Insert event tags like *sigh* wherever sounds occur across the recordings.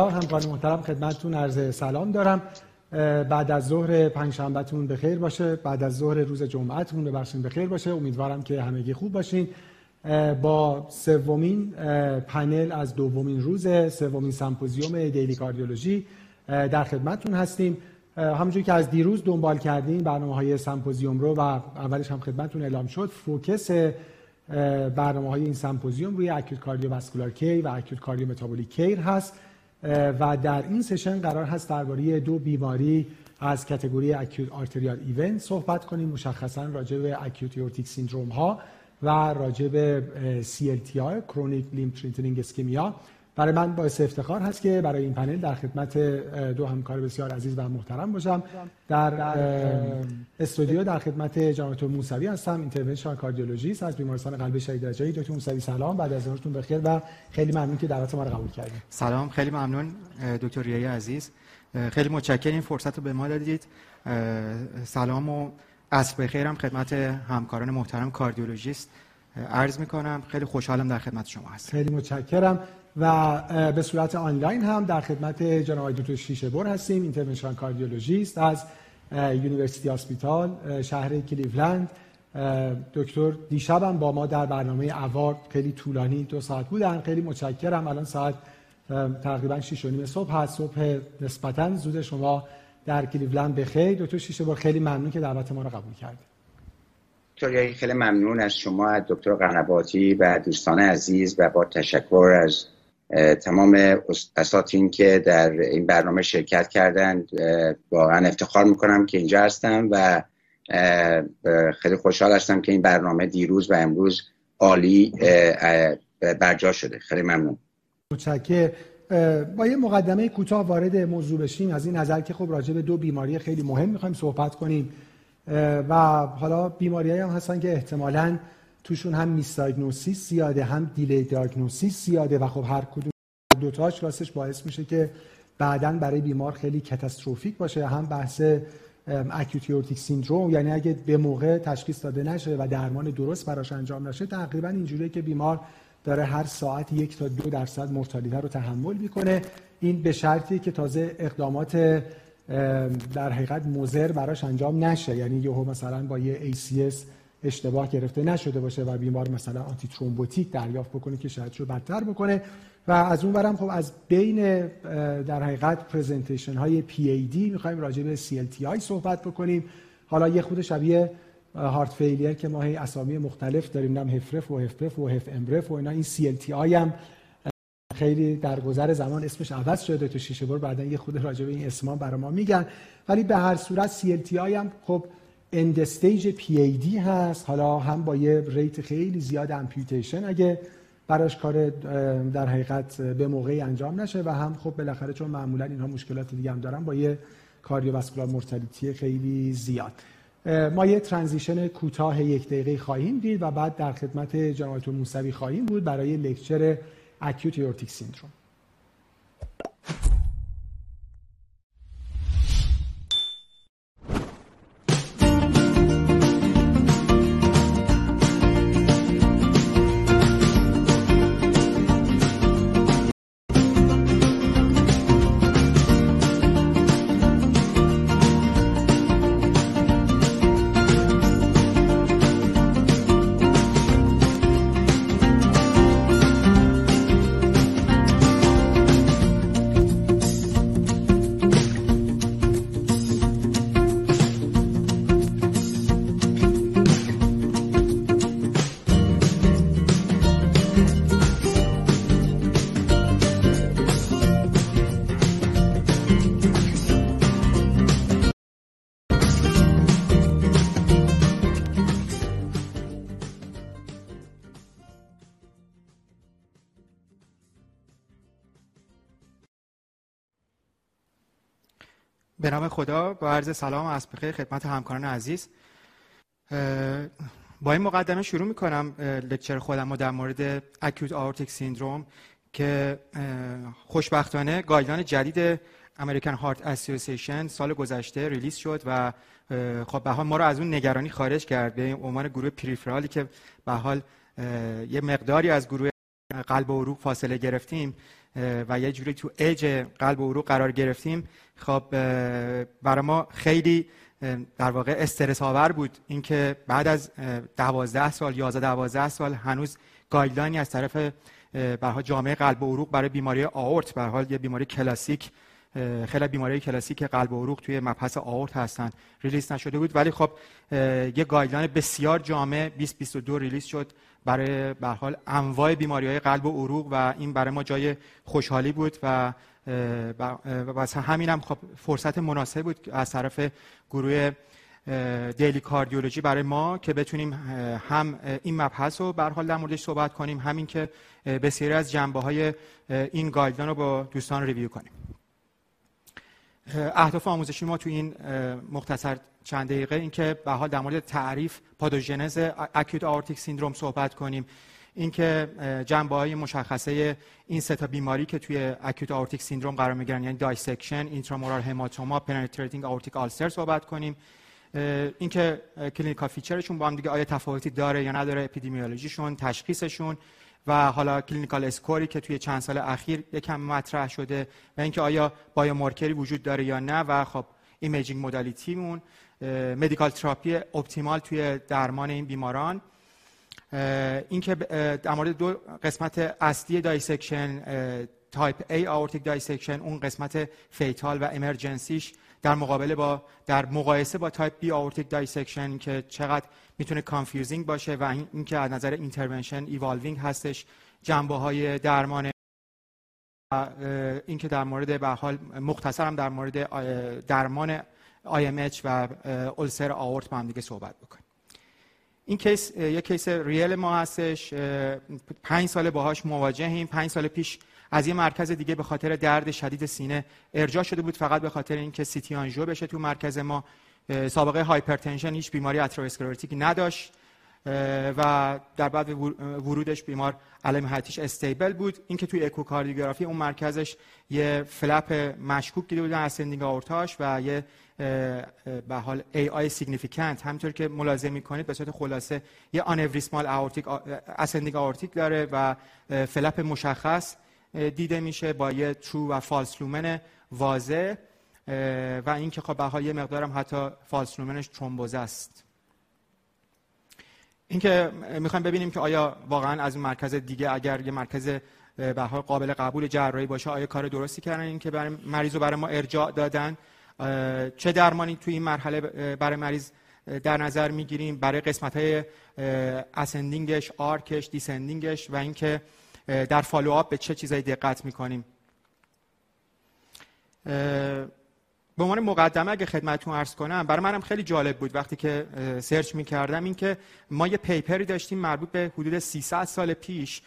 خدا همکار محترم خدمتتون عرض سلام دارم. بعد از ظهر پنجشنبهتون بخیر باشه. بعد از ظهر روز جمعتون ببخشید بخیر باشه. امیدوارم که همگی خوب باشین. با سومین پنل از دومین روز سومین سمپوزیوم Daily Cardiology در خدمتتون هستیم. همونجوری که از دیروز دنبال کردیم برنامه های سمپوزیوم رو و اولش هم خدمتتون اعلام شد focus برنامه های این سمپوزیوم روی acute cardiovascular care و acute cardiometabolic care هست. و در این session قرار هست درباره دو بیماری از category acute arterial event صحبت کنیم مشخصا راجع به acute aortic syndrome ها و راجع به CLTI chronic limb threatening ischemia برای من باعث افتخار هست که برای این پنل در خدمت دو همکار بسیار عزیز و محترم باشم. در استودیو در خدمت جناب دکتر موسوی هستم interventional cardiologist از بیمارستان قلب شهید رجایی دکتر موسوی سلام. بعد از ظهرتون بخیر و خیلی ممنون که دعوت ما رو قبول کردید. سلام. خیلی ممنون دکتر ریایی عزیز. خیلی متشکرم. این فرصت رو به ما دادید. سلام و عصر بخیرم خدمت همکاران محترم cardiologist. عرض می‌کنم خیلی خوشحالم در خدمت شما هستم. خیلی متشکرم. و به صورت آنلاین هم در خدمت جناب دکتر شیشه بر هستیم interventional cardiologist از university hospital شهر کلیولند دکتر دیشبم با ما در برنامه اوارد خیلی طولانی دو ساعت بودن. خیلی متشکرم. الان ساعت تقریبا 6 و نیم صبح هست. صبح نسبتا زود شما در کلیولند بخیر. دکتر شیشه بر خیلی ممنون که دعوت ما رو قبول کردید. خیلی ممنون از شما دکتر قنباتی و دوستان عزیز و با تشکر از تمام اساتین که در این برنامه شرکت کردند واقعا افتخار می‌کنم که اینجا هستم و خیلی خوشحال هستم که این برنامه دیروز و امروز عالی برجا شده. خیلی ممنون. متشکر با یه مقدمه کوتاه وارد موضوع بشیم. از این نظر که خب راجع به دو بیماری خیلی مهم می‌خوایم صحبت کنیم. و حالا بیماری هم هستن که احتمالاً توشون هم میسایگنوسیس زیاده هم دیلی دیاگنوسیس زیاده و خب هر کدوم دوتاش راستش باعث میشه که بعدا برای بیمار خیلی کاتاستروفیک باشه. هم بحث acute aortic syndrome یعنی اگه به موقع تشخیص داده نشه و درمان درست براش انجام نشه تقریبا اینجوریه که بیمار داره هر ساعت یک تا دو درصد مورتالیته رو تحمل می‌کنه. این به شرطی که تازه اقدامات در حقیقت مضر براش انجام نشه. یعنی یهو مثلا با یه ACS اشتباه گرفته نشده باشه و بیمار مثلا antithrombotic دریافت بکنه که شرایط رو بدتر بکنه. و از اون برم خب از بین در حقیقت presentation های PAD می‌خوایم راجع به CLTI صحبت بکنیم. حالا یه خرده شبیه heart failure که ما هی اسامی مختلف داریم نم HFrEF و HFpEF و HFmrEF و اینا. این CLTI هم خیلی در گذر زمان اسمش عوض شده دکتر شیشه بر. بعدا یه خرده راجع به این اسما برای ما میگن. ولی به هر صورت CLTI هم خب end stage PAD هست. حالا هم با یه rate خیلی زیاد amputation اگه براش کار در حقیقت به موقعی انجام نشه و هم خب بالاخره چون معمولا اینها مشکلات دیگه هم دارن با یه کاردیوواسکولار مورتالیتی خیلی زیاد. ما یه ترانزیشن کوتاه یک دقیقه خواهیم دید و بعد در خدمت جناب موسوی خواهیم بود برای لکچر اکیوت یورتیک سیندروم نام خدا با عرض سلام و بخیر خدمت همکاران عزیز. با این مقدمه شروع می‌کنم lecture خودم رو در مورد acute aortic syndrome که خوشبختانه guideline جدید American Heart Association سال گذشته release شد و خب به هر حال ما رو از اون نگرانی خارج کرد به عنوان گروه peripheral ی که به هر حال یه مقداری از گروه قلب و عروق فاصله گرفتیم و یه جوری تو اج قلب و عروق قرار گرفتیم. خب برای ما خیلی در واقع استرس آور بود اینکه بعد از دوازده سال یازده دوازده سال هنوز guideline ی از طرف برها جامعه قلب و عروق برای بیماری آئورت. به هر حال یه بیماری کلاسیک خیلی بیماری کلاسیک قلب و عروق توی مبحث آئورت هستن. release نشده بود ولی خب یه guideline بسیار جامع 2022 release شد برای به حال انواع بیماری های قلب و عروق و این برای ما جای خوشحالی بود و واسه همین هم خب فرصت مناسب بود از طرف گروه Daily Cardiology برای ما که بتونیم هم این مبحث رو به حال در موردش صحبت کنیم همین که بسیاری از جنبه های این guideline رو با دوستان review کنیم. اهداف آموزشی ما تو این مختصر چند دقیقه اینکه به حال در مورد تعریف پاتوژنز acute aortic syndrome صحبت کنیم. اینکه جنبه های مشخصه این سه تا بیماری که توی acute aortic syndrome قرار می‌گیرن یعنی dissection intramural hematoma penetrating aortic ulcer صحبت کنیم. اینکه clinical feature شون با هم دیگه آیا تفاوتی داره یا نداره اپیدمیولوژیشون تشخیصشون و حالا clinical score ی که توی چند سال اخیر یکم مطرح شده و اینکه آیا biomarker ی وجود داره یا نه و خب imaging modality مون medical therapy optimal توی درمان این بیماران. اینکه در مورد دو قسمت اصلی dissection type A aortic dissection اون قسمت fatal و emergency ش در مقابله با در مقایسه با type B aortic dissection که چقدر می‌تونه confusing باشه و اینکه از نظر intervention evolving هستش جنبه های درمان اینکه در مورد به حال مختصرم در مورد درمان IMH و ulcer آورت با هم دیگه صحبت بکنیم. این case یک case real ما هستش پنج سال باهاش مواجهیم. پنج سال پیش از یه مرکز دیگه به خاطر درد شدید سینه ارجاع شده بود فقط به خاطر اینکه CT angio بشه تو مرکز ما. سابقه hypertension هیچ بیماری atherosclerotic نداشت. و در بعد ورودش بیمار علائم حیاتیش stable بود. اینکه توی اکوکاردیوگرافی اون مرکزش یه flap مشکوک دیده بودن ascending aorta ش و یه به حال AI significant همینطور که ملاحظه می‌کنید به صورت خلاصه یه aneurysmal aortic ascending aortic داره و flap مشخص دیده میشه با یه true و false lumen واضح. و اینکه خب به حال یه مقدارم حتی false lumen ش thrombose است. اینکه می‌خوایم ببینیم که آیا واقعا از اون مرکز دیگه اگر یه مرکز به قابل قبول جراحی باشه آیا کار درستی کردن؟ این که برای مریض رو برای ما ارجاع دادن چه درمانی توی این مرحله برای مریض در نظر می‌گیریم؟ برای قسمت های ascending ش arch ش descending ش و اینکه در follow-up به چه چیزایی دقت می‌کنیم؟ به عنوان مقدمه اگه خدمتتون عرض کنم برای منم خیلی جالب بود وقتی که search می‌کردم این که ما یه paper ی داشتیم مربوط به حدود 300 سال پیش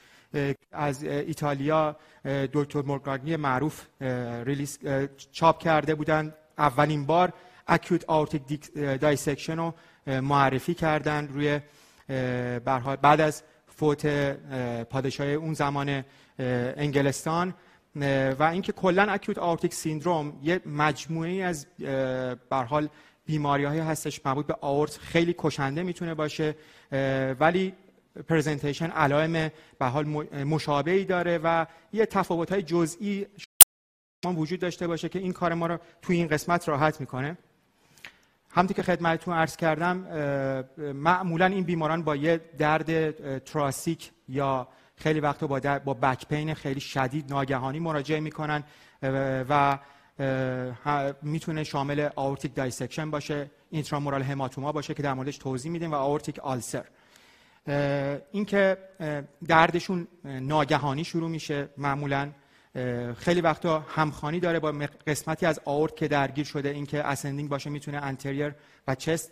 از ایتالیا دکتر مورگاگنی معروف release چاپ کرده بودن. اولین بار acute aortic dissection رو معرفی کردن روی بعد از فوت پادشاه اون زمان انگلستان. و اینکه کلا acute aortic syndrome یه مجموعه از بر حال بیماری های هستش مربوط به آورت خیلی کشنده می‌تونه باشه ولی پرزنتیشن علائم به حال مشابهی داره و یه تفاوت های جزئی وجود داشته باشه که این کار ما رو توی این قسمت راحت می‌کنه. همونطور که خدمتتون عرض کردم معمولا این بیماران با یه درد تراسیک یا خیلی وقتا با, با بک پین خیلی شدید ناگهانی مراجعه می‌کنن و می‌تونه شامل aortic dissection باشه intramural hematoma باشه که در موردش توضیح میدیم و aortic ulcer اینکه دردشون ناگهانی شروع میشه معمولا خیلی وقتا همخوانی داره با قسمتی از آورت که درگیر شده اینکه ascending باشه می‌تونه anterior و chest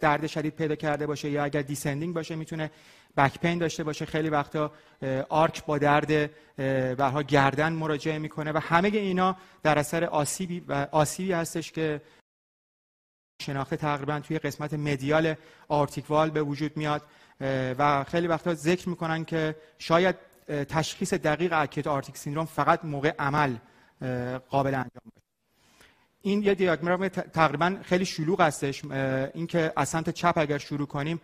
درد شدید پیدا کرده باشه یا اگر descending باشه می‌تونه back pain داشته باشه. خیلی وقتا آرک با درد برها گردن مراجعه می‌کنه و همه اینا در اثر آسیبی و آسیبی هستش که شناخته تقریبا توی قسمت مدیال آرتیکوال به وجود میاد و خیلی وقتا ذکر می‌کنن که شاید تشخیص دقیق اکیت آرتیک سیندروم فقط موقع عمل قابل انجام باشه. این یه دیاگرام تقریبا خیلی شلوغ هستش. اینکه از سمت چپ اگر شروع کنیم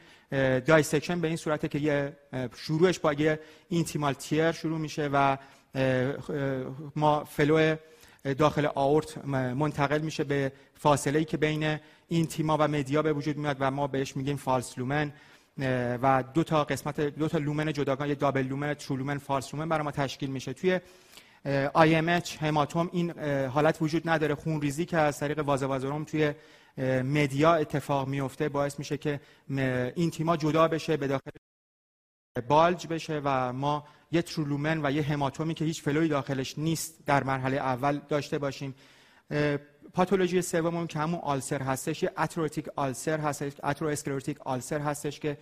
dissection به این صورته که یه شروعش با یه intimal tear شروع میشه و ما flow داخل آورت منتقل میشه به فاصله ای که بین اینتیما و مدیا به وجود میاد و ما بهش میگیم false lumen و دو تا قسمت دو تا lumen جداگانه یه double lumen true lumen false lumen برای ما تشکیل میشه. توی IMH hematoma این حالت وجود نداره. خون ریزی که از طریق vasa vasorum توی media اتفاق میفته باعث میشه که intima جدا بشه به داخل bulge بشه و ما یه true lumen و یه هماتومی که هیچ flow ی داخلش نیست در مرحله اول داشته باشیم. پاتولوژی سوممون که همون ulcer هستش یه aortic ulcer هستش atherosclerotic ulcer هستش که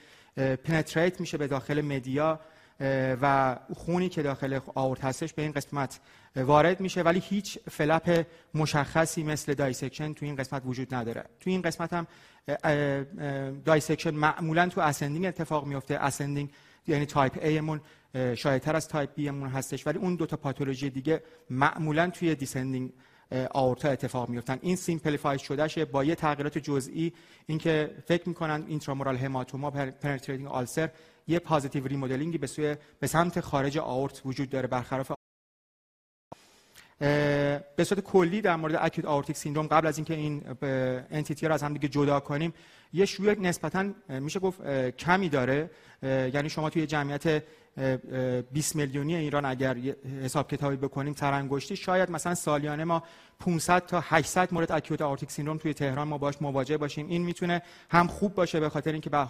penetrate میشه به داخل media. و خونی که داخل آورت هستش به این قسمت وارد میشه ولی هیچ flap مشخصی مثل dissection تو این قسمت وجود نداره. تو این قسمت هم dissection معمولا تو ascending اتفاق میفته ascending یعنی type A مون شایع‌تر از type B مون هستش ولی اون دو تا پاتولوژی دیگه معمولا توی descending aorta اتفاق میفتن این simplify شده‌شه با یه تغییرات جزئی اینکه فکر می‌کنن intramural hematoma penetrating ulcer یه positive remodeling ی به سوی به سمت خارج آورت وجود داره برخلاف به صورت کلی در مورد acute aortic syndrome قبل از اینکه این entity رو از هم دیگه جدا کنیم یه شیوع نسبتا میشه گفت کمی داره. یعنی شما توی جمعیت 20 میلیونی ایران اگر حساب کتابی بکنیم ترانگشتی شاید مثلا سالیانه ما 500 تا 800 مورد acute aortic syndrome توی تهران ما باش مواجه باشیم. این می‌تونه هم خوب باشه به خاطر اینکه به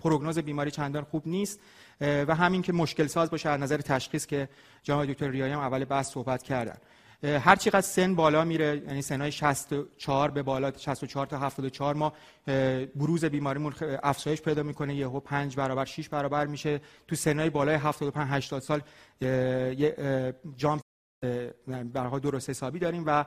prognosis بیماری چندان خوب نیست و همین که مشکل ساز باشه از نظر تشخیص که جناب دکتر ریایی هم اول بحث صحبت کردن. هر چقدر سن بالا میره یعنی سنهای 64 به بالا 64 تا 74 ما بروز بیماریمون افزایش پیدا می‌کنه یهو 5 برابر 6 برابر میشه. تو سنهای بالای 75 80 سال یه جامپ برای درست حسابی داریم و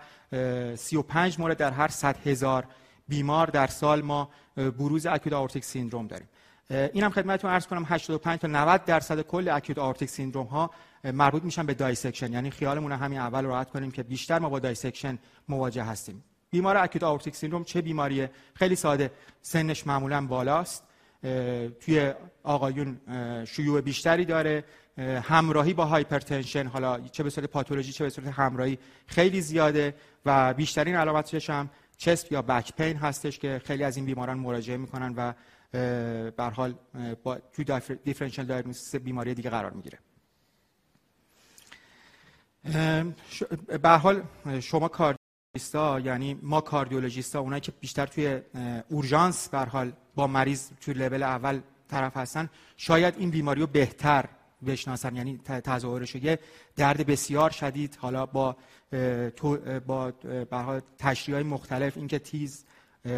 35 مورد در هر 100 هزار بیمار در سال ما بروز اکوت آورتیک سیندروم داریم. اینم خدمتتون عرض کنم 85 تا 90 درصد کل acute aortic syndrome ها مربوط میشن به dissection یعنی خیالمون همین اول راحت کنیم که بیشتر ما با dissection مواجه هستیم. بیمار acute aortic syndrome چه بیماریه؟ خیلی ساده. سنش معمولا بالاست. توی آقایون شیوع بیشتری داره. همراهی با hypertension حالا چه به صورت پاتولوژی چه به صورت همراهی خیلی زیاده و بیشترین علامتش هم چست یا بک پین هستش که خیلی از این بیماران مراجعه می‌کنن و به حال با تو دیفرنشیال دیاگنوستیس بیماری دیگه قرار می‌گیره. به حال شما کاردیولوژیستا یعنی ما کاردیولوژیستا اونایی که بیشتر توی اورژانس به حال با مریض توی لول اول طرف هستن شاید این بیماری رو بهتر بشناسن. یعنی تظاهرش یه درد بسیار شدید. حالا با با به تشریح مختلف اینکه تیز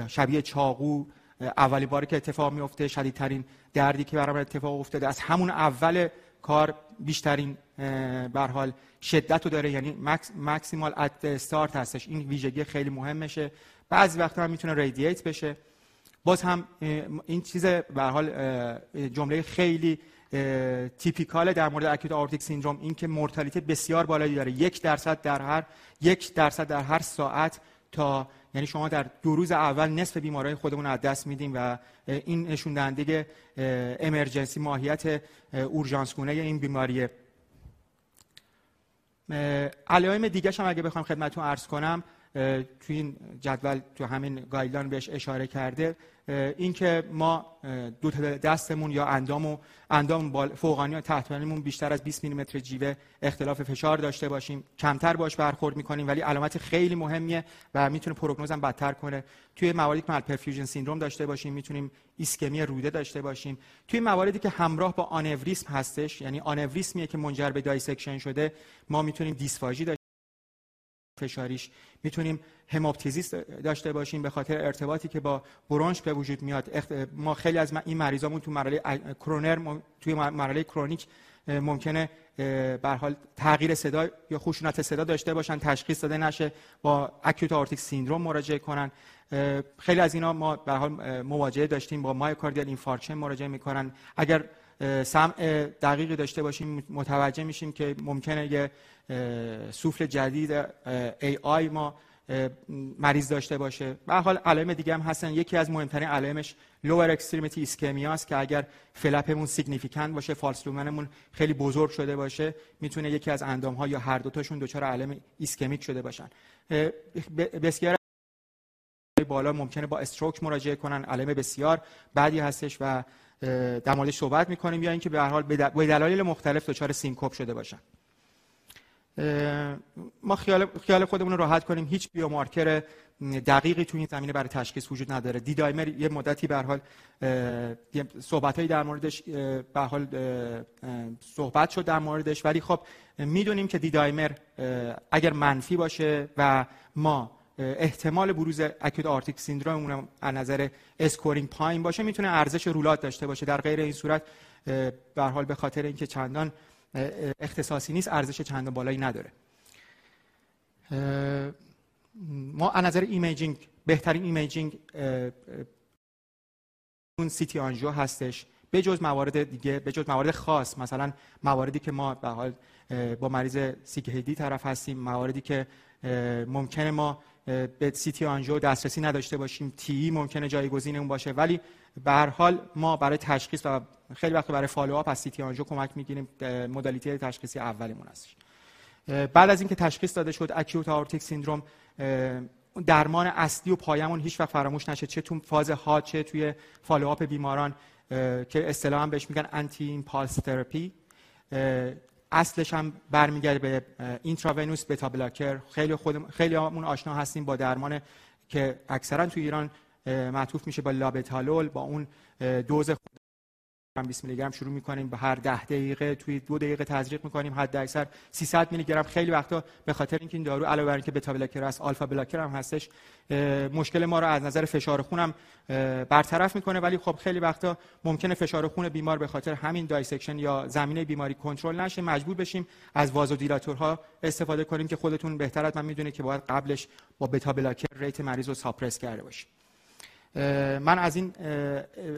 شبیه چاقو اولی باری که اتفاق میفته شدیدترین دردی که برام اتفاق افتاده. از همون اول کار بیشترین بر حال شدت رو داره. یعنی مکسیمال ات استارت هستش. این ویژگی خیلی مهمشه. بعضی وقتا هم می‌تونه ریدییت بشه. باز هم این چیز به حال جمله خیلی تیپیکال در مورد اکوت آورتیک سیندروم این که مورتالیته بسیار بالایی داره. یک درصد در هر یک درصد در هر ساعت تا یعنی شما در دو روز اول نصف بیمارای خودمون از دست میدیم و این نشون دهنده emergency ماهیت اورژانس گونه این بیماریه. علائم دیگه هم اگه بخوام خدمتتون عرض کنم تو این جدول تو همین guideline بهش اشاره کرده اینکه ما دو دستمون یا اندام و اندام فوقانی و تحتانیمون بیشتر از 20 میلیمتر جیوه اختلاف فشار داشته باشیم. کمتر باش برخورد می‌کنیم ولی علامت خیلی مهمیه و می‌تونه prognosis هم بدتر کنه. توی مواردی که perfusion syndrome داشته باشیم می‌تونیم ایسکمی روده داشته باشیم. توی مواردی که همراه با آنوریسم هستش یعنی آنوریسمیه که منجر به dissection شده ما می‌تونیم دیسفاژی فشاریش می‌تونیم hemoptysis داشته باشیم به خاطر ارتباطی که با برونش به وجود میاد. ما خیلی از این مریضامون تو مرحله کرونیک توی مرحله کرونیک ممکنه به حال تغییر صدا یا خشونت صدا داشته باشن تشخیص داده نشه با acute aortic syndrome مراجعه کنن. خیلی از اینا ما به حال مواجهه داشتیم با myocardial infarction مراجعه می‌کنن. اگر سمع دقیقی داشته باشیم متوجه میشیم که ممکنه یه سوفل جدید AI ما مریض داشته باشه. به حال علائم دیگه هم هستن. یکی از مهمترین علائمش lower extremity ischemia است که اگر flap مون significant باشه false lumen مون خیلی بزرگ شده باشه می‌تونه یکی از اندام ها یا هر دو تاشون دچار علائم ایسکمیک شده باشن. بسیار بالا ممکنه با stroke مراجعه کنن. علائم بسیار بعدی هستش و در موردش صحبت می‌کنیم یا اینکه به هر حال به دلایل مختلف دچار سینکوپ شده باشن. ما خیال, خیال خودمون رو راحت کنیم. هیچ biomarker دقیقی تو این زمینه برای تشخیص وجود نداره. D-dimer یه مدتی به حال صحبتایی در موردش به حال صحبت شد در موردش. ولی خب می‌دونیم که D-dimer اگر منفی باشه و ما احتمال بروز acute aortic syndrome از نظر scoring پایین باشه می‌تونه ارزش rule out داشته باشه. در غیر این صورت به حال به خاطر اینکه چندان اختصاصی نیست ارزش چندان بالایی نداره. ما از نظر imaging بهترین imaging اون CT آنژیو هستش. به جز موارد دیگه به جز موارد خاص مثلا مواردی که ما به حال با مریض sick حادی طرف هستیم مواردی که ممکنه ما به CT آنژیو دسترسی نداشته باشیم. TEE ممکنه جایگزین اون باشه. ولی به هر حال ما برای تشخیص و خیلی وقت برای follow-up از CT آنژیو کمک می‌گیریم. modality تشخیصی اولیمون هستش. بعد از اینکه تشخیص داده شد acute aortic syndrome درمان اصلی و پایمون هیچ وقت فراموش نشه چه تو فاز حاد چه توی follow-up بیماران که اصطلاحا بهش میگن anti-impulse therapy اصلش هم برمیگرده به intravenous beta blocker خیلی خود خیلی‌هامون آشنا هستیم با درمان که اکثرا تو ایران معطوف میشه با لابتالول با اون دوز 20 میلی گرم شروع می‌کنیم به هر ده دقیقه توی دو دقیقه تزریق می‌کنیم حد اکثر 300 میلی گرم خیلی وقتا به خاطر اینکه این دارو علاوه بر اینکه beta blocker است alpha blocker هم هستش مشکل ما رو از نظر فشار خون هم برطرف می‌کنه. ولی خب خیلی وقتا ممکنه فشار خون بیمار به خاطر همین dissection یا زمینه بیماری کنترل نشه. مجبور بشیم از vasodilator ها استفاده کنیم که خودتون بهتر از من می‌دونید که باید قبلش با beta blocker rate مریض رو suppress کرده باشیم. من از این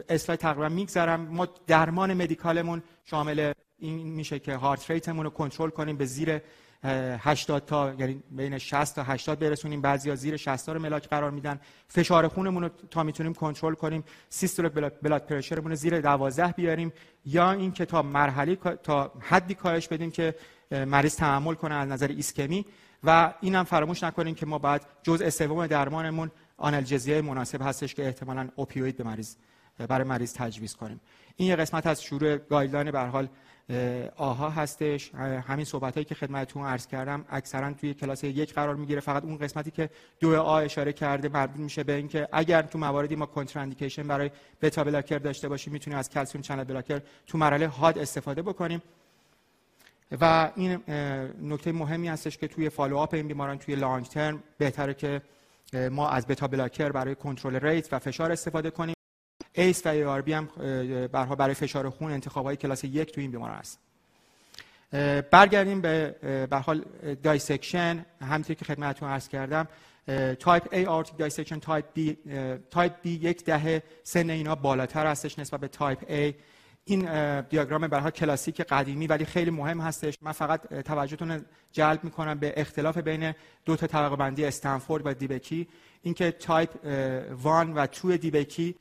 اسلاید تقریبا میگذرم. ما درمان medical مون شامل این میشه که heart rate مون رو کنترل کنیم به زیر 80 تا یعنی بین 60 تا 80 برسونیم. بعضیا زیر 60 تا رو ملاک قرار میدن. فشار خونمون رو تا می‌تونیم کنترل کنیم. systolic blood pressure مون رو زیر 12 بیاریم. یا اینکه تا مرحله تا حدی کاهش بدیم که مریض تحمل کنه از نظر ایسکمی. و اینم فراموش نکنیم که ما بعد جزء سوم درمانمون analgesia مناسب هستش که احتمالاً opioid به مریض برای مریض تجویز کنیم. این یه قسمت از شروع guideline به حال AHA هستش. همین صحبت هایی که خدمتتون عرض کردم اکثرا توی کلاس یک قرار می‌گیره. فقط اون قسمتی که دو آ اشاره کرده مربوط میشه به اینکه اگر تو مواردی ما contraindication برای beta blocker داشته باشیم می‌تونیم از calcium channel blocker تو مرحله حاد استفاده بکنیم. و این نکته مهمی هستش که توی follow-up این بیماران توی long term بهتره که ما از beta blocker برای کنترل rate و فشار استفاده کنیم. ACE و ARB هم به هر حال برای فشار خون انتخاب های کلاس یک تو این بیمار هست. برگردیم به به هر حال dissection همونطور که خدمتتون عرض کردم type A aortic dissection type B type B یک دهه سن اینا بالاتر هستش نسبت به type A. این دیاگرام به هر حال کلاسیک قدیمی ولی خیلی مهم هستش. من فقط توجهتون جلب می‌کنم به اختلاف بین دو تا طبقه بندی استنفورد و دیبکی. اینکه تایپ 1 و 2 دیبکی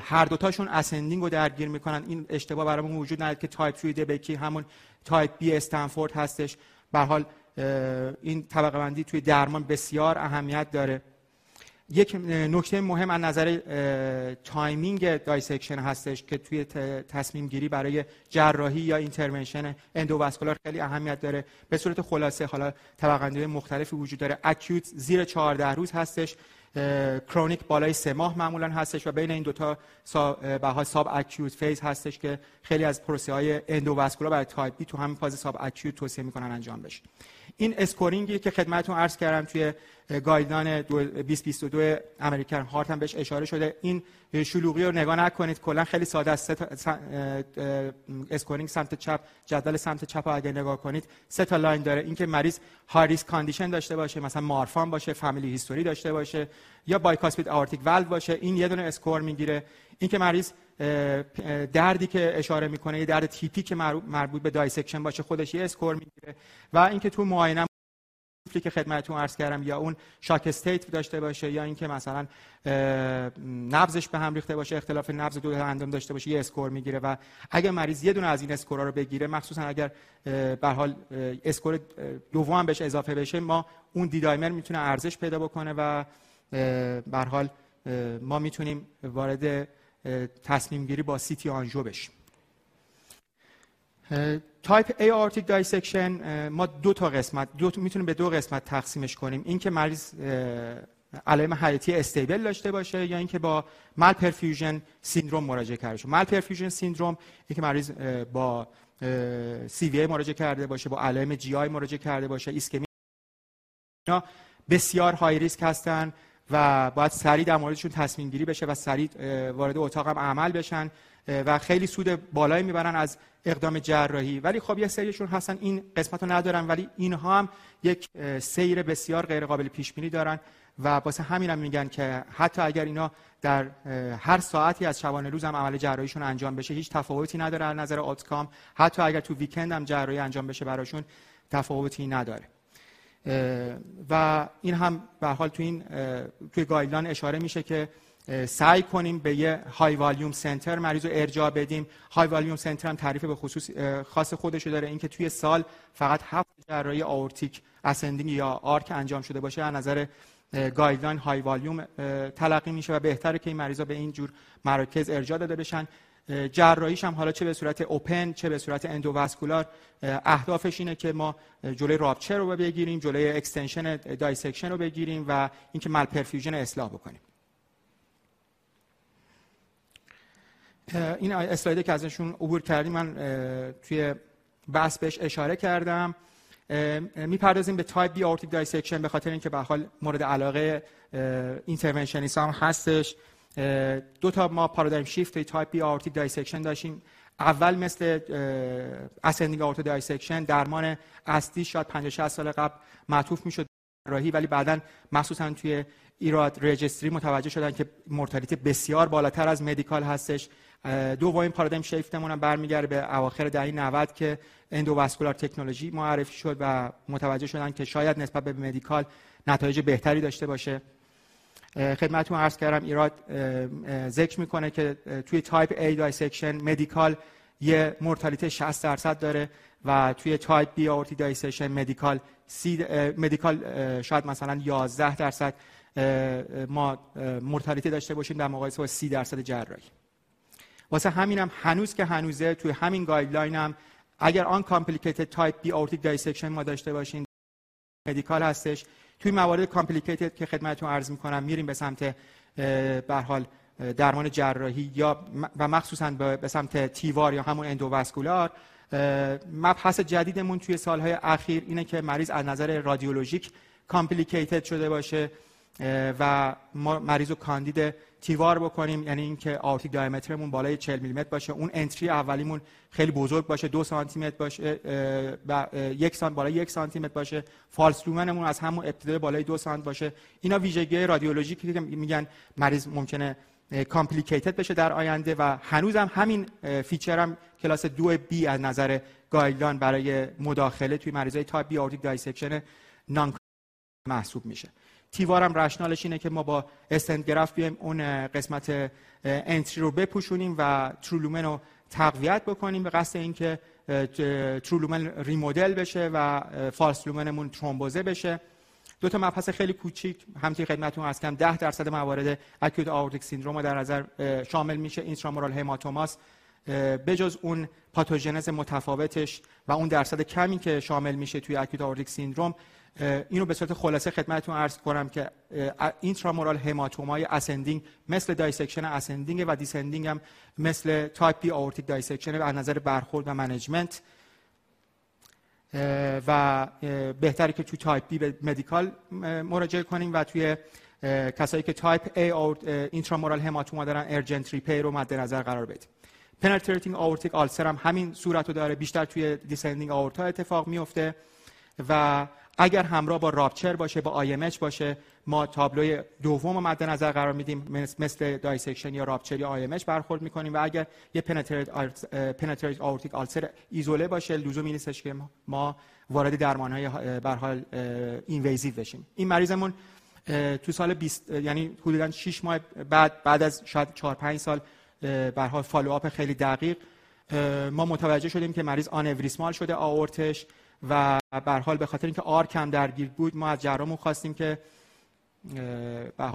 هر دوتاشون ascending رو درگیر می‌کنن. این اشتباه برامون وجود نداره که تایپ 3 دیبکی همون type B استنفورد هستش. به حال این طبقه بندی توی درمان بسیار اهمیت داره. یک نکته مهم از نظر timing dissection هستش که توی تصمیم گیری برای جراحی یا intervention endovascular خیلی اهمیت داره. به صورت خلاصه حالا طبقه مختلفی وجود داره. Acute زیر 14 روز هستش. Chronic بالای سه ماه معمولا هستش و بین این دوتا یه subacute phase هستش که خیلی از پروسه های endovascular برای type B تو همین فاز subacute توصیه می‌کنن انجام بشه. این scoring ی که خدمتتون عرض کردم توی guideline 2022 American Heart هم بهش اشاره شده. این شلوغی رو نگاه نکنید. کلا خیلی ساده است. scoring سمت چپ جدول سمت چپ رو اگه نگاه کنید سه تا line داره. اینکه مریض high risk condition داشته باشه مثلا مارفان باشه family history داشته باشه یا bicuspid aortic valve باشه. این یه دونه score می‌گیره. اینکه مریض دردی که اشاره می‌کنه یه درد تیپیک که مربوط به dissection باشه خودش یه score می‌گیره. و اینکه تو معاینه که خدمتتون عرض کردم یا اون shock state داشته باشه یا اینکه مثلا نبضش به هم ریخته باشه اختلاف نبض دو اندام داشته باشه یه score می‌گیره. و اگر مریض یه دونه از این score ها رو بگیره مخصوصا اگر به حال score دوم بهش اضافه بشه ما اون D-dimer می‌تونه ارزش پیدا بکنه و به حال ما می‌تونیم وارد تصمیم گیری با CT angio بشیم. Type A aortic dissection ما دو تا قسمت دو می‌تونیم به دو قسمت تقسیمش کنیم. اینکه مریض علائم حیاتی stable داشته باشه یا اینکه با malperfusion syndrome مراجعه کرده باشه. Malperfusion syndrome اینکه مریض با سی وی مراجعه کرده باشه با علائم جی آی مراجعه کرده باشه ایسکمی بسیار های ریسک هستن. و باید سریع در موردشون تصمیم گیری بشه و سریع وارد اتاق هم عمل بشن و خیلی سود بالایی می‌برن از اقدام جراحی. ولی خب یه سریشون هستن این قسمت رو ندارن ولی اینها هم یک سیر بسیار غیر قابل پیش بینی دارن و واسه همین هم میگن که حتی اگر اینا در هر ساعتی از شبانه روز هم عمل جراحیشون انجام بشه هیچ تفاوتی نداره از نظر outcome حتی اگر تو weekend هم جراحی انجام بشه براشون تفاوتی نداره. و این هم به حال تو این توی guideline اشاره میشه که سعی کنیم به یه high volume center مریض رو ارجاع بدیم. High volume center هم تعریف به خصوص خاص خودشو داره. اینکه توی سال فقط هفت جراحی aortic ascending یا arch انجام شده باشه از نظر guideline high volume تلقی میشه و بهتره که این مریضا به این جور مراکز ارجاع داده بشن. جراحیش هم حالا چه به صورت open چه به صورت endovascular اهدافش اینه که ما جلوی rupture رو بگیریم جلوی extension dissection رو بگیریم و اینکه malperfusion اصلاح بکنیم. این اسلایده که ازشون عبور کردیم من توی بحث بهش اشاره کردم. می‌پردازیم به type B aortic dissection به خاطر اینکه به حال مورد علاقه interventionist هستش. دو تا ما paradigm shift type B aortic dissection داشتیم. اول مثل ascending aorta dissection درمان اصلی شاید 50 60 سال قبل معطوف می‌شد جراحی ولی بعدا مخصوصا توی IRAD registry متوجه شدن که mortality بسیار بالاتر از medical هستش. دومین paradigm shift مون هم برمیگرده به اواخر دهه 90 که endovascular technology معرفی شد و متوجه شدن که شاید نسبت به medical نتایج بهتری داشته باشه. خدمتتون عرض کردم IRAD ذکر می‌کنه که توی type A dissection medical یه mortality 60 درصد داره و توی type B aortic dissection medical medical شاید مثلا 11 درصد ما mortality داشته باشیم در مقایسه با 30 درصد جراحی. واسه همینم هنوز که هنوزه توی همین guideline هم اگر uncomplicated type B aortic dissection ما داشته باشیم medical هستش. توی موارد complicated که خدمتتون عرض می‌کنم میریم به سمت به حال درمان جراحی یا و مخصوصا به سمت TEVAR یا همون endovascular مبحث جدیدمون توی سالهای اخیر اینه که مریض از نظر رادیولوژیک complicated شده باشه. و مریض رو کاندید TEVAR بکنیم یعنی اینکه aortic diameter مون بالای 40 میلیمتر باشه. اون entry اولیمون خیلی بزرگ باشه دو سانتی متر باشه و یک سانت بالای یک سانتی متر باشه. False lumen مون از همون ابتدای بالای دو سانت باشه. اینا ویژگی رادیولوژیکی که میگن مریض ممکنه complicated بشه در آینده و هنوزم همین feature هم کلاس دو B از نظر guideline برای مداخله توی مریضای type B aortic dissection نان محسوب میشه. TEVAR م rationale ش اینه که ما با stent graft بیایم اون قسمت entry رو بپوشونیم و true lumen رو تقویت بکنیم به قصد اینکه true lumen remodel بشه و false lumen مون ترومبوزه بشه. دو تا مبحث خیلی کوچیک همونطور خدمتتون عرض کردم 10 درصد موارد acute aortic syndrome در نظر شامل میشه intramural hematoma س بجز اون پاتوژنز متفاوتش و اون درصد کمی که شامل میشه توی acute aortic syndrome اینو به صورت خلاصه خدمتتون عرض کنم که intramural hematoma ی ascending مثل dissection ascending و descending هم مثل type B aortic dissection از نظر برخورد و management و بهتره که توی type B به medical مراجعه کنیم و توی کسایی که type A intramural hematoma دارن urgent repair رو مد نظر قرار بدیم. penetrating aortic ulcer هم همین صورت رو داره. بیشتر توی descending aorta اتفاق میفته و اگر همراه با rupture باشه با IMH باشه ما تابلوی دوم مد نظر قرار میدیم مثل dissection یا rupture یا IMH برخورد می‌کنیم و اگر یه penetrate aortic ulcer ایزوله باشه لزومی نیستش که ما وارد درمان های حال invasive بشیم. این مریضمون تو سال 20 یعنی حدودا 6 ماه بعد بعد از شاید 4 5 سال به حال follow-up خیلی دقیق. ما متوجه شدیم که مریض آنوریسمال شده آورتش. و به حال به خاطر اینکه arch هم درگیر بود ما از جراحمون خواستیم که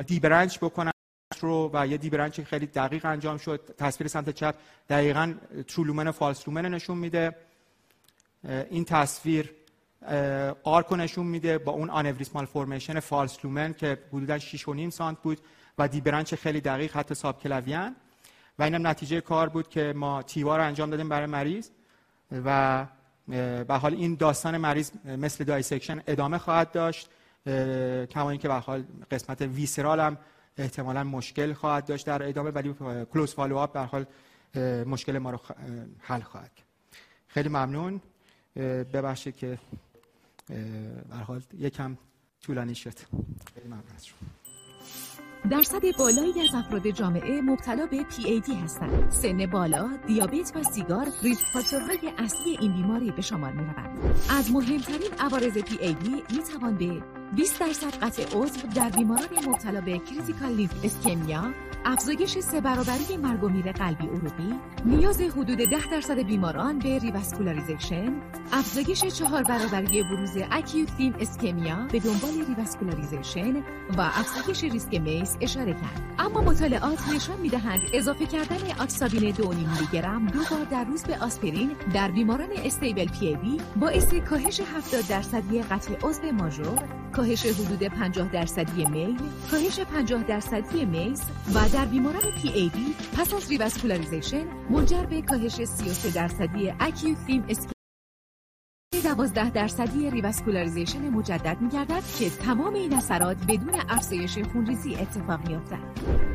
debranch بکنن رو و یه debranch خیلی دقیق انجام شد. تصویر سمت چپ دقیقا true lumen و false lumen نشون میده. این تصویر arch و نشون میده با اون aneurysmal formation false lumen که حدودا 6.5 سانت بود و debranch خیلی دقیق حتی subclavian. و اینم نتیجه کار بود که ما TEVAR انجام دادیم برای مریض و به حال این داستان مریض مثل dissection ادامه خواهد داشت کما اینکه به حال قسمت visceral هم احتمالا مشکل خواهد داشت در ادامه ولی close follow-up به حال مشکل ما رو حل خواهد خیلی ممنون. ببخشید که به حال یکم طولانی شد. خیلی ممنون درصد بالایی از افراد جامعه مبتلا به دی هستند. سن بالا، دیابت و سیگار risk factor های اصلی این بیماری به شمار می روند. از مهمترین عوارض دی می توان به 20 درصد قطع عضو در بیماران مبتلا به critical limb ischemia افزایش سه برابری مرگ و میر قلبی عروقی نیاز حدود ده درصد بیماران به revascularization افزایش چهار برابری بروز acute limb ischemia به دنبال revascularization و افزایش ریسک MACE اشاره کرد. اما مطالعات نشان می‌دهند اضافه کردن ریواروکسابان 2 میلی گرم دو بار در روز به آسپرین در بیماران stable PAD باعث کاهش 70 درصدی قطع عضو ماژور کاهش حدود 50 درصدی MALE کاهش 50 درصدی MACE و در بیماران پی ای دی پس از revascularization منجر به کاهش 33 درصدی acute limb 12 درصدی revascularization مجدد می‌گردد که تمام این اثرات بدون افزایش خونریزی اتفاق می‌افتد.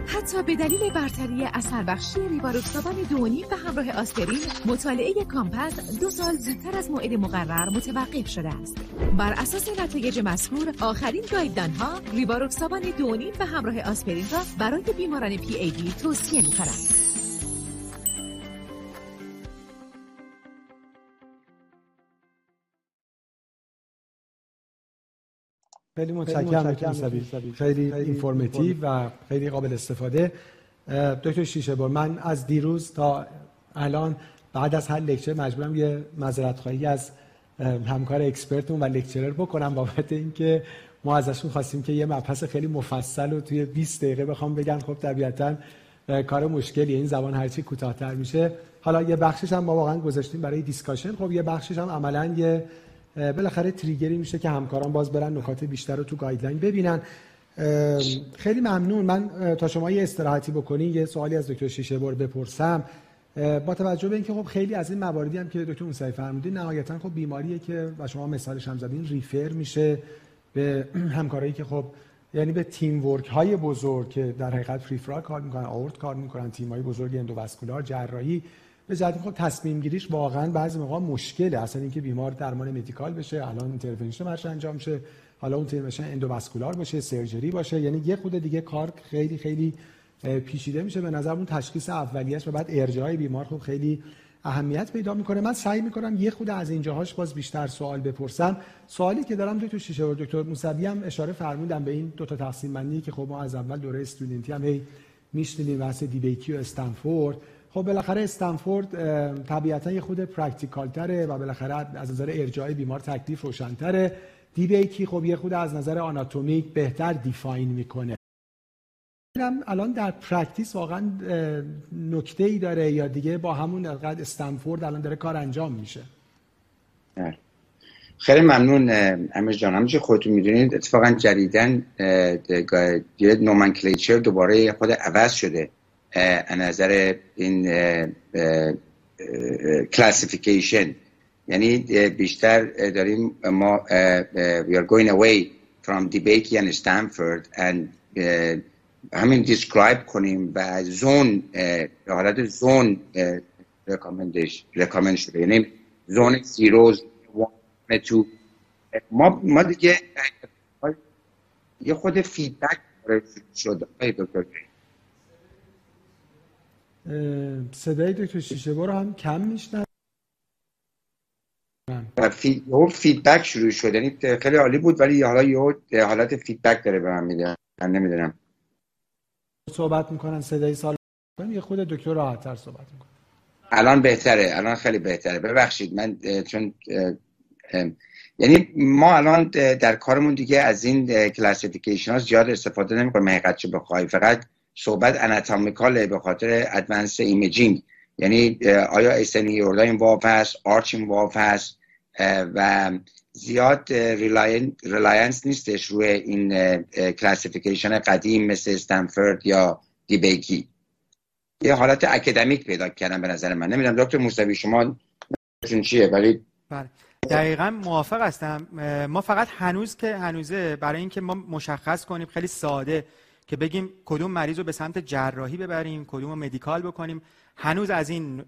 حتی به دلیل برتری اثر بخشی ریواروکسابان دو و نیم همراه آسپرین مطالعه COMPASS دو سال زودتر از موعد مقرر متوقف شده است. بر اساس نتایج مذکور آخرین guideline ها ریواروکسابان دو و نیم همراه آسپرین را برای بیماران پی ای دی توصیه می‌کنند. خیلی متشکرم خیلی informative و خیلی قابل استفاده. دکتر شیشه بار من از دیروز تا الان بعد از هر lecture مجبورم یه معذرت خواهی از همکار expert مون و lecturer بکنم بابت اینکه ما ازشون خواستیم که یه مبحث خیلی مفصل و توی 20 دقیقه بخوان بگن. خب طبیعتا کار مشکلی. این زمان هرچی کوتاهتر میشه. حالا یه بخشش هم ما واقعا گذاشتیم برای discussion خب یه بخشش هم عملا یه بالاخره trigger ی میشه که همکاران باز برن نکات بیشتر رو تو guideline ببینن. خیلی ممنون. من تا شما یه استراحتی بکنین یه سوالی از دکتر شیشه بار بپرسم با توجه به اینکه خب خیلی از این مواردی هم که دکتر موسوی فرمودین نهایتا خب بیماریه که و شما مثالش هم زدین refer میشه به *clears throat* همکارایی که خب یعنی به team work های بزرگ که در حقیقت peripheral کار می‌کنن آئورت کار می‌کنن تیم های بزرگ endovascular جراحی به جهت خب تصمیم گیریش واقعا بعضی موقع مشکله. اصلا اینکه بیمار درمان medical بشه الان intervention براش انجام شه حالا اون intervention endovascular باشه surgery باشه. یعنی یه خورده دیگه کار خیلی خیلی پیچیده میشه. به نظر اون تشخیص اولیش و بعد ارجاع بیمار خب خیلی اهمیت پیدا می‌کنه. من سعی می‌کنم یه خورده از اینجاهاش باز بیشتر سوال بپرسم. سوالی که دارم دکتر شیشه و دکتر موسوی هم اشاره فرمودن به این دو تا تقسیم بندی که خب ما از اول دوره student ی هم هی میشنیدیم DeBakey و Stanford. خب بالاخره Stanford طبیعتا یه خورده practical تره و بالاخره از نظر ارجاع بیمار تکلیف روشنتره. DeBakey خب یه خورده از نظر آناتومیک بهتر define می‌کنه. الان در practice واقعا نکته ای داره یا دیگه با همون حد Stanford الان داره کار انجام میشه. بله. خیلی ممنون امیر جان. همونجور خودتون می‌دونید اتفاقا جدیدن nomenclature دوباره خورده عوض شده. نظر این classification یعنی بیشتر داریم ما we are going away from Debakey and Stanford and همین describe کنیم و zone حالت zone recommend شده. یعنی zone zero ز تو ما ما دیگه یه خود فیدبک شد دکتر صدای دکتر شیشه برو هم کم میشنن یه فیدبک شروع شد. یعنی خیلی عالی بود ولی حالا یه حالت فیدبک داره به من میده. من نمی‌دونم. صحبت می‌کنن صدای سال یه خود دکتر راحت صحبت می‌کنن الان بهتره الان خیلی بهتره. ببخشید من چون یعنی ما الان در کارمون دیگه از این classification ها زیاد استفاده نمی‌کنیم. حقیقتشو بخوای. فقط صحبت anatomical ه به خاطر advanced imaging یعنی آیا اسنی این واف هست arch involve هست و زیاد reliance نیستش روی این classification قدیم مثل Stanford یا DeBakey یه حالت اکادمیک پیدا کرده به نظر من. نمی‌دونم دکتر موسوی شما چیه؟ ولی بله. دقیقا موافق هستم. ما فقط هنوز که هنوزه برای اینکه ما مشخص کنیم خیلی ساده که بگیم کدوم مریض رو به سمت جراحی ببریم کدوم رو medical بکنیم. هنوز از این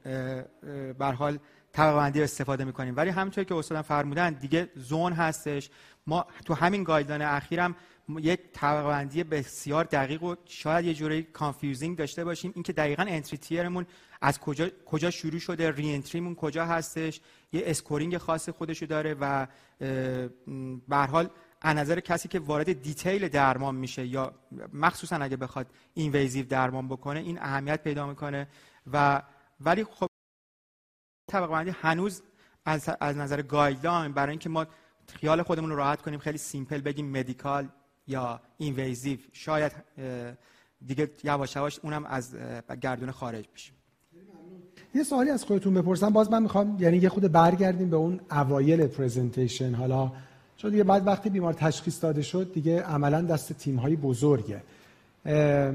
بر حال طبقه استفاده می‌کنیم. ولی همونطور که استادم فرمودن دیگه zone هستش. ما تو همین guideline اخیرم یک طبقه بسیار دقیق و شاید یه جوری confusing داشته باشیم. اینکه دقیقا entry tear مون از کجا کجا شروع شده re-entry مون کجا هستش. یه scoring خاص خودشو داره و به حال از نظر کسی که وارد detail درمان میشه یا مخصوصا اگه بخواد invasive درمان بکنه این اهمیت پیدا می‌کنه و ولی خب طبقه بندی هنوز از, از نظر guideline برای اینکه ما خیال خودمون رو راحت کنیم خیلی simple بگیم medical یا invasive شاید دیگه یواش یواش اونم از گردونه خارج بشه یه سوالی از خودتون بپرسم باز من می‌خوام یعنی یه خود برگردیم به اون اوایل presentation حالا چون دیگه بعد وقتی بیمار تشخیص داده شد دیگه عملا دست تیم های بزرگه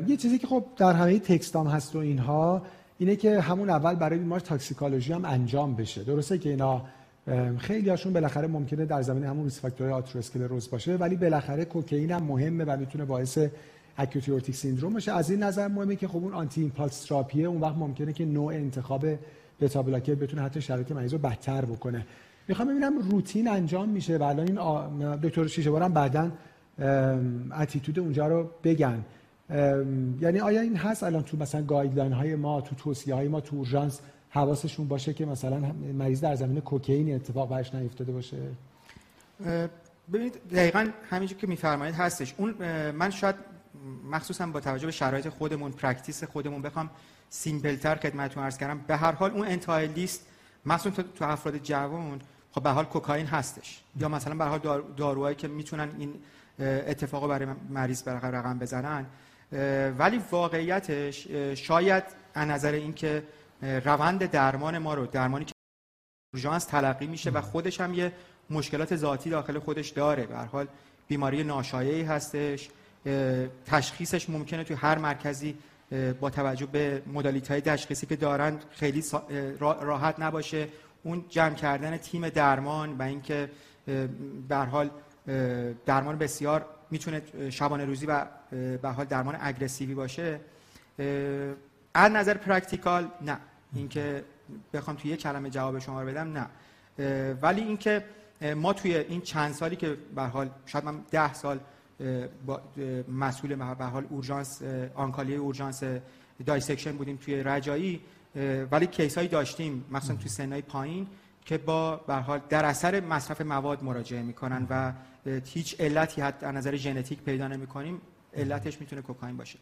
یه چیزی که خب در همه text ام هست و اینها اینه که همون اول برای بیمار toxicology هم انجام بشه. درسته که اینا خیلی هاشون بالاخره ممکنه در زمینه همون risk factor آتروسکلروز باشه ولی بالاخره کوکائین هم مهمه و می‌تونه باعث acute aortic syndrome باشه از این نظر مهمه که خب اون anti-impulse therapy ه اون وقت ممکنه که نوع انتخاب beta blocker بتونه حتی شرایط مریض رو بدتر بکنه. می‌خوام ببینم روتین انجام میشه و الان این دکتر شیشه‌برم بعدا attitude اونجا رو بگن. یعنی آیا این هست الان تو مثلا guideline های ما تو توصیه های ما تو اورژانس حواسشون باشه که مثلا مریض در زمینه کوکائین اتفاق براش نیفتاده باشه؟ ببینید دقیقا همینجور که میفرمایید هستش. اون من شاید مخصوصا با توجه به شرایط خودمون practice خودمون بخوام simple تر خدمتتون عرض کردم. به هر حال اون انتهای لیست مخصوصا تو افراد جوان خب به حال کوکائین هستش. یا مثلا به حال داروهایی که می‌تونن این اتفاق برای مریض رقم بزنن. ولی واقعیتش شاید از نظر اینکه روند درمان ما رو درمانی که اورژانس تلقی میشه و خودش هم یه مشکلات ذاتی داخل خودش داره. به حال بیماری ناشایعی هستش. تشخیصش ممکنه تو هر مرکزی با توجه به مدالیت های تشخیصی که دارن خیلی راحت نباشه. اون جمع کردن تیم درمان و اینکه به حال درمان بسیار می‌تونه شبانه روزی و به حال درمان اگریسیوی باشه. از نظر practical نه. اینکه بخوام توی یک کلمه جواب شما رو بدم نه. ولی اینکه ما توی این چند سالی که به حال شاید من ده سال با مسئول به حال اورژانس on-call ی اورژانس dissection بودیم توی رجایی ولی case هایی داشتیم مثلا توی سنهای پایین که با به حال در اثر مصرف مواد مراجعه می‌کنن و هیچ علتی حتی از نظر ژنتیک پیدا نمی‌کنیم علتش می‌تونه کوکائین باشه.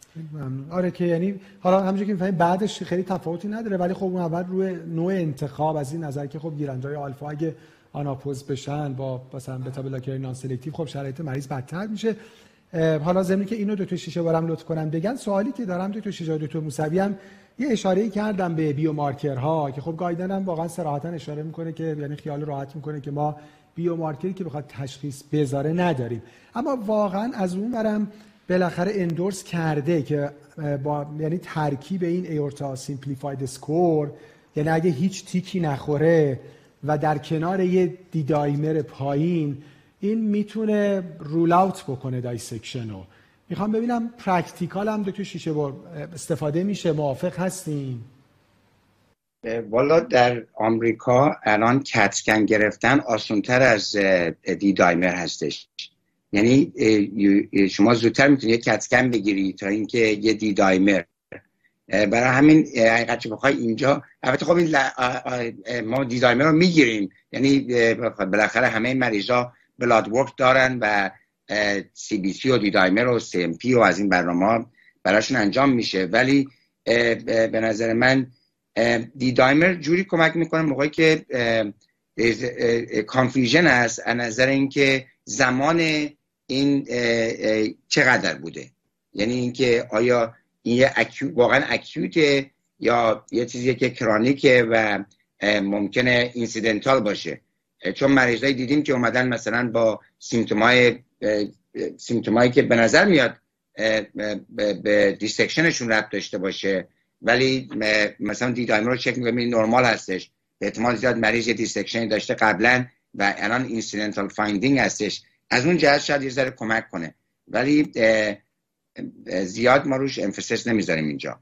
آره که یعنی حالا همونجوری که می‌فرمایید بعدش خیلی تفاوتی نداره ولی خب اون اول روی نوع انتخاب از این نظر که خب گیرنده آلفا اگه unopposed بشن با مثلا beta blocker non-selective خب شرایط مریض بدتر میشه. حالا زمینه که اینو دکتر شیشه‌برم لطف کنم بگن سوالی که دارم دکتر شیشه دکتر موسوی هم یه اشاره کردم به biomarker ها که خب guideline هم واقعا صراحتا اشاره می‌کنه که یعنی خیال راحت می‌کنه که ما biomarker ی که بخواد تشخیص بذاره نداریم. اما واقعا از اون ورم بالاخره endorse کرده که با یعنی ترکیب این aorta simplified score یعنی اگه هیچ تیکی نخوره و در کنار یه D-dimer پایین این می‌تونه rule out بکنه dissection رو. می‌خوام ببینم practical هم دکتر شیشه‌بر استفاده میشه موافق هستیم والا در آمریکا الان CT scan گرفتن آسونتر از D-dimer هستش. یعنی شما زودتر می‌تونید یک CT scan بگیری تا اینکه یه D-dimer. برای همین حقیقتو بخوای اینجا؟ البته خب این ما D-dimer رو می‌گیریم. یعنی بالاخره همه مریضا blood work دارن و سی بی سی و دی دایمر و سی ام پی و از این برنامه براشون انجام میشه. ولی به نظر من D-dimer جوری کمک می‌کنه موقعی که confusion هست از نظر اینکه زمان این چقدر بوده. یعنی اینکه آیا این یه acute، واقعا acute ه یا یه چیزی که chronic ه و ممکنه incidental باشه. چون مریضایی دیدیم که اومدن مثلا با symptom های symptom هایی که به نظر میاد به dissection شون ربط داشته باشه ولی مثلا D-dimer رو چک می‌کنیم نرمال هستش. به احتمال زیاد مریض یه dissection داشته قبلا و الان incidental finding هستش. از اون جهت شاید یه ذره کمک کنه. ولی زیاد ما روش emphasis نمی‌ذاریم اینجا.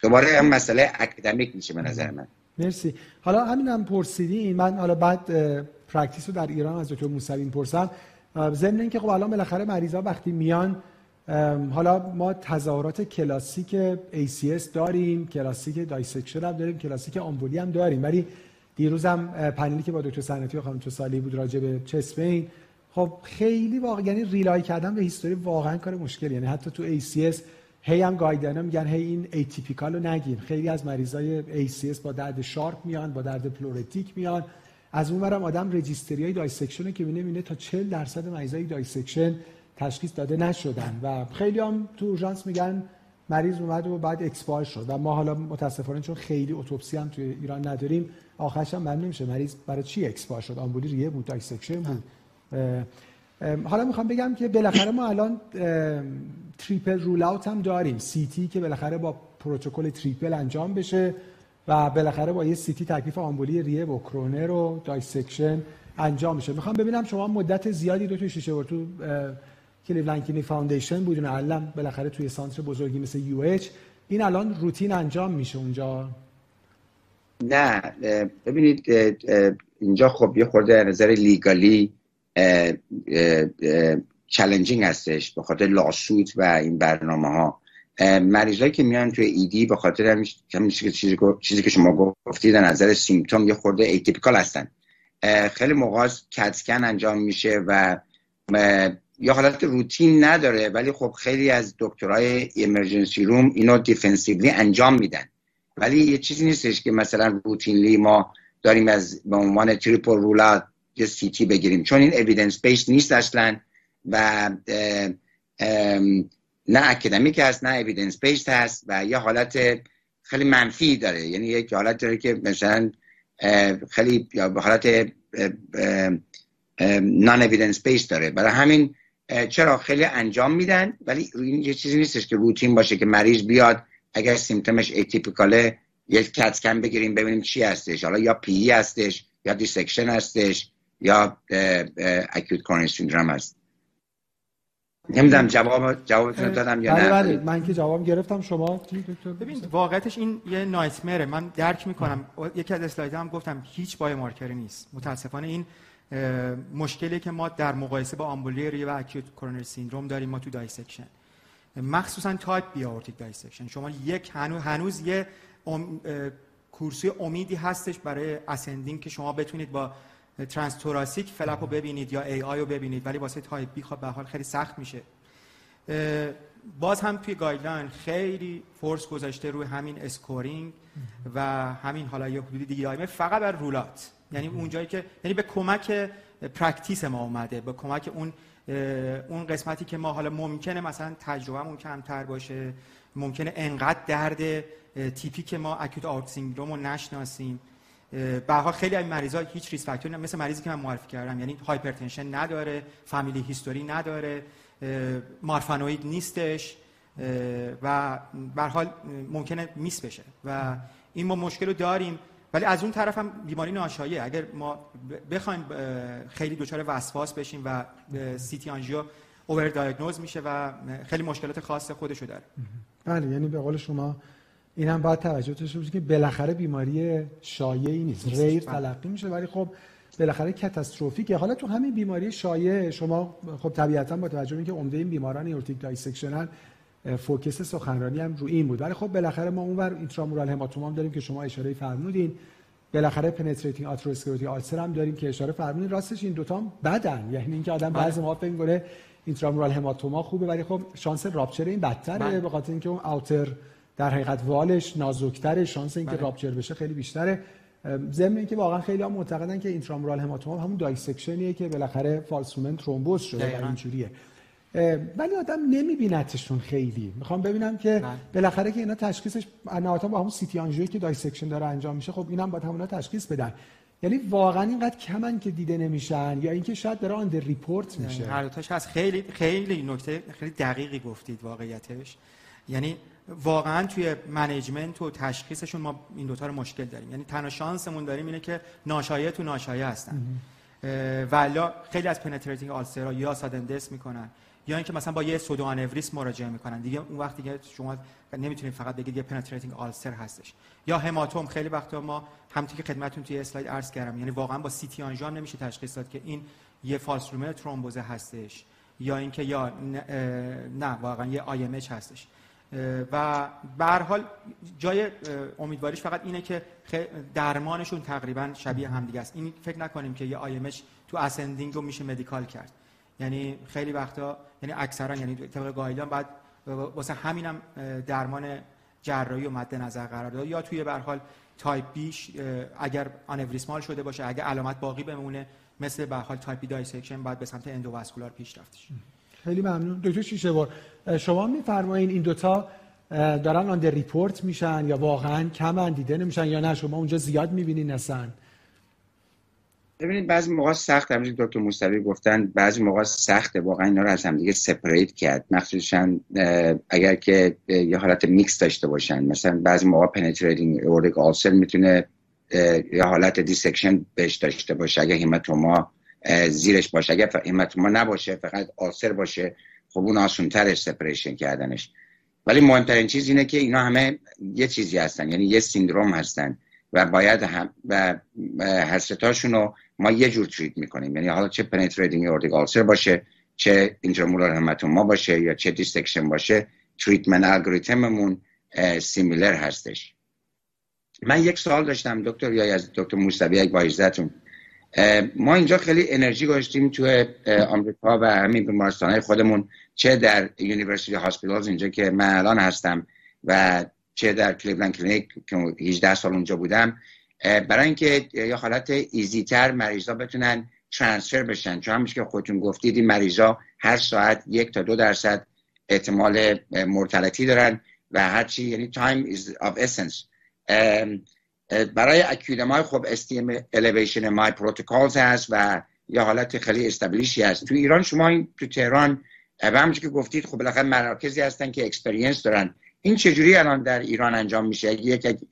دوباره هم مسئله اکادمیک میشه به نظر من. مرسی. حالا همین هم پرسیدین. من حالا بعد practice رو در ایران از دکتر موسوی پرسم ضمن اینکه خب الان بالاخره مریضا وقتی میان حالا ما تظاهرات classic ACS داریم classic dissection هم داریم classic آمبولی هم داریم. ولی دیروزم پنلی که با دکتر سنتی و خانم سالی بود راجع به chest pain خب خیلی واقعا یعنی rely کردن به history واقعا کار مشکلی یعنی حتی تو ACS هی هم guideline میگن هی این atypical رو نگین خیلی از مریضای ACS با درد sharp میان با درد pleuritic میان. از اون ورم آدم registry های dissection که می‌بینه تا 40 درصد مریضای dissection تشخیص داده نشدن و خیلی هم تو اورژانس میگن مریض اومد و بعد expire شد و ما حالا متاسفانه چون خیلی autopsy هم توی ایران نداریم آخرش هم معلوم نمیشه مریض برای چی expire شد؟ آمبولی ریه بود dissection بود. حالا می‌خوام بگم که بالاخره ما الان triple rule-out هم داریم. CT که بالاخره با پروتکل triple انجام بشه. و بالاخره با یه CT تکلیف آمبولی ریه و کرونر و dissection انجام میشه. می‌خوام ببینم شما مدت زیادی رو توی شیشه تو Cleveland Foundation بودین الان بالاخره توی center بزرگی مثل UH این الان روتین انجام میشه اونجا؟ نه ببینید اینجا خب یه خورده نظر legally challenging هستش به خاطر lawsuit و این برنامه ها مریضایی که میان توی ED به خاطر همین چیزی, چیزی که شما گفتید در نظر symptom یه خورده atypical هستن. خیلی موقع CAT scan انجام میشه و یا حالت روتین نداره ولی خب خیلی از دکترهای emergency room اینو defensively انجام میدن. ولی یه چیزی نیستش که مثلا routinely ما داریم از به عنوان triple rule-out یه CT بگیریم. چون این evidence-based نیست اصلا و نه اکادمیک هست نه evidence-based هست و یه حالت خیلی منفی داره. یعنی یک حالت داره که مثلا خیلی یا حالت non-evidence-based داره. برای همین چرا خیلی انجام میدن؟ ولی این یه چیزی نیستش که روتین باشه که مریض بیاد اگر symptomش atypicalه یک CAT scan بگیریم ببینیم چی هستش. حالا یا PE هستش یا dissection هستش یا acute coronary syndrome هست. نمی‌دونم جواب جوابتون دادم یا بله، نه. بله. من که جواب گرفتم شما؟ ببین واقعیتش این یه nightmareه من درک می‌کنم. یکی از اسلاید هم گفتم هیچ biomarkerی نیست. متاسفانه این مشکلی که ما در مقایسه با آمبولی ریه و acute coronary syndrome داریم ما تو dissection مخصوصا type B aortic dissection شما یک هنوز, هنوز یه ام... کورسوی امیدی هستش برای ascending که شما بتونید با transthoracic flap رو ببینید یا AI رو ببینید ولی واسه type B خب به حال خیلی سخت میشه. باز هم توی guideline خیلی force گذاشته روی همین scoring و همین حالا یه حدودی دیگه فقط برا rule-out. یعنی اونجایی که یعنی به کمک practice ما اومده به کمک اون اون قسمتی که ما حالا ممکنه مثلا تجربهمون کمتر باشه ممکنه انقدر درد typical acute aortic syndrome رو نشناسیم. به خیلی از مریضا هیچ risk factorی مثل مریضی که من معرفی کردم. یعنی hypertension نداره family history نداره marfanoid نیستش و به حال ممکنه miss بشه. و این ما مشکل رو داریم. ولی از اون طرف هم بیماری ناشایعه اگر ما بخوایم خیلی دچار وسواس بشیم و CT angio overdiagnose میشه و خیلی مشکلات خاص خودشو داره. بله یعنی به قول شما این هم باید توجه داشته که بالاخره بیماری شایعی نیست. rare بله. تلقی میشه ولی خب بالاخره catastrophicه. حالا تو همین بیماری شایع شما خب طبیعتا با توجه به اینکه عمده این بیماران aortic dissectionاند focus سخنرانی هم رو این بود. ولی خب بالاخره ما اونور intramural hematoma هم داریم که شما اشاره فرمودین. بالاخره penetrating atherosclerotic ulcer هم داریم که اشاره فرمودین. راستش این دوتا هم بدن. یعنی اینکه آدم بعضی موقع فکر کنه intramural hematoma خوبه ولی خب شانس rupture این بدتره بله. به خاطر اینکه اون outer در حقیقت wallش نازکتره شانس اینکه بله. rupture بشه خیلی بیشتره. ضمن اینکه واقعا خیلی ها معتقدن که intramural hematoma همون dissectionیه که بالاخره false lumen thrombose شده و اینجوریه. ولی آدم نمیبینتشون خیلی. می‌خوام ببینم که بله. بالاخره که اینا تشخیصش نهایتا با همون سیتی آنژیوی که dissection داره انجام میشه خب اینم باید همونا تشخیص بدن. یعنی واقعا اینقدر کمن که دیده نمیشن یا اینکه شاید داره underreport میشه. هر دوتاش هست. خیلی خیلی نکته خیلی دقیقی گفتید واقعیتش. یعنی واقعا توی management و تشخیصشون ما این دوتا رو مشکل داریم. یعنی تنها شانسمون داریم اینه که ناشایع تو ناشایع هستن. ولا خیلی از penetrating ulcerا یا sudden death می‌کنن یا اینکه مثلا با یه pseudoaneurysm مراجعه می‌کنن. دیگه اون وقت دیگه شما نمی‌تونید فقط بگید یه penetrating ulcer هستش. یا hematoma خیلی وقتا ما همونطور که خدمتتون توی اسلاید عرض کردم یعنی واقعا با CT angio نمیشه تشخیص داد که این یه false lumen thrombose هستش یا اینکه یا نه واقعا یه IMH هستش. و به حال جای امیدواریش فقط اینه که درمانشون تقریبا شبیه همدیگه است. این فکر نکنیم که یه IMH تو ascending رو میشه medical کرد. یعنی خیلی وقتا یعنی اکثرا یعنی طبق guideline بعد واسه همینم درمان جراحی و مد نظر قرار داد. یا توی به حال type B ش اگر aneurysmal شده باشه اگر علامت باقی بمونه مثل به حال type B dissection بعد به سمت endovascular پیش رفتش. خیلی ممنون. دکتر شیشه بار شما میفرمایید این دوتا دارن under report میشن یا واقعا کم دیده نمیشن یا نه؟ شما اونجا زیاد می‌بینین نسن ببینید بعضی موقع سخت همونجوری دکتر مصطفی گفتن بعضی موقع سخته. واقعا اینا رو از هم دیگه separate کرد. مخصوصا اگر که یه حالت میکس داشته باشن. مثلا بعضی موقع penetrating aortic ulcer می‌تونه یه حالت dissection بهش داشته باشه. اگر hematoma زیرش باشه. اگر hematoma نباشه فقط ulcer باشه خب اون آسونتر separation کردنش. ولی مهمترین چیز اینه که اینا همه یه چیزی هستن یعنی یه syndrome هستن و باید هم و هر ستاشون ما یه جور treat می‌کنیم. یعنی حالا چه penetrating aortic ulcer باشه چه intramural hematoma باشه یا چه dissection باشه treatment algorithm مون similar هستش. من یک سوال داشتم دکتر یا از دکتر موسوی یک بایزتون ما اینجا خیلی انرژی گذاشتیم تو آمریکا و همین بیمارستانهای خودمون چه در University Hospitals اینجا که من الان هستم و چه در Cleveland Clinic که 18 سال اونجا بودم برای اینکه یا حالت easy تر مریضا بتونن transfer بشن. چون همیشه که خودتون گفتید این مریضا هر ساعت یک تا دو درصد احتمال mortality دارن و هرچی یعنی time is of essence. برای acute MI خب ST elevation MI protocols هست و یا حالت خیلی established ی هست. تو ایران شما این تو تهران و که گفتید خب بالاخره مراکزی هستن که experience دارن. این چجوری الان در ایران انجام میشه؟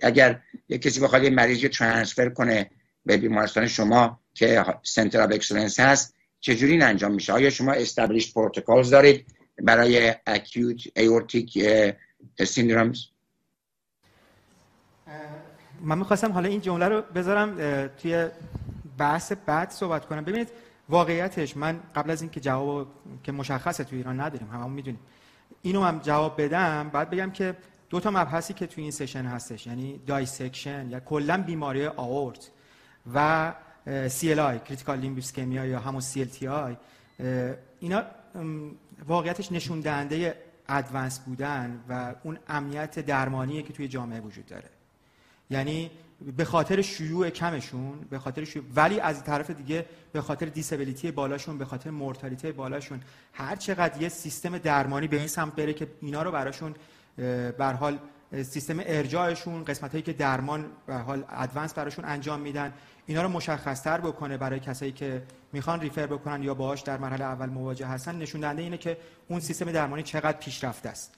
اگر یک کسی بخواد یه مریض transfer کنه به بیمارستان شما که center of excellence هست چجوری این انجام میشه؟ آیا شما established protocols دارید برای acute aortic syndromes من می‌خواستم حالا این جمله رو بذارم توی بحث بعد صحبت کنم. ببینید واقعیتش من قبل از اینکه جواب که مشخصه تو ایران نداریم هممون می‌دونیم. اینو هم جواب بدم بعد بگم که دو تا مبحثی که تو این session هستش یعنی dissection یا کلا بیماری آورت و CLI critical limb ischemia یا همون CLTI اینا واقعیتش نشون دهنده ادوانس بودن و اون امنیت درمانیه که توی جامعه وجود داره. یعنی به خاطر شیوع کمشون به خاطر شیوع ولی از طرف دیگه به خاطر دیسابیلیتی بالاشون به خاطر مورتالیته بالاشون هر چقدر یه سیستم درمانی به این سمت بره که اینا رو براشون بر حال سیستم ارجاعشون قسمت که درمان به حال ادوانس براشون انجام میدن اینا رو مشخصتر بکنه برای کسایی که می‌خوان ریفر بکنن یا باهاش در مرحله اول مواجه هستن. نشون دهنده اینه که اون سیستم درمانی چقدر پیشرفته است.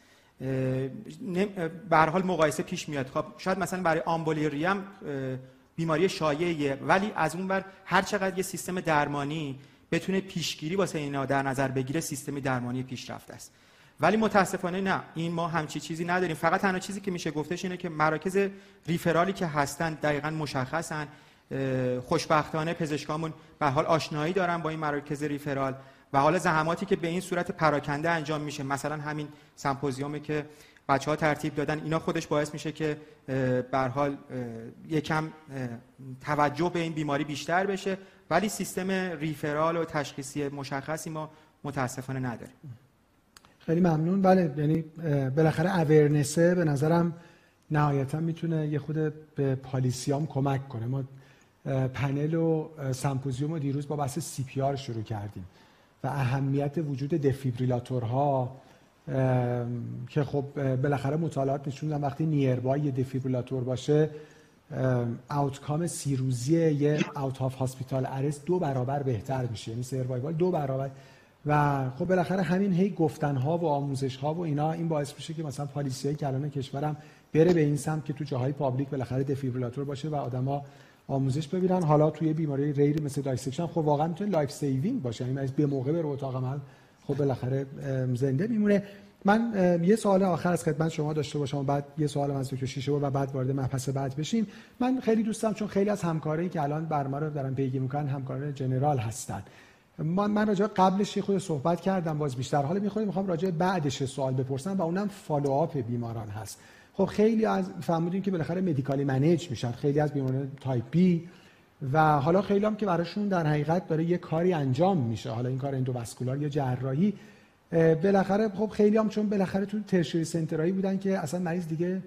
به حال مقایسه پیش میاد. خب شاید مثلا برای آمبولیری هم بیماری شایعیه ولی از اون بر هر چقدر یه سیستم درمانی بتونه پیشگیری واسه اینا در نظر بگیره سیستم درمانی پیشرفته است. ولی متاسفانه نه این ما همچی چیزی نداریم. فقط تنها چیزی که میشه گفتش اینه که مراکز ریفرالی که هستن دقیقا مشخصن. خوشبختانه پزشکامون به حال آشنایی دارن با این مراکز ریفرال. و حالا زحماتی که به این صورت پراکنده انجام میشه مثلا همین سمپوزیومی که بچه ها ترتیب دادن اینا خودش باعث میشه که به حال یکم توجه به این بیماری بیشتر بشه. ولی سیستم ریفرال و تشخیصی مشخصی ما متاسفانه نداریم. خیلی ممنون. بله یعنی بالاخره awareness ه به نظرم نهایتا می‌تونه یه خود به policy ام کمک کنه. ما پنل و سمپوزیوم رو دیروز با بحث CPR شروع کردیم. و اهمیت وجود دفیبریلاتورها که خب بالاخره مطالعات نشون وقتی nearby یه دفیبریلاتور باشه outcome سیروزی یه out of hospital arrest دو برابر بهتر میشه. یعنی survival دو برابر. و خب بالاخره همین هی گفتن ها و آموزش ها و اینا این باعث میشه که مثلا policy های کلان کشورم بره به این سمت که تو جاهای public بالاخره دفیبریلاتور باشه و آدما آموزش ببینن. حالا توی بیماری rare مثل dissection خب واقعا می‌تونه life saving باشه. یعنی به موقع بره اتاق عمل خب بالاخره زنده میمونه. من یه سوال آخر از خدمت شما داشته باشم و بعد یه سوال از دکتر شیشه و بعد وارد مبحث بعد بشیم. من خیلی دوستم چون خیلی از همکارایی که الان بر ما رو دارن پیگیری می‌کنن همکاران general هستن. من من راجع قبلش خود صحبت کردم باز بیشتر. حالا می‌خوام می‌خوام راجع بعدش سوال بپرسم و اونم follow-up بیماران هست. خب خیلی از فهمیدیم که بالاخره medically manage میشن خیلی از بیماران type B و حالا خیلی هم که براشون در حقیقت داره یه کاری انجام میشه. حالا این کار endovascular یا جراحی بالاخره خب خیلی هم چون بالاخره تو tertiary center ایی بودن که اصلا مریض دیگه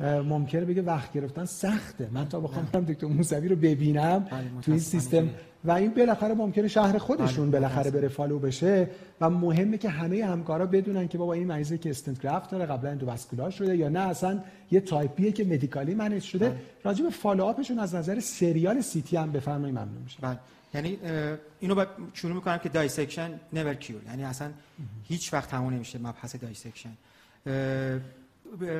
ممکنه بگه وقت گرفتن سخته. من تا بخوام برم دکتر موسوی رو ببینم بله، تو این سیستم. و این بالاخره ممکنه شهر خودشون بله، بالاخره بره follow بشه. و مهمه که همه همکارا بدونن که بابا این مریضی که stent graft داره قبلا endovascular شده یا نه اصلا یه type B ایه که medically manage شده. بله. راجع به follow-up شون از نظر serial CT هم بفرمایید ممنون میشه بله. یعنی اینو با شروع می‌کنم که dissection never cure یعنی اصلا هیچ وقت تموم نمیشه مبحث dissection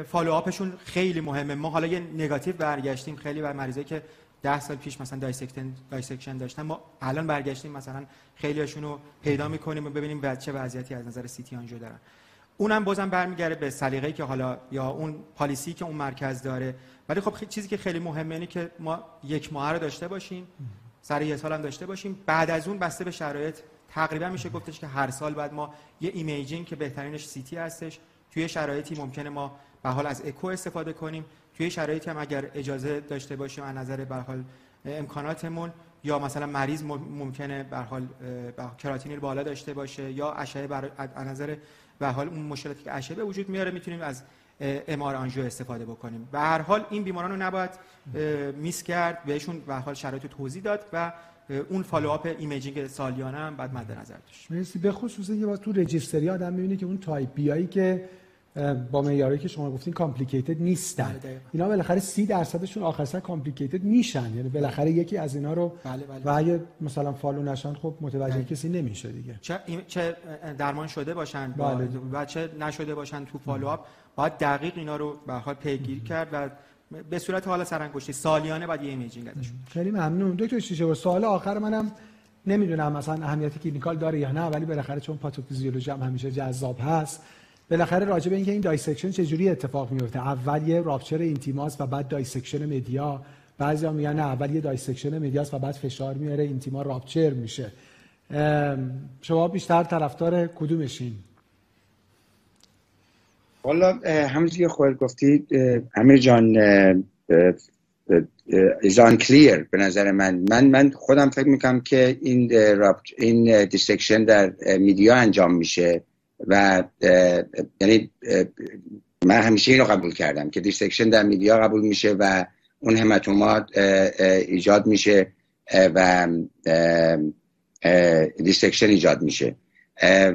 follow-up شون خیلی مهمه. ما حالا یه نگاتیو برگشتیم. خیلی بر مریضایی که ده سال پیش مثلا dissection dissection داشتن ما الان برگشتیم. مثلا خیلیاشون رو پیدا می‌کنیم و ببینیم چه وضعیتی از نظر CT angio دارن. اونم بازم برمیگره به سلیقه‌ای که حالا یا اون policy که اون مرکز داره. ولی خب چیزی که خیلی مهمه اینه که ما یک ماه رو داشته باشیم. سر یه سال هم داشته باشیم. بعد از اون بسته به شرایط. تقریبا میشه گفتش که هر سال بعد ما یه imaging که بهترینش CT هستش. توی شرایطی ممکنه ما به حال از اکو استفاده کنیم. توی شرایطی هم اگر اجازه داشته باشیم از نظر به حال امکاناتمون یا مثلا مریض ممکنه به حال کراتینی بالا داشته باشه یا اشعه بر از نظر به حال اون مشکلاتی که اشعه به وجود میاره می‌تونیم از MR angio استفاده بکنیم. به هر حال این بیماران رو نباید miss کرد بهشون به حال شرایط توضیح داد و اون follow-up imaging سالیانه هم بعد مد نظر داشت. مرسی. به خصوص اینکه تو registry آدم می‌بینه که اون type B هایی که با معیاری که شما گفتین complicated نیستن. بله اینا بالاخره 30 درصدشون آخر سر complicated میشن. یعنی بالاخره یکی از اینا رو بله بله. و اگه مثلا follow نشن خب متوجه. کسی نمیشه دیگه. چه چه درمان شده باشن بله. و چه نشده باشن تو follow up باید دقیق اینا رو به حال پیگیری کرد و به صورت حالا سرانگشتی سالیانه باید یه imaging ازشون خیلی ممنون. دکتر شیشه‌بر سوال آخر منم نمی‌دونم مثلا اهمیت clinical داره یا نه ولی بالاخره چون پاتوفیزیولوژی هم همیشه جذاب هست بالاخره راجع به اینکه این dissection چجوری اتفاق میفته. اول یه rupture intima س و بعد dissection media. بعضیا میگن نه اول یه dissection media س و بعد فشار میاره intima rupture میشه. شما بیشتر طرفدار کدومشین؟ والا همونجوری که خودت گفتی امیر جان it's unclear به نظر من. من من خودم فکر می‌کنم که این این dissection در media انجام میشه. و یعنی من همیشه اینو قبول کردم که dissection در media قبول میشه و اون hematoma ایجاد میشه و dissection ایجاد میشه.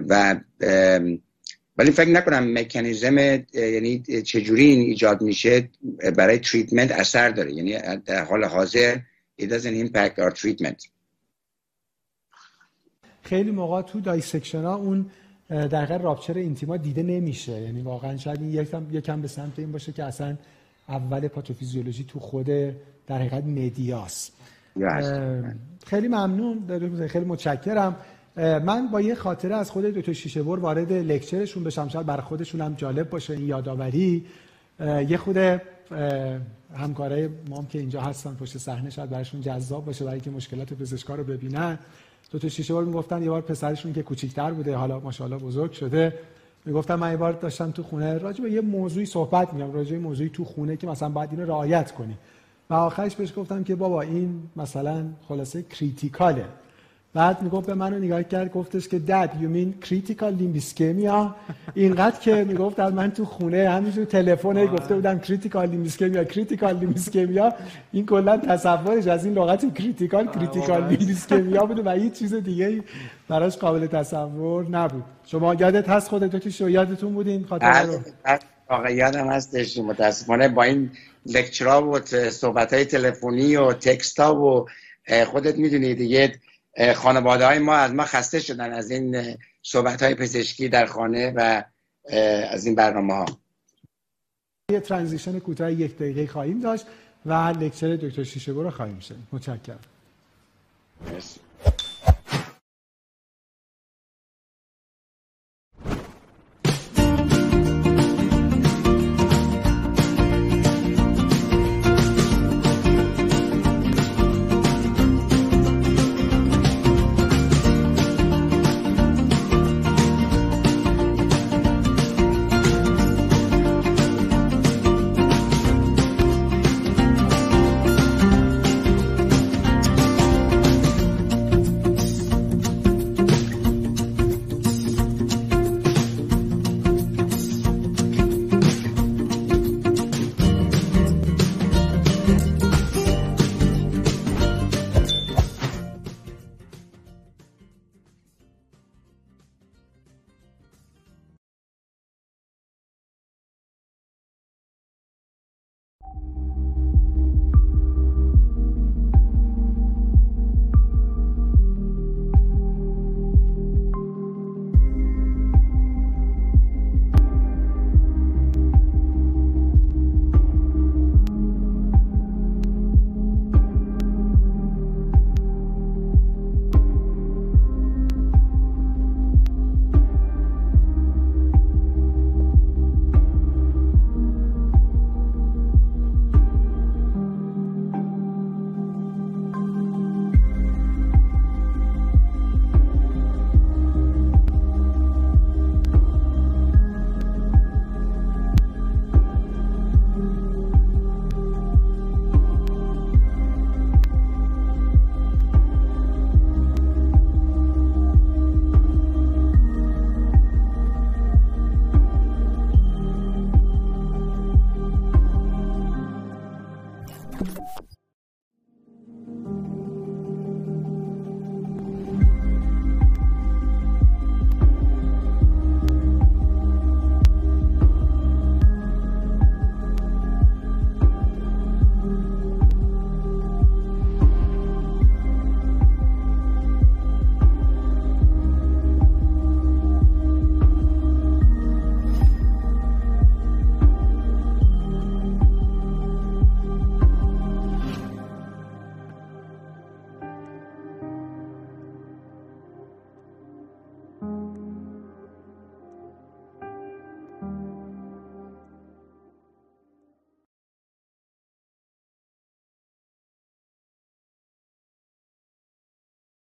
و ولی فکر نکنم مکانیزم یعنی چجوری این ایجاد میشه برای treatment اثر داره. یعنی در حال حاضر it doesn't impact our treatment. خیلی موقع تو dissection ها اون در حقیقت rupture intima دیده نمیشه. یعنی واقعا شاید این یکم یکم به سمت این باشه که اصلا اول پاتوفیزیولوژی تو خود در حقیقت media ست. خیلی ممنون. خیلی متشکرم. من با یه خاطره از خود دکتر شیشه‌بر وارد lecture شون بشم. شاید برای خودشون هم جالب باشه این یادآوری. یه خود همکارای ما که اینجا هستن پشت صحنه شاید براشون جذاب باشه برای که مشکلات پزشکا رو ببینن. دکتر شیشه‌بر می‌گفتن یه بار پسرشون که کوچیک‌تر بوده حالا ماشاءالله بزرگ شده. می‌گفتم من یه بار داشتم تو خونه راجع به یه موضوعی صحبت میگم راجع به موضوعی تو خونه که مثلا باید اینو رعایت کنی. و آخرش بهش گفتم که بابا این مثلا خلاصه critical ه. بعد می‌گفت به منو نگاه کرد گفتش که Dad you mean critical limb ischemia اینقدر که می‌گفت از من تو خونه همینجور تلفن گفته بودم critical limb ischemia critical limb ischemia این کلا تصورش از این لغت critical critical limb ischemia بوده و هیچ چیز دیگه براش قابل تصور نبود. شما یادت هست خودت تو یادتون بودین خاطره رو؟ واقعا یادم هستش متاسفانه با این lecture ا و صحبت های تلفنی و text ها و خودت می‌دونی دیگه خانواده های ما از ما خسته شدن از این صحبت های پزشکی در خانه و از این برنامه ها یه ترانزیشن کوتاه یک دقیقه خواهیم داشت و لکچر دکتر شیشه برو خواهیم شد. متشکرم. مرسی.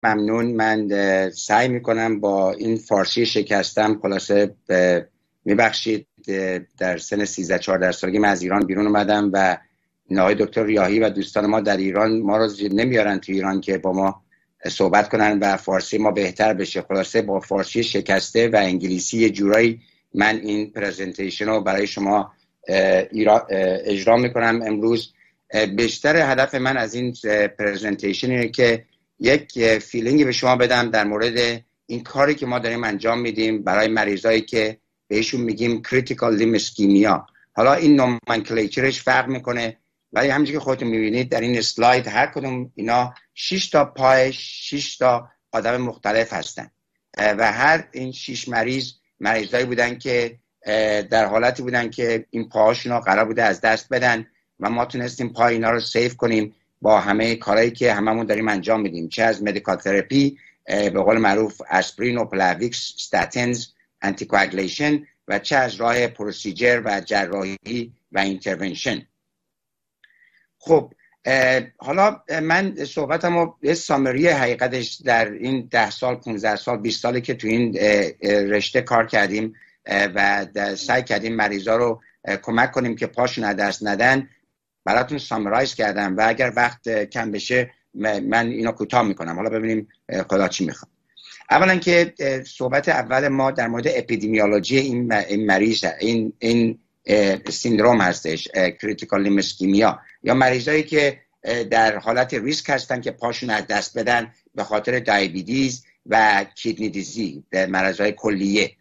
ممنون. من سعی می‌کنم با این فارسی شکستم. خلاصه میبخشید در سن 13 14 سالگی من از ایران بیرون اومدم و نهای دکتر ریاهی و دوستان ما در ایران ما رو نمیارن تو ایران که با ما صحبت کنن و فارسی ما بهتر بشه. خلاصه با فارسی شکسته و انگلیسی یه جورایی من این پرزنتیشن رو برای شما اجرا می‌کنم. امروز بیشتر هدف من از این presentation اینه که یک feeling ی به شما بدم در مورد این کاری که ما داریم انجام میدیم برای مریضایی که بهشون میگیم critical limb ischemia حالا این nomenclature ش فرق می‌کنه ولی همینجور که خودتون می‌بینید در این اسلاید هر کدوم اینا 6 تا پای 6 تا آدم مختلف هستن. و هر این 6 مریض مریضایی بودن که در حالتی بودن که این پاهاشون قرار بوده از دست بدن و ما تونستیم پای اینا رو save کنیم. با همه کارهایی که هممون داریم انجام میدیم. چه از medical therapy به قول معروف aspirin و Plavix statins anticoagulation و چه از راه procedure و جراحی و intervention خب حالا من صحبتم رو یه summary حقیقتش در این ده سال 15 سال 20 سالی که تو این رشته کار کردیم و سعی کردیم مریضا رو کمک کنیم که پاشون دست ندن. براتون summarize کردم و اگر وقت کم بشه من اینو کوتاه می‌کنم. حالا ببینیم خدا چی می‌خواد. اولا که صحبت اول ما در مورد اپیدمیولوژی این مریض این این syndrome هستش critical limb ischemia یا مریضایی که در حالت ریسک هستن که پاشون از دست بدن به خاطر diabetes و kidney disease مرضای کلیه.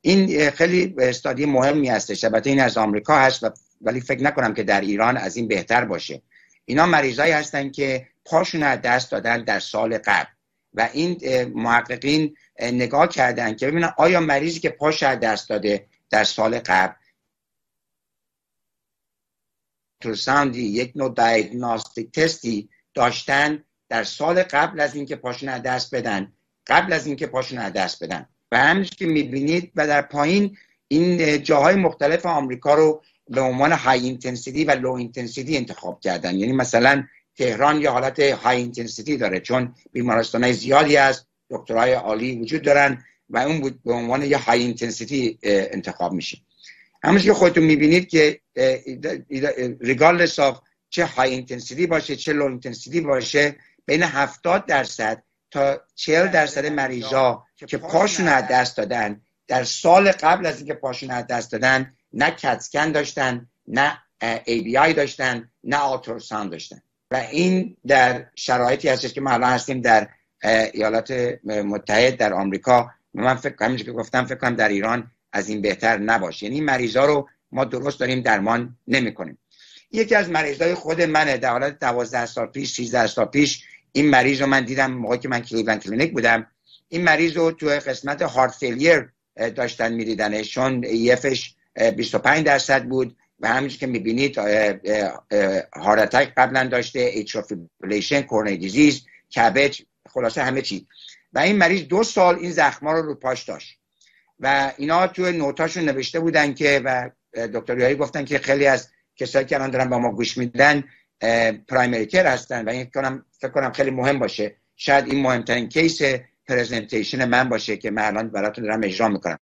این خیلی استادی مهمی هستش. البته این از آمریکا هست ولی فکر نکنم که در ایران از این بهتر باشه. اینا مریضایی هستن که پاشون از دست دادن در سال قبل. و این محققین نگاه کردن که ببینن آیا مریضی که پاش از دست داده در سال قبل ترساندی یک نوع دیگناستیک تستی داشتن در سال قبل از اینکه پاشون از دست بدن قبل از اینکه پاشون از دست بدن. و همینجور که می‌بینید و در پایین این جاهای مختلف آمریکا رو به عنوان high intensity و low intensity انتخاب کردن. یعنی مثلا تهران یه حالت high intensity داره چون بیمارستان زیادی از دکترهای عالی وجود دارن و اون بود به عنوان یه high intensity انتخاب میشه. همونجور که خودتون می‌بینید که regardless of چه high intensity باشه چه low intensity باشه بین 70 درصد تا 40 درصد مریضا که پاشون از دست دادن در سال قبل از اینکه پاشون از دست دادن نه کتسکن داشتن نه ای بی آی داشتن نه آلتراساند داشتن. و این در شرایطی هستش که ما الان هستیم در ایالات متحد در آمریکا. من فکر کنم که گفتم فکر کنم در ایران از این بهتر نباشه. یعنی مریضا رو ما درست داریم درمان نمی کنیم یکی از مریضای خود منه. در حالت 12 سال پیش 13 سال پیش این مریض رو من دیدم موقعی که من Cleveland Clinic بودم. این مریض رو تو قسمت heart failure داشتن میدیدنش چون EF ش 25 درصد بود و همینجور که می‌بینید heart attack قبلا داشته atrial fibrillation coronary disease CABG خلاصه همه چی. و این مریض دو سال این زخما رو رو پاش داشت. و اینا تو note اشون نوشته بودن که و دکتریایی گفتن که خیلی از کسایی که الان دارن با ما گوش میدن primary care هستن و این کنم فکر کنم خیلی مهم باشه. شاید این مهمترین case presentation من باشه که من الان براتون دارم اجرا می‌کنم.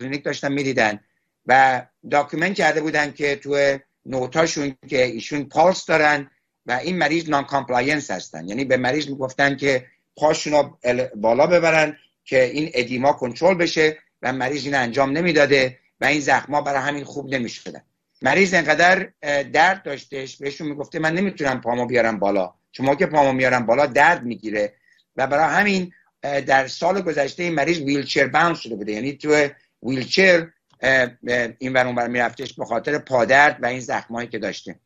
کلینیک داشتن می‌دیدن. و document کرده بودن که تو note اشون که ایشون پالس دارن و این مریض noncompliance هستن. یعنی به مریض می‌گفتن که پاشون بالا ببرن که این ادیما کنترل بشه و مریض این انجام نمی‌داده و این زخما برای همین خوب نمی‌شدن. مریض انقدر درد داشتش بهشون می‌گفته من نمی‌تونم پامو بیارم بالا. شما که پامو میارم بالا درد می‌گیره. و برای همین در سال گذشته این مریض ویلچر باوند شده بوده. یعنی تو ویلچر این ور اونور میرفتش به خاطر پادرد و این زخمایی که داشته.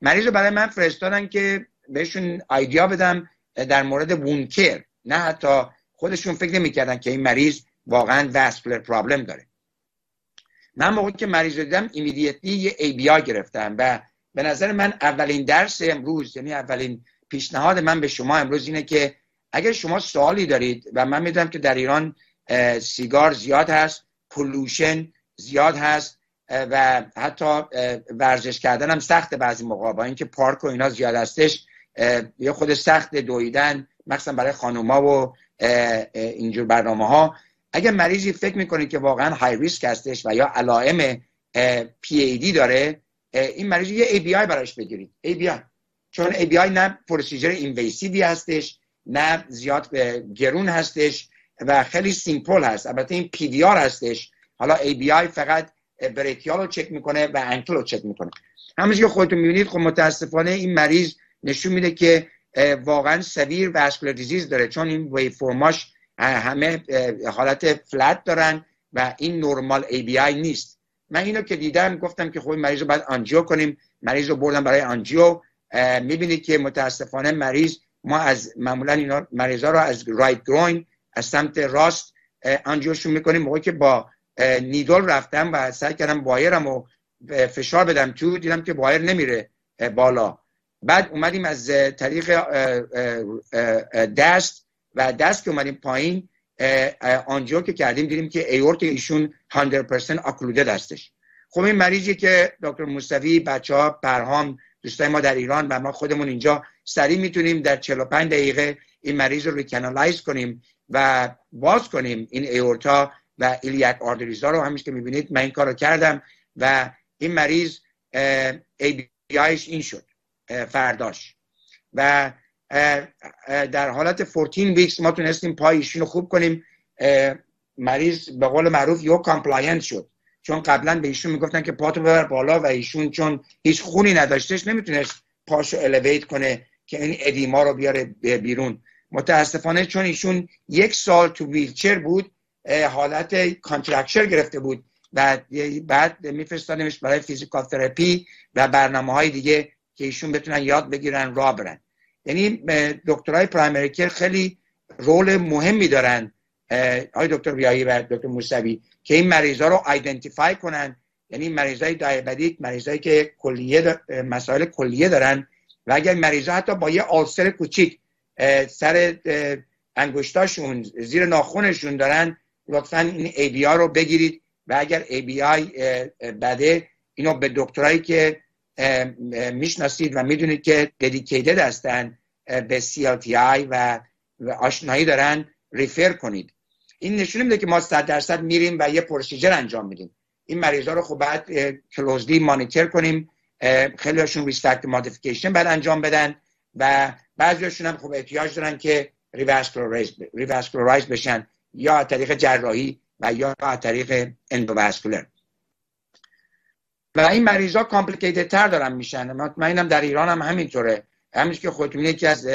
مریض رو برای من فرستادن که بهشون ایدیا بدم در مورد وونکر. نه حتی خودشون فکر نمی‌کردن که این مریض واقعا vascular problem داره. من موقعی که مریض رو دیدم immediately یه ABI گرفتم و به نظر من اولین درس امروز یعنی اولین پیشنهاد من به شما امروز اینه که اگر شما سوالی دارید و من می‌دونم که در ایران سیگار زیاد هست pollution زیاد هست و حتی ورزش کردن هم سخت بعضی موقع با اینکه پارک و اینا زیاد هستش یه خورده سخت دویدن مخصوصا برای خانوما و اینجور برنامه ها اگر مریضی فکر می‌کنه که واقعا high risk هستش و یا علائم پی ای دی داره این مریض یه ABI براش بگیرید. ABI چون ABI نه procedure invasive ی هستش نه زیاد گرون هستش. و خیلی simple هست. البته این PVR هستش. حالا ABI فقط brachial رو چک می‌کنه و ankle رو چک می‌کنه. همونجوری که خودتون می‌بینید خب متاسفانه این مریض نشون میده که واقعا severe vascular disease داره. چون این waveform اش همه حالت flat دارن و این normal ABI نیست. من اینو که دیدم گفتم که خب مریض رو باید آنجیو کنیم. مریض رو بردم برای آنجیو. می‌بینید که متاسفانه مریض ما از معمولا اینا مریضا رو از right groin از سمت راست آنجیوشون می‌کنیم. موقعی که با نیدل رفتم و سعی کردم بایرم و فشار بدم تو دیدم که بایر نمیره بالا. بعد اومدیم از طریق دست و دست که اومدیم پایین آنجا که کردیم دیدیم که ایورت ایشون 100% اکلوده دستش. خب این مریضی که دکتر مصطفی بچه ها پرهام دوستای ما در ایران و ما خودمون اینجا سریع می‌تونیم در 45 دقیقه این مریض رو ریکنالایز کنیم. و باز کنیم این aorta و iliac arteries ها رو همینجور که می‌بینید من این کار رو کردم و این مریض ABI ش این شد فرداش. و در حالت 14 weeks ما تونستیم پای رو خوب کنیم مریض به قول معروف you compliant شد. چون قبلا به ایشون می‌گفتن که پاتو ببر بالا و ایشون چون هیچ خونی نداشتش نمی‌تونست پاشو elevate کنه که این edema رو بیاره بیرون. متاسفانه چون ایشون یک سال تو ویلچر بود حالت contracture گرفته بود و بعد میفرستانیمش برای physical therapy و برنامه های دیگه که ایشون بتونن یاد بگیرن راه برن. یعنی دکترای primary خیلی role مهمی دارن آقای دکتر بیایی و دکتر موسوی که این مریضا رو identify کنن. یعنی مریضای diabetic مریضایی که کلیه مسائل کلیه دارن و اگر مریضا حتی با یه آلسر کوچیک سر انگشتاشون زیر ناخونشون دارن لطفا این ای بی رو بگیرید. و اگر ای بی آی بده اینو به دکترایی که می‌شناسید و می‌دونید که ددیکیتد هستن به CLTI و آشنایی دارن ریفر کنید. این نشون میده که ما صد درصد میریم و یه پروسیجر انجام میدیم. این مریضا رو خب بعد closely monitor کنیم خیلی هاشون risk factor modification بعد انجام بدن و بعضیشون هم خب احتیاج دارن که revascularize بشن یا از طریق جراحی و یا از طریق endovascular. و این مریض ها complicated تر دارن میشن. مطمئنم در ایران هم همینطوره. همینجور که خودتون یکی از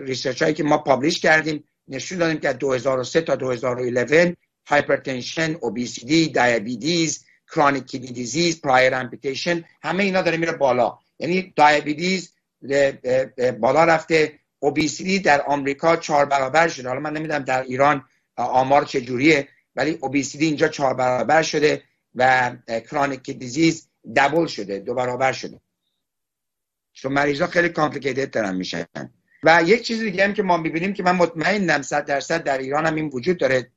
research هایی که ما publish کردیم نشون دادیم که 2003 تا 2011 hypertension obesity diabetes chronic kidney disease prior amputation همه اینا داره میره بالا. یعنی diabetes بالا رفته. obesity در آمریکا چهار برابر شده. حالا من نمی‌دونم در ایران آمار چجوریه ولی obesity اینجا چهار برابر شده و chronic disease double شده دو برابر شده. چون مریضا خیلی complicated دارن میشن. و یک چیز دیگه هم که ما می‌بینیم که من مطمئنم صد درصد در ایران هم این وجود داره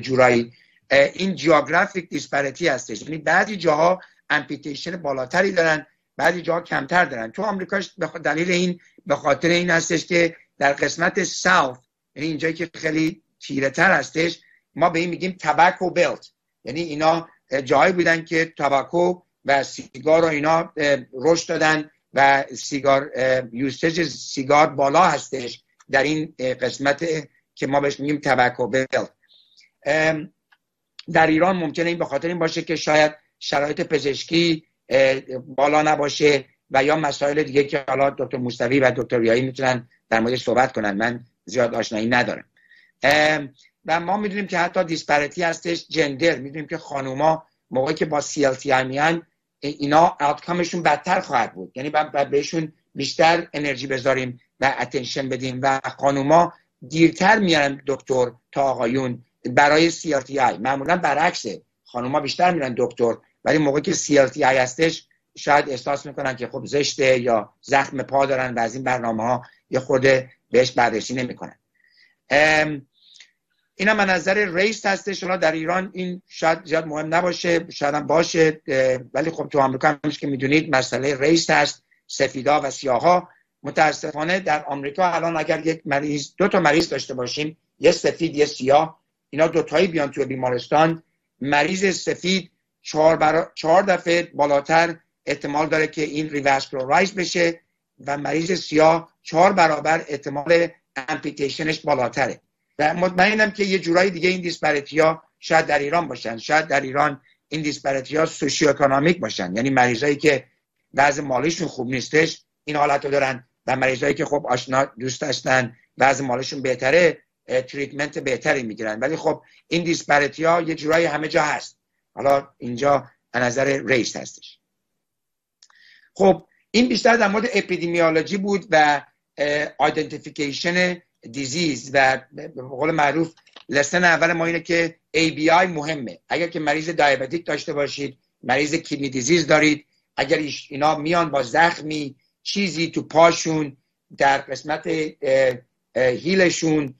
جورایی. این geographic disparity هستش. یعنی بعضی جاها amputation بالاتری دارن بعضی جاها کمتر دارن. تو آمریکاش دلیل این به خاطر این هستش که در قسمت south یعنی اینجایی که خیلی تیره تر هستش ما به این میگیم tobacco belt. یعنی اینا جایی بودن که tobacco و سیگار و اینا رشد دادن و سیگار usage سیگار بالا هستش در این قسمت که ما بهش میگیم tobacco belt. در ایران ممکنه این به خاطر این باشه که شاید شرایط پزشکی بالا نباشه و یا مسائل دیگه که حالا دکتر مصطفی و دکتر یایی می‌تونن در مورد صحبت کنن. من زیاد آشنایی ندارم. و ما می‌دونیم که حتی disparity هستش gender. می‌دونیم که خانوما موقعی که با CLI میان اینا outcome شون بدتر خواهد بود. یعنی باید بهشون بیشتر انرژی بذاریم و attention بدیم و خانوما دیرتر میارن دکتر تا آقایون. برای آی معمولا برعکسه. خانوما بیشتر میرن دکتر ولی موقعی که آی هستش شاید احساس می‌کنن که خب زشته یا زخم پا دارن و از این برنامه ها یه خورده بهش بررسی نمی‌کنن. این هم نظر ریس هستش. شما در ایران این شاید زیاد مهم نباشه شاید هم باشه ولی خب تو آمریکا همیشه که می‌دونید مسئله ریس هست سفیدا و سیاها. متاسفانه در آمریکا الان اگر یک مریض دو تا مریض داشته باشیم یه سفید یه سیاه اینا دوتایی بیان تو بیمارستان. مریض سفید چهار, برا... چهار دفعه بالاتر احتمال داره که این revascularize بشه و مریض سیاه چهار برابر احتمال amputation ش بالاتره. و مطمئنم که یه جورایی دیگه این disparity شاید در ایران باشن. شاید در ایران این disparity ها socioeconomic باشن. یعنی مریضایی که بعض مالیشون خوب نیستش این حالت رو دارن و مریضایی که خب آشنا دوست داشتن بعض مالشون بهتره treatment بهتری می‌گیرن. ولی خب این disparity یه جورایی همه جا هست. حالا اینجا نظر race هستش. خب این بیشتر در مورد اپیدمیولوژی بود و identification disease و به قول معروف lesson اول ما اینه که ABI مهمه. اگر که مریض diabetic داشته باشید مریض kidney disease دارید اگر اینا میان با زخمی چیزی تو پاشون در قسمت هیلشون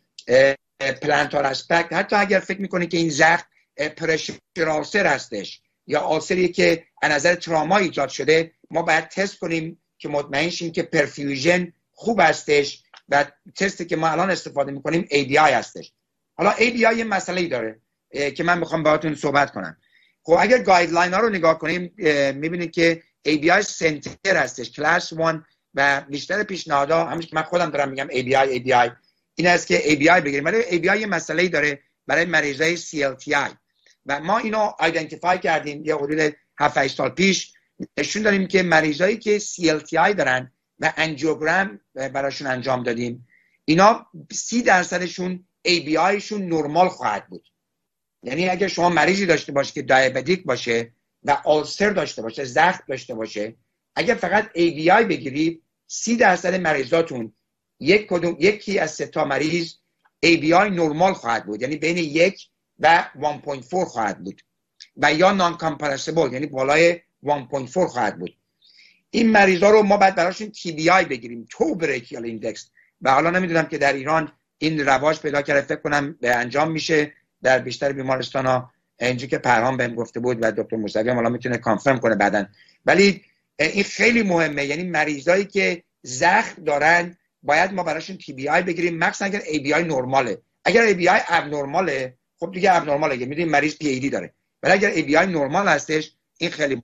پلانتار اسپکت حتی اگر فکر می‌کنه که این زخم پرشر آسر هستش یا آسری که از نظر تراما ایجاد شده ما باید تست کنیم که مطمئن شیم که پرفیوژن خوب هستش و تستی که ما الان استفاده می‌کنیم ABI هستش. حالا ABI یه مسئله داره که من می‌خوام باهاتون صحبت کنم. خب اگر guideline ها رو نگاه کنیم می‌بینید که ABI center هستش کلاس 1 و بیشتر پیشنهادها همش که من خودم دارم میگم ABI ABI این است که ABI بگیریم. ولی ABI یه مسئله داره برای مریضای CLTI و ما اینو identify کردیم یه حدود 7 سال پیش. نشون داریم که مریضایی که CLTI دارن و angiogram براشون انجام دادیم اینا سی درصدشون ABI شون نرمال خواهد بود. یعنی اگر شما مریضی داشته باشه که دیابتیک باشه و آلسر داشته باشه زخم داشته باشه اگر فقط ABI بگیرید سی درصد مریضاتون یک کدوم یکی از سه تا مریض ABI نرمال خواهد بود. یعنی بین یک و 1.4 خواهد بود. و یا نان کامپرسیبل یعنی بالای 1.4 خواهد بود. این مریضا رو ما باید براشون TBI بگیریم toe brachial index و حالا نمی‌دونم که در ایران این رواج پیدا کرده فکر کنم به انجام میشه در بیشتر بیمارستان ها اینجا که پرهام بهم گفته بود و دکتر هم حالا می‌تونه confirm کنه بعدا. ولی این خیلی مهمه یعنی مریضایی که زخم دارن باید ما براشون TBI بگیریم. مخصوصا اگر ABI نرماله. اگر ABI abnormal ه خب دیگه abnormal ه می‌دونیم مریض پی ای دی داره. ولی اگر ای بی آی نرمال هستش این خیلی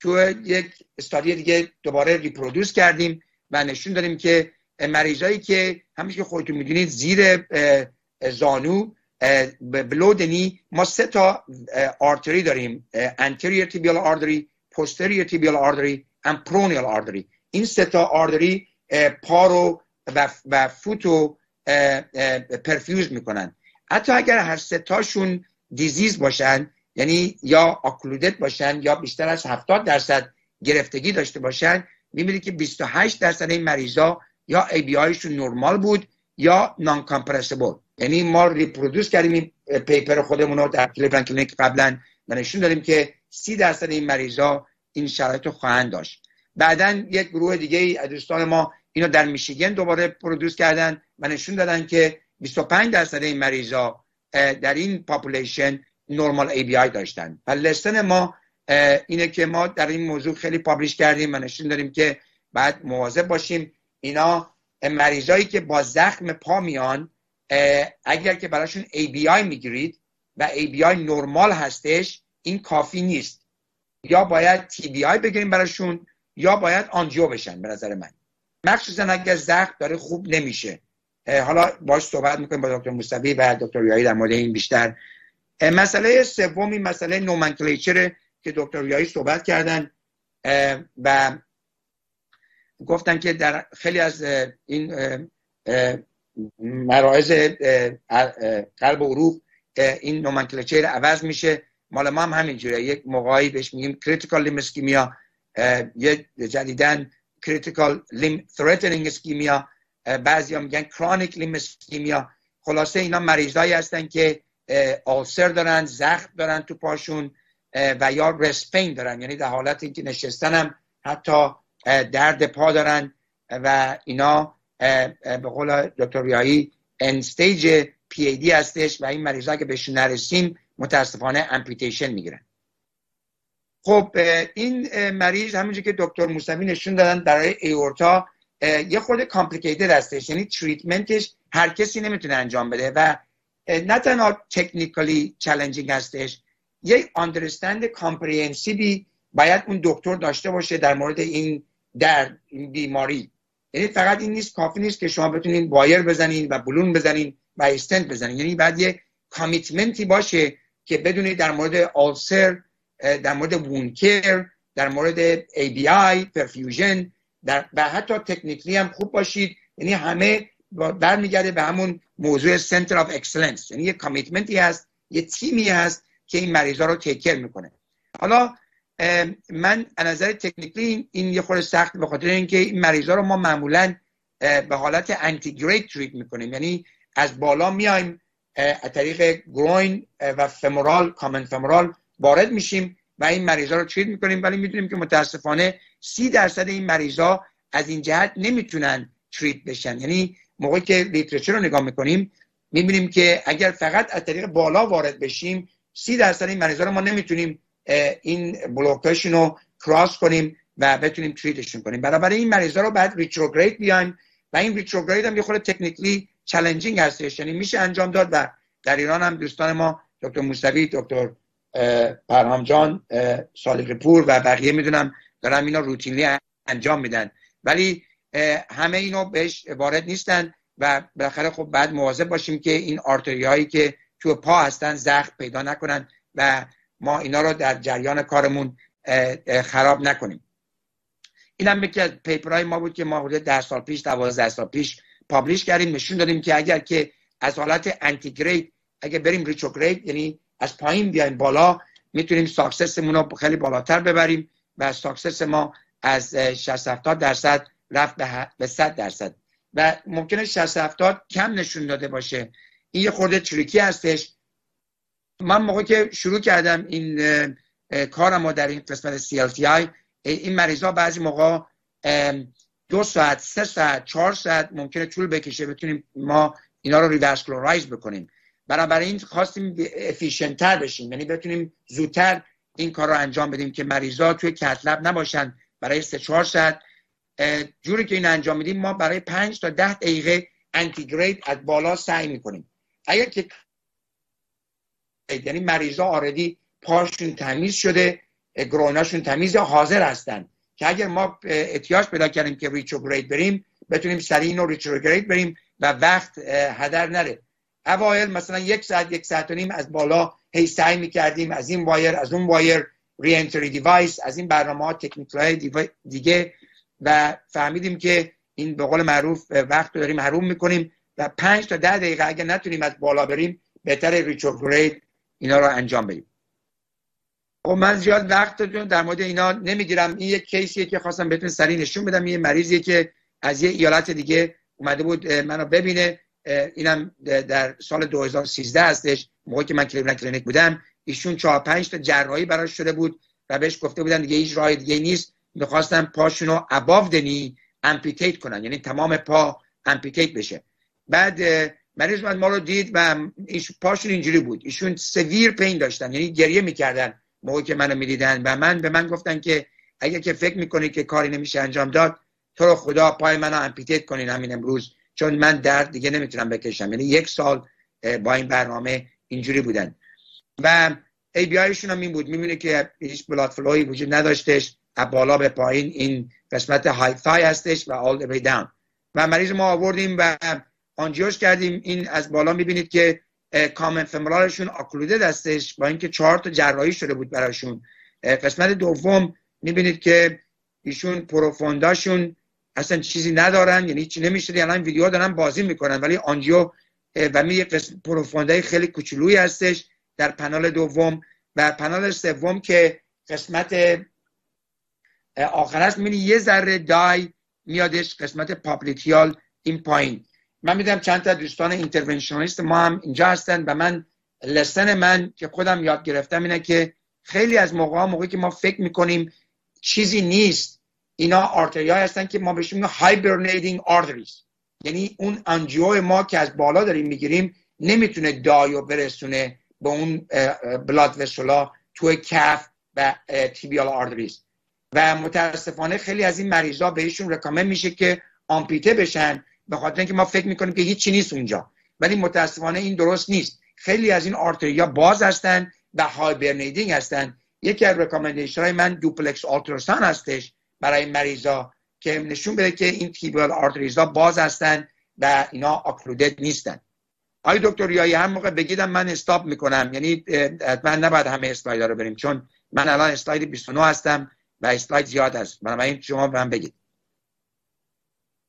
تو یک استادی دیگه دوباره ریپرودوس کردیم و نشون دادیم که مریضایی که همیشه که خودتون می‌دونید زیر زانو بلودنی ما سه تا آرتری داریم. anterior tibial artery posterior tibial artery and peroneal artery. این سه تا آردری پا رو و فوت رو perfuse می‌کنن. حتی اگر هر تاشون disease باشن یعنی یا occluded باشن یا بیشتر از 70 درصد گرفتگی داشته باشن می‌بینید که 28 درصد این مریضا یا ABI شون نرمال بود یا non-compressible یعنی ما reproduce کردیم این paper خودمون رو در Cleveland Clinic قبلا و نشون دادیم که 30 درصد این مریضا این شرایط رو خواهند داشت. بعدا یک گروه دیگه ای دوستان ما اینو در میشیگن دوباره produce کردن و نشون دادن که 25 درصد این مریضا در این population نرمال ABI داشتن. و lesson ما اینه که ما در این موضوع خیلی publish کردیم و نشون داریم که باید مواظب باشیم اینا مریضایی که با زخم پا میان اگر که براشون ABI می‌گیرید و ABI نرمال هستش این کافی نیست. یا باید TBI بگیریم براشون یا باید angio بشن به نظر من. مخصوصا اگر زخم داره خوب نمیشه. حالا باز صحبت می‌کنیم با دکتر موسوی و دکتر یایی در مورد این بیشتر. مسئله سومی مسئله nomenclature که دکتر یایی صحبت کردن و گفتن که در خیلی از این مراحل قلب و عروق این nomenclature عوض میشه. مال ما هم همینجوره یک موقعی بهش میگیم critical limb ischemia یه جدیدا critical limb threatening ischemia بعضی هم میگن chronic limb ischemia خلاصه اینا مریضایی هستن که ulcer دارن زخم دارن تو پاشون و یا rest pain دارن. یعنی در حالت اینکه نشستن هم حتی درد پا دارن و اینا به قول دکتر ریایی end stage PAD هستش و این مریضا که بهشون نرسیم متاسفانه amputation می‌گیرن. خب این مریض همونجور که دکتر موسوی نشون دادن در ایورتا یه خورده complicated هستش یعنی treatment ش هر کسی نمی‌تونه انجام بده و نه تنها technically challenging هستش یک understand comprehensive ی باید اون دکتر داشته باشه در مورد این در این بیماری. یعنی فقط این نیست کافی نیست که شما بتونین wire بزنین و balloon بزنین و استنت بزنین. یعنی باید یه commitment ی باشه که بدونید در مورد ulcer در مورد wound care در مورد ABI perfusion در و حتی technically هم خوب باشید. یعنی همه برمیگرده به همون موضوع center of excellence یعنی یه commitment ی هست یه تیمی هست که این مریضا رو take care می‌کنه. حالا من از نظر technically این یه خورده سخت به خاطر اینکه این مریضا رو ما معمولا به حالت antegrade treat می‌کنیم. یعنی از بالا میایم از طریق groin و femoral common femoral وارد میشیم و این مریضا رو treat می‌کنیم ولی می‌دونیم که متاسفانه سی درصد این مریضا از این جهت نمی‌تونن treat بشن. یعنی موقعی که literature رو نگاه می‌کنیم می‌بینیم که اگر فقط از طریق بالا وارد بشیم سی درصد این مریضا رو ما نمی‌تونیم این block شون رو cross کنیم و بتونیم treat شون کنیم. بنابراین این مریضا رو باید retrograde بیایم و این retrograde هم یه خورده technically challenging هستش. یعنی میشه انجام داد و در ایران هم دوستان ما دکتر موسوی دکتر پرهام جان صالح پور و بقیه می‌دونم دارن اینا routinely انجام میدن. ولی همه اینو بهش وارد نیستن و بالاخره خب باید مواظب باشیم که این artery هایی که تو پا هستن زخم پیدا نکنن و ما اینا رو در جریان کارمون خراب نکنیم. این هم یکی از paper های ما بود که ما حدود ده سال پیش دوازده سال پیش publish کردیم نشون دادیم که اگر که از حالت antegrade اگر بریم retrograde یعنی از پایین بیایم بالا. می‌تونیم success مون رو خیلی بالاتر ببریم و success ما از 60 70 درصد رفت به 100 درصد. و ممکنه 60 70 کم نشون داده باشه. این یه خورده tricky هستش. من موقع که شروع کردم این کارم در این قسمت CLTI این مریضا بعضی موقع دو ساعت سه ساعت چهار ساعت ممکنه طول بکشه بتونیم ما اینا رو revascularize بکنیم. این خواستیم efficient تر بشیم. یعنی بتونیم زودتر این کار رو انجام بدیم که مریضا توی cath lab نباشن برای سه چهار ساعت جوری که این انجام میدیم ما برای پنج تا ده دقیقه antegrade از بالا سعی می‌کنیم. اگر که یعنی مریضا already پاشون تمیز شده groin اشون تمیز حاضر هستن که اگر ما احتیاج پیدا کردیم که retrograde بریم بتونیم سریع اینو retrograde بریم و وقت هدر نره. اوایل مثلا یک ساعت یک ساعت و نیم از بالا هی سعی می‌کردیم از این wire از اون wire re-entry device از این برنامه ها تکنیک دیگه و فهمیدیم که این به قول معروف وقت داریم حروم می‌کنیم و پنج تا ده دقیقه اگر نتونیم از بالا بریم بهتر retrograde اینا رو انجام بدیم. خب من زیاد وقت در مورد اینا نمی‌گیرم. این یک case یه که خواستم بهتون سریع نشون بدم. یه مریضیه که از یه ایالت دیگه اومده بود منو ببینه. اینم در سال 2013 هستش. موقعی که من Cleveland Clinic بودم ایشون 4 5 تا جراحی براش شده بود و بهش گفته بودن دیگه هیچ راه دیگه نیست. می‌خواستن پاشونو above the knee amputate کنن. یعنی تمام پا amputate بشه. بعد مریض ما رو دید و پاشون اینجوری بود. ایشون severe pain داشتن. یعنی گریه می‌کردن. موقعی که منو می‌دیدن و من به من گفتن که اگر که فکر می‌کنی که کاری نمیشه انجام داد تو رو خدا پای منو amputate کنین همین امروز. چون من درد دیگه نمی‌تونم بکشم. یعنی یک سال با این برنامه اینجوری بودن. و ABI شون هم این بود. می‌بینه که هیچ blood flow ی وجود نداشتش. از بالا به پایین این قسمت های thigh هستش و all the way down و مریض ما آوردیم و angio ش کردیم. این از بالا می‌بینید که common femoral شون occluded هستش با اینکه چهار تا جراحی شده بود براشون. قسمت دوم می‌بینید که ایشون profunda شون اصلا چیزی ندارن یعنی چی نمیشه الان یعنی ویدیو دارن بازی می‌کنن ولی angio و می profunda ی خیلی کوچولویی هستش در پنال دوم. و پنال سوم که قسمت آخر است می‌بینی یه ذره dye میادش قسمت popliteal این پایین. من میدم چند تا دوستان interventionalist ما هم اینجا هستن و من lesson من که خودم یاد گرفتم اینه که خیلی از موقع موقعی که ما فکر می‌کنیم چیزی نیست اینا artery های هستن که ما بهشون میگیم hibernating arteries یعنی اون angio ما که از بالا داریم می‌گیریم نمی‌تونه dye و برسونه به اون blood vessel ا توی calf و tibial arteries و متاسفانه خیلی از این مریضا بهشون recommend میشه که amputate بشن به خاطر اینکه ما فکر می‌کنیم که هیچی نیست اونجا. ولی متاسفانه این درست نیست. خیلی از این artery ا باز هستن و hibernating هستن. یکی از recommendation های من duplex ultrasound هستش. برای مریضا که نشون بده که این tibial arteries ا باز هستن و اینا occluded نیستن. آی دکتر یایی هم موقع بگیدم من stop می‌کنم. یعنی من نباید همه slide رو بریم. چون من الان slide 29 هستم و slide زیاد هست. بنابراین شما من بگید.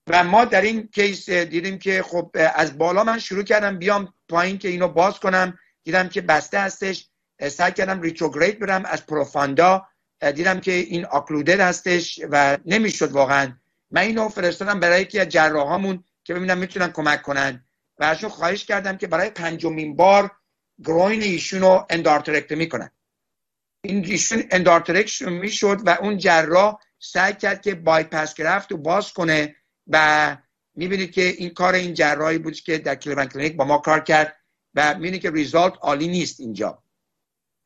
و ما در این case دیدیم که خب از بالا من شروع کردم بیام پایین که اینو باز کنم. دیدم که بسته هستش. سعی کردم retrograde برم از profunda. دیدم که این occluded هستش و نمی‌شد واقعا. من اینو فرستادم برای یکی از جراحامون که ببینم می‌تونن کمک کنن. و ازشون خواهش کردم که برای پنجمین بار groin ایشون رو endarterectomy کنن. این ایشون endarterectomy ش می‌شد و اون جراح سعی کرد که bypass graft و باز کنه و می‌بینید که این کار این جراحی بود که در Cleveland Clinic با ما کار کرد و می‌بینید که result عالی نیست اینجا.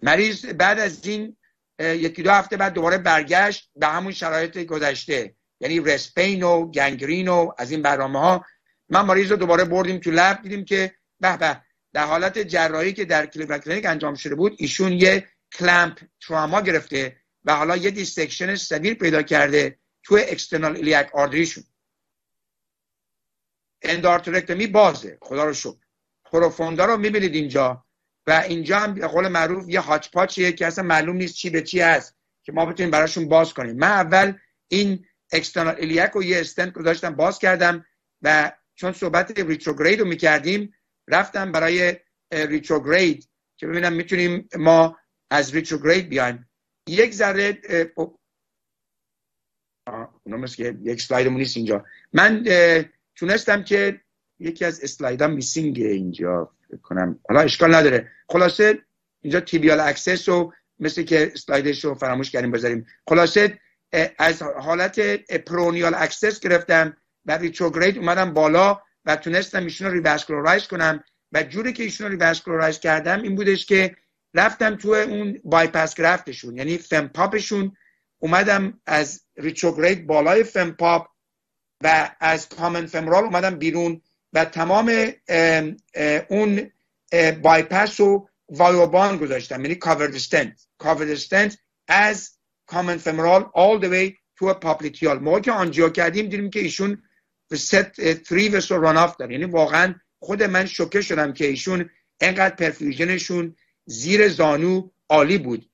مریض بعد از این یکی دو هفته بعد دوباره برگشت به همون شرایط گذشته. یعنی rest pain و gangrene و از این برنامه ها من مریض رو دوباره بردیم تو lab دیدیم که به به در حالت جراحی که در Cleveland Clinic انجام شده بود ایشون یه clamp trauma گرفته و حالا یه dissection severe پیدا کرده تو external iliac artery شون اندارترکتومی بازه. خدا رو شکر. پروفوندا رو می‌بینید اینجا. و اینجا هم به قول معروف یه هاچ که اصلا معلوم نیست چی به چی هست که ما بتونیم براشون باز کنیم. من اول این اکسترنال ایلیاک رو یه استنت گذاشتم باز کردم و چون صحبت ریتروگرید رو می‌کردیم رفتم برای ریتروگرید که ببینم می‌تونیم ما از ریتروگرید بیایم. یک ذره اونم که یک slide مون نیست اینجا. من تونستم که یکی از slide ام missing اینجا. کنم. حالا اشکال نداره. خلاصه اینجا tibial access رو مثل که slide ش رو فراموش کردیم بذاریم. خلاصه از حالت peroneal access گرفتم و retrograde اومدم بالا و تونستم ایشون رو revascularize کنم. و جوری که ایشون رو revascularize کردم این بودش که رفتم تو اون bypass graft شون یعنی fem-pop شون اومدم از retrograde بالای fem-pop و از common femoral اومدم بیرون. و تمام اون بایپاس رو Viabahn گذاشتم. یعنی covered stent covered stent از common femoral all the way تو popliteal موقع که angio کردیم دیدیم که ایشون ست 3 vessel runoff داره. یعنی واقعا خود من شوکه شدم که ایشون انقدر perfusion شون زیر زانو عالی بود.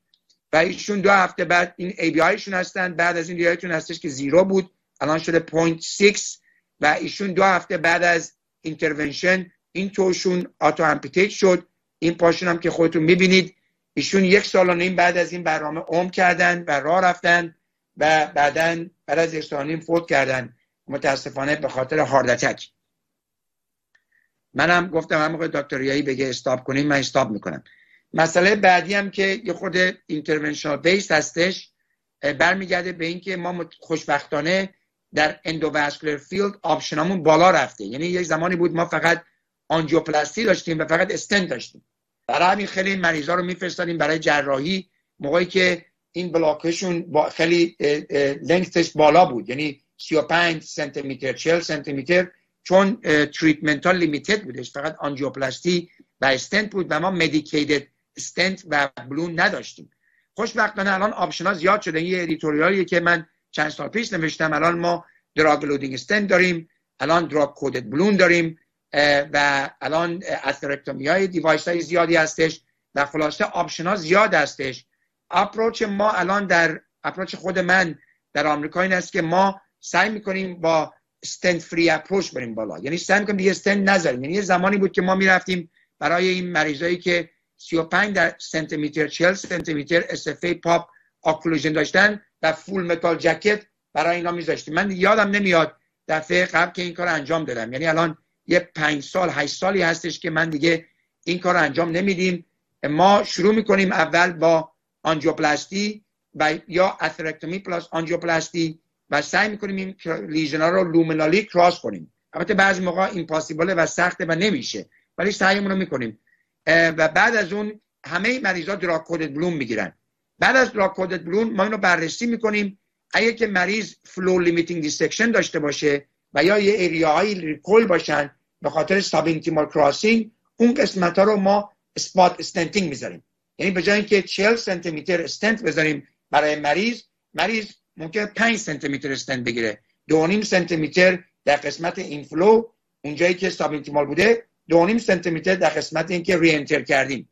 و ایشون دو هفته بعد این ABI شون هستن. بعد از این دیایتون هستش که zero بود. الان شده 0.6 و ایشون دو هفته بعد از intervention این toe شون auto amputate شد. این پاشون هم که خودتون می‌بینید. ایشون یک سال و نیم بعد از این برنامه عمر کردن و راه رفتن و بعدا بعد از یک سال نیم فوت کردن. متاسفانه به خاطر heart attack منم گفتم هر موقع دکتریایی بگه stop کنیم من stop می‌کنم. مسئله بعدی هم که یه خود interventional base هستش. برمیگرده به اینکه ما خوشبختانه در endovascular field option امون بالا رفته. یعنی یک زمانی بود ما فقط angioplasty داشتیم و فقط استنت داشتیم. برای همین خیلی مریضا رو میفرستادیم برای جراحی موقعی که این block شون با خیلی length ش بالا بود. یعنی 35 سانتی متر 40 سانتی متر چون treatment ها limited بودش. فقط angioplasty و استنت بود و ما medicated stent و balloon نداشتیم. خوشبختانه الان option ها زیاد شده. این editorial ی که من چند سال پیش نوشتم الان ما drug-eluting stent داریم الان drug-coated balloon داریم و الان atherectomy های device های زیادی هستش و خلاصه option ها زیاد هستش. approach ما الان در approach خود من در آمریکا این است که ما سعی می‌کنیم با stent-free approach بریم بالا. یعنی سعی می‌کنیم دیگه استنت نذاریم. یعنی یه زمانی بود که ما می‌رفتیم برای این مریضایی که 35 در سانتی 40 سانتی متر fem-pop occlusion داشتن و full metal jacket برای اینا میذاشتیم. من یادم نمیاد دفعه قبل که این کار انجام دادم. یعنی الان یه پنج سال هشت سالی هستش که من دیگه این کار انجام نمیدیم. ما شروع می‌کنیم اول با angioplasty و یا atherectomy plus angioplasty و سعی می‌کنیم این lesion ا رو luminally cross کنیم. البته بعضی موقع impossible ه و سخته و نمیشه ولی سعیمون رو می‌کنیم. و بعد از اون همه مریضا drug-coated balloon می‌گیرن. بعد از drug-coated balloon ما اینو بررسی می‌کنیم. اگه که مریض flow-limiting dissection داشته باشه و یا یه area های recoil باشن به خاطر subintimal crossing اون قسمت ها رو ما spot stenting می‌ذاریم. یعنی به جای اینکه 40 سانتی متر استنت بذاریم برای مریض مریض ممکن 5 سانتی متر استنت بگیره 2.5 سانتی متر در قسمت inflow اونجایی که subintimal بوده 2.5 سانتی متر در قسمت اینکه re-enter کردیم.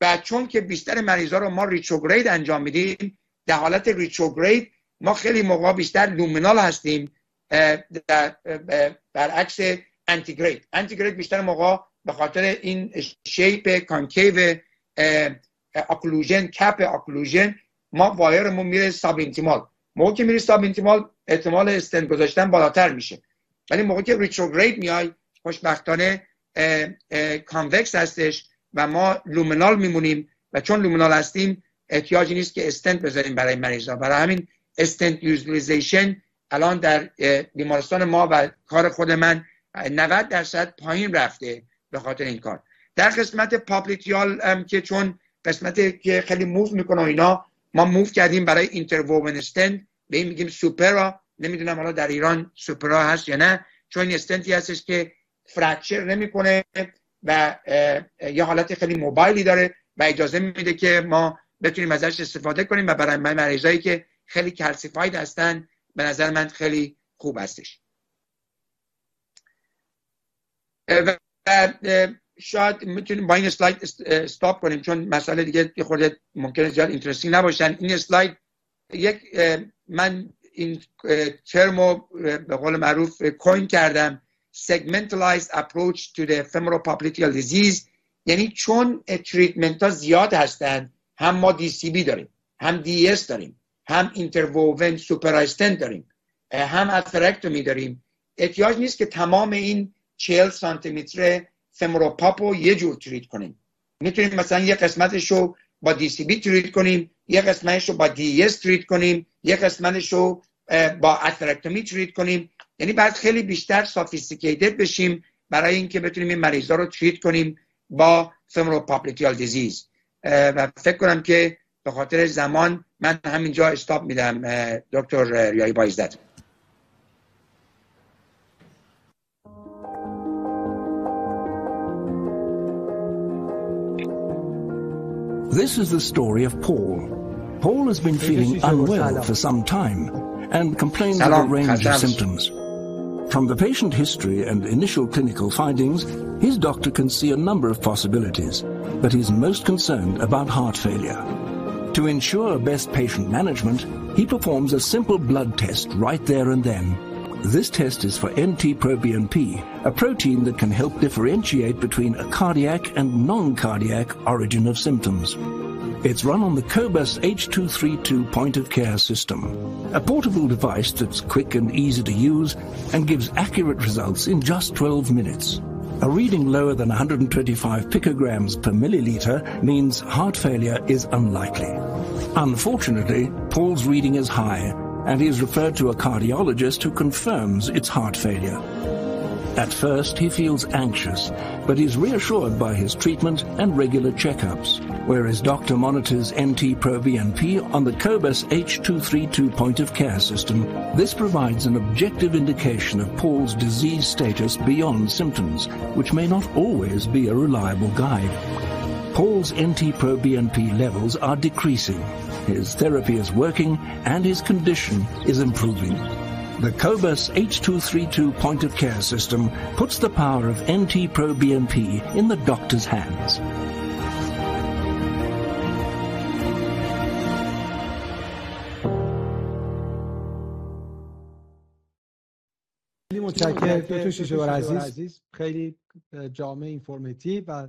و چون که بیشتر مریضا رو ما retrograde انجام میدیم در حالت retrograde ما خیلی موقع بیشتر luminal هستیم در برعکس antegrade antegrade بیشتر موقع به خاطر این shape concave occlusion cap occlusion ما wire مون میره subintimal موقع که میره subintimal احتمال استنت گذاشتن بالاتر میشه. ولی موقع که retrograde میای خوشبختانه convex هستش. و ما luminal میمونیم و چون luminal هستیم احتیاجی نیست که استنت بذاریم برای مریضا. برای همین stent utilization الان در بیمارستان ما و کار خود من 90 درصد پایین رفته به خاطر این کار. در قسمت popliteal که چون قسمت که خیلی move می‌کنه اینا ما move کردیم برای interwoven stent. به این میگیم Supera. نمی‌دونم حالا در ایران Supera هست یا نه. چون این استنتی هستش که fracture نمی‌کنه. و یه حالت خیلی mobile ی داره و اجازه میده که ما بتونیم ازش استفاده کنیم و برای مریضایی که خیلی calcified هستن به نظر من خیلی خوب هستش. و شاید می‌تونیم با این اسلاید stop کنیم چون مسئله دیگه یه خورده ممکنه زیاد interesting نباشن. این اسلاید یک من این ترمو به قول معروف coin کردم. Segmentalized approach to the femoropopliteal disease. یعنی چون treatment ها زیاد هستند هم ما DCB داریم هم DES داریم هم interwoven Supera stent داریم هم atherectomy داریم. احتیاج نیست که تمام این 40 سانتی متر femoropop رو یه جور treat کنیم. می‌تونیم مثلا یه قسمتش رو با DCB treat کنیم یه قسمتش رو با DES treat کنیم یه قسمتش رو با atherectomy treat کنیم. یعنی باید خیلی بیشتر sophisticated بشیم برای اینکه بتونیم این مریضا رو treat کنیم با فمروپاپلیتیال دیزیز و فکر کنم که به خاطر زمان من همینجا استاپ میدم دکتر ریایی بایزدت This is the story of Paul. Paul has been feeling unwell for some time and complains of a range of symptoms. From the patient history and initial clinical findings, his doctor can see a number of possibilities, but he's most concerned about heart failure. To ensure best patient management, he performs a simple blood test right there and then. This test is for NT-proBNP, a protein that can help differentiate between a cardiac and non-cardiac origin of symptoms. It's run on the Cobus H232 point-of-care system, a portable device that's quick and easy to use and gives accurate results in just 12 minutes. A reading lower than 125 picograms per milliliter means heart failure is unlikely. Unfortunately, Paul's reading is high, and he is referred to a cardiologist who confirms it's heart failure. At first, he feels anxious, but is reassured by his treatment and regular checkups, where his doctor monitors NT-proBNP on the Cobus H232 point-of-care system. This provides an objective indication of Paul's disease status beyond symptoms, which may not always be a reliable guide. Paul's NT-proBNP levels are decreasing. His therapy is working and his condition is improving. The Cobus H232 point-of-care system puts the power of NT-proBNP in the doctor's hands. خیلی متشکرم. دکتر شیشه عزیز. خیلی جامع informative و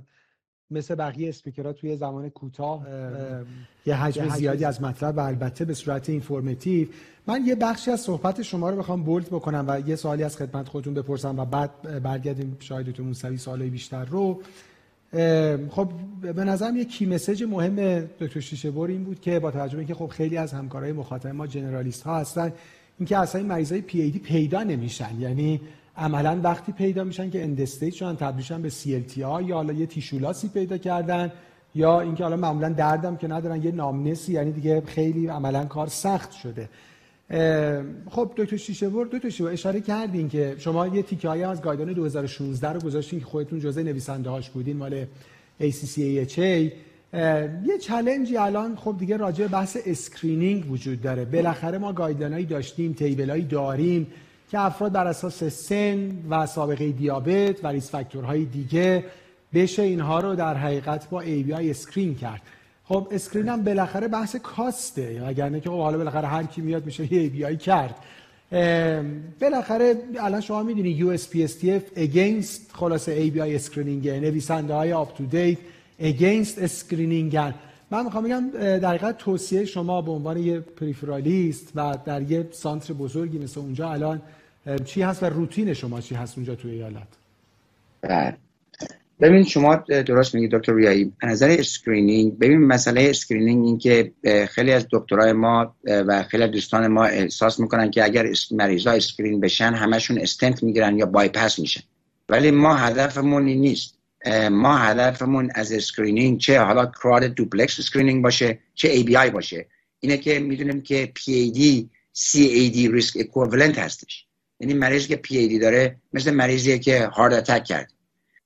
مثل بقیه اسپیکرها توی زمان کوتاه یه حجم زیادی از مطلب و البته به صورت informative من یه بخشی از صحبت شما رو بخوام bold بکنم و یه سوالی از خدمت خودتون بپرسم و بعد برگردیم شاید دکتر موسوی سوالای بیشتر رو. خب به نظرم یه key message مهم دکتر شیشه‌بر این بود که با توجه به اینکه خب خیلی از همکارای مخاطب ما generalist ها هستن اینکه اصلا این مریضای پی ای دی پیدا نمیشن. یعنی عملا وقتی پیدا میشن که end-stage شدن تبدیل به CLI یا حالا یه tissue loss ی پیدا کردن یا اینکه حالا معمولا دردم که ندارن یه numbness ی یعنی دیگه خیلی عملا کار سخت شده. خب دکتر شیشه دو تا اشاره کردین که شما یه تیکه هایی از guideline 2016 رو گذاشتین که خودتون جزء نویسنده هاش بودین مال ACCAHA یه challenge ی الان خب دیگه راجع بحث screening وجود داره. بالاخره ما guideline ایی داشتیم table ایی داریم که افراد بر اساس سن و سابقه دیابت و risk factor های دیگه بشه اینها رو در حقیقت با ABI screen کرد. خب screen هم بالاخره بحث cost ه. وگرنه که خب حالا بالاخره هر کی میاد میشه ABI کرد. بالاخره الان شما می‌دونی اف against خلاص ABI screening نویسنده های UpToDate against screening من می‌خوام بگم در حقیقت توصیه شما به عنوان یه peripheralist و در یه center بزرگی مثل اونجا الان چی هست و روتین شما چی هست اونجا توی ایالت؟ بله. ببین شما درست میگید دکتر ریایی. به نظر screening ببین مسئله screening این که خیلی از دکترای ما و خیلی از دوستان ما احساس می‌کنن که اگر مریضا screen بشن همشون استنت می‌گیرن یا بایپس میشن. ولی ما هدفمون این نیست. ما هدفمون از screening چه حالا carotid duplex screening باشه چه ABI باشه. اینه که می‌دونیم که PAD CAD risk equivalent هستش. یعنی مریضی که PAD داره مثل مریضیه که heart attack کرد.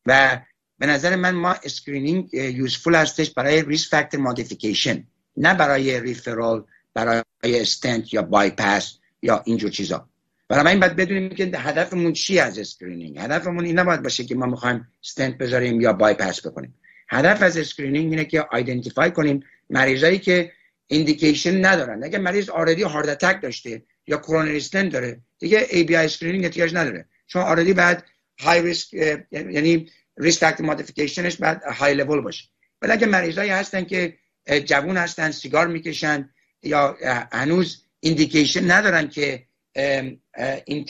و به نظر من ما screening useful هستش برای risk factor modification نه برای referral برای استنت یا بایپاس یا اینجور چیزا. این باید بدونیم که هدفمون چی از screening هدفمون این نباید باشه که ما می‌خوایم استنت بذاریم یا بایپاس بکنیم. هدف از screening اینه که identify کنیم مریضایی که indication ندارن. اگه مریض already heart attack داشته یا coronary stent داره دیگه ABI screening احتیاج نداره. چون already بعد high risk یعنی risk factor modification ش باید high level باشه. ولی اگه مریضایی هستن که جوون هستن سیگار می‌کشن یا هنوز indication ندارن که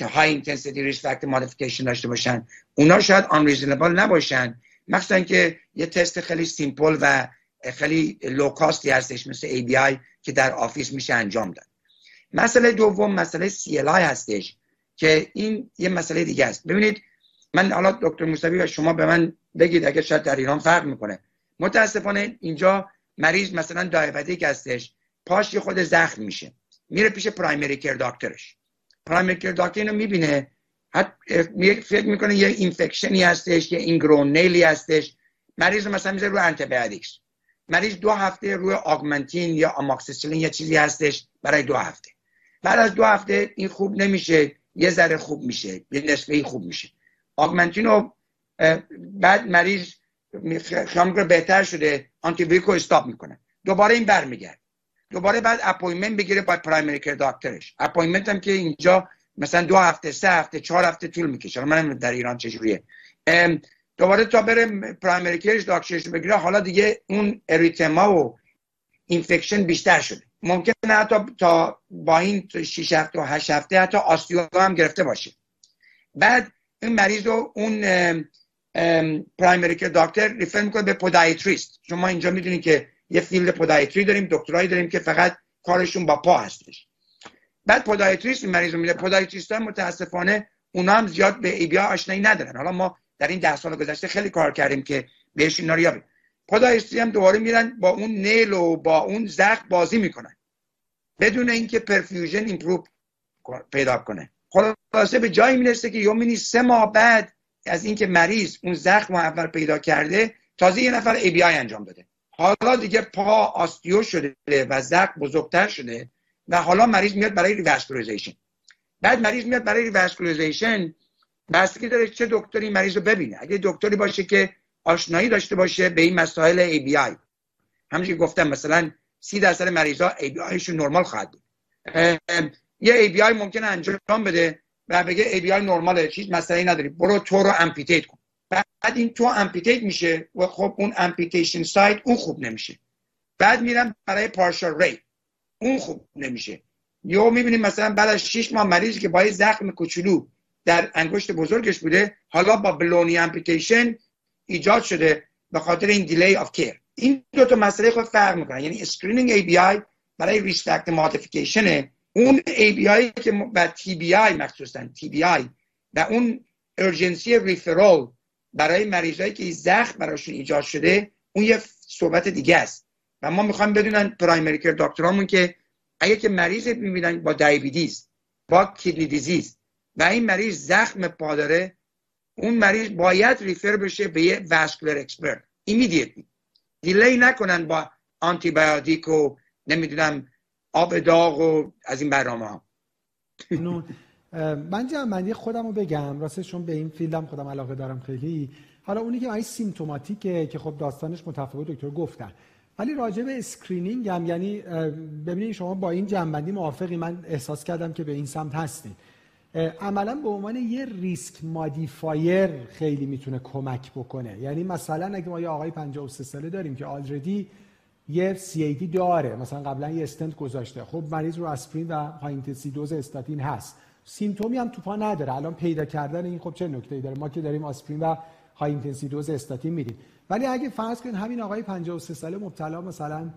high intensity risk factor modification داشته باشن اونا شاید unreasonable نباشن. مخصوصا که یه تست خیلی simple و خیلی low cost ی هستش مثل ABI که در office میشه انجام داد. مسئله دوم مسئله CLI هستش که این یه مسئله دیگه است. ببینید من حالا دکتر موسوی و شما به من بگید اگه شاید در ایران فرق می‌کنه. متاسفانه اینجا مریض مثلا diabetic هستش پاش یه خورده زخم میشه. میره پیش primary care دکترش primary care دکتر اینو می‌بینه. فکر می‌کنه یه infection ی هستش یه ingrown nail ی هستش. مریض مثلا می‌ذاره رو antibiotics مریض دو هفته روی Augmentin یا amoxicillin یا چیزی هستش برای دو هفته. بعد از دو هفته این خوب نمیشه یه ذره خوب میشه یه نصفه خوب میشه. Augmentin بعد مریض خیام بهتر شده antibiotic رو stop می‌کنه. دوباره این برمیگرده دوباره باید appointment بگیره با primary care دکترش appointment هم که اینجا مثلا دو هفته سه هفته چهار هفته طول می‌کشه. من در ایران چجوریه دوباره تا بره primary care ش doctor ش بگیره حالا دیگه اون erythema و infection بیشتر شده. ممکنه حتی تا با این 6 هفته و 8 هفته حتی osteo هم گرفته باشه. بعد این مریض رو اون primary care دکتر refer می‌کنه به podiatrist. شما اینجا می‌دونید که یه field podiatry داریم دکترایی داریم که فقط کارشون با پا هستش. بعد podiatrist این مریض رو میده. podiatrist ها متاسفانه اونا هم زیاد به ABI آشنایی ندارن. حالا ما در این ده سال گذشته خیلی کار کردیم که بهش اینا رو یاد بدیم. podiatry هم دوباره میرن با اون nail و با اون زخم بازی می‌کنن. بدون اینکه perfusion improve پیدا کنه. خلاصه به جایی می‌رسه که یومینی سه ماه بعد از اینکه مریض اون زخم اول پیدا کرده تازه یه نفر ABI انجام داده. حالا دیگه پا osteo شده و زخم بزرگتر شده و حالا مریض میاد برای revascularization بعد مریض میاد برای revascularization بستگی داره چه دکتری مریض رو ببینه. اگه دکتری باشه که آشنایی داشته باشه به این مسائل ABI همونجوری گفتم مثلا سی درصد مریضا ABI شون نرمال خواهد بود. یه ABI ممکنه انجام بده و بگه ABI نرماله چیز مسئله نداری. برو toe رو amputate کن. بعد این toe amputate میشه و خب اون amputation site اون خوب نمیشه. بعد میرم برای پارشال ری اون خوب نمیشه. یا می‌بینیم مثلا بعد از 6 ماه مریضی که با زخم کوچولو در انگشت بزرگش بوده حالا با بلونی امپلیکیشن ایجاد شده به خاطر این دیلی آف کیر این دو تا مسئله خود فرق می‌کنن. یعنی اسکرینینگ ای بی آی برای ریستکت مودفیکیشن اون ای بی آی که و آی مخصوصا آی و اون ارجنسی ریفرال برای مریضایی که زخم براشون ایجاد شده اون یه صحبت دیگه است. و ما می‌خوایم بدونن primary care دکترامون که اگه که مریض می‌بینن با diabetes با kidney disease و این مریض زخم پا داره اون مریض باید refer بشه به یه vascular expert immediately delay نکنن با antibiotic و نمی‌دونم آب داغ و از این برنامه ها. من جمع‌بندی خودم رو بگم. راستش چون به این field م خودم علاقه دارم خیلی. حالا اونی که این symptomatic ه که خب داستانش متفاوت دکتر گفتن. ولی راجع به screening هم یعنی ببینید شما با این جمع‌بندی موافقی. من احساس کردم که به این سمت هستید عملا به عنوان یه risk modifier خیلی می‌تونه کمک بکنه. یعنی مثلا اگه ما یه آقای 53 ساله داریم که already یه CAD داره. مثلا قبلا یه استنت گذاشته. خب مریض رو آسپرین و high دوز استاتین هست. symptom ی هم تو پا نداره. الان پیدا کردن این خب چه نکته داره؟ ما که داریم آسپرین و high intensity dose استاتین میدیم. ولی اگه فرض کنید همین آقای 53 ساله مبتلا مثلا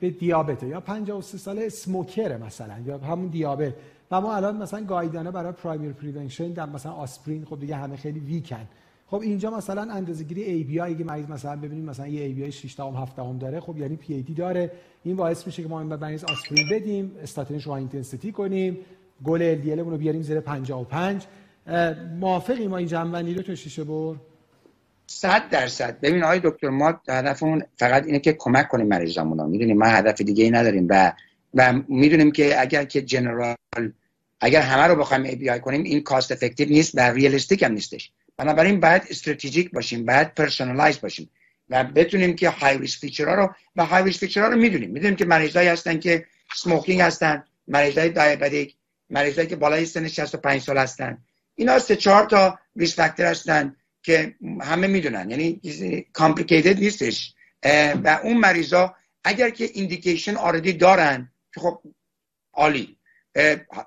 به دیابته یا 53 ساله smoker ه مثلا یا همون دیابت و ما الان مثلا guideline ها برای primary prevention در مثلا آسپرین خب دیگه همه خیلی weak ن. خب اینجا مثلا اندازه‌گیری ای بی آی اگه مریض مثلا ببینیم مثلا یه ABI 6 تا 7 تا داره خب یعنی پی ای دی داره. این باعث میشه که ما به مریض آسپرین بدیم استاتینش رو intensify کنیم goal LDL رو بیاریم زیر 55 موافقی ما این جمع‌بندی رو تو شیشه بر صد درصد. ببین آقای دکتر ما هدفمون فقط اینه که کمک کنیم مریضامون می‌دونیم ما هدف دیگه ای نداریم و و می‌دونیم که اگر که general اگر همه رو بخوایم ABI کنیم این cost effective نیست و realistic هم نیستش. بنابراین باید استراتژیک باشیم باید personalize باشیم و بتونیم که high risk feature ها رو و high risk feature ها رو می‌دونیم. می‌دونیم که مریضایی هستن که smoking هستن مریضای diabetic مریضایی که بالای سن 65 سال هستن. اینا سه چهار تا risk factor هستن که همه می‌دونن. یعنی complicated نیستش. و اون مریضا اگر که indication already دارن که خب عالی.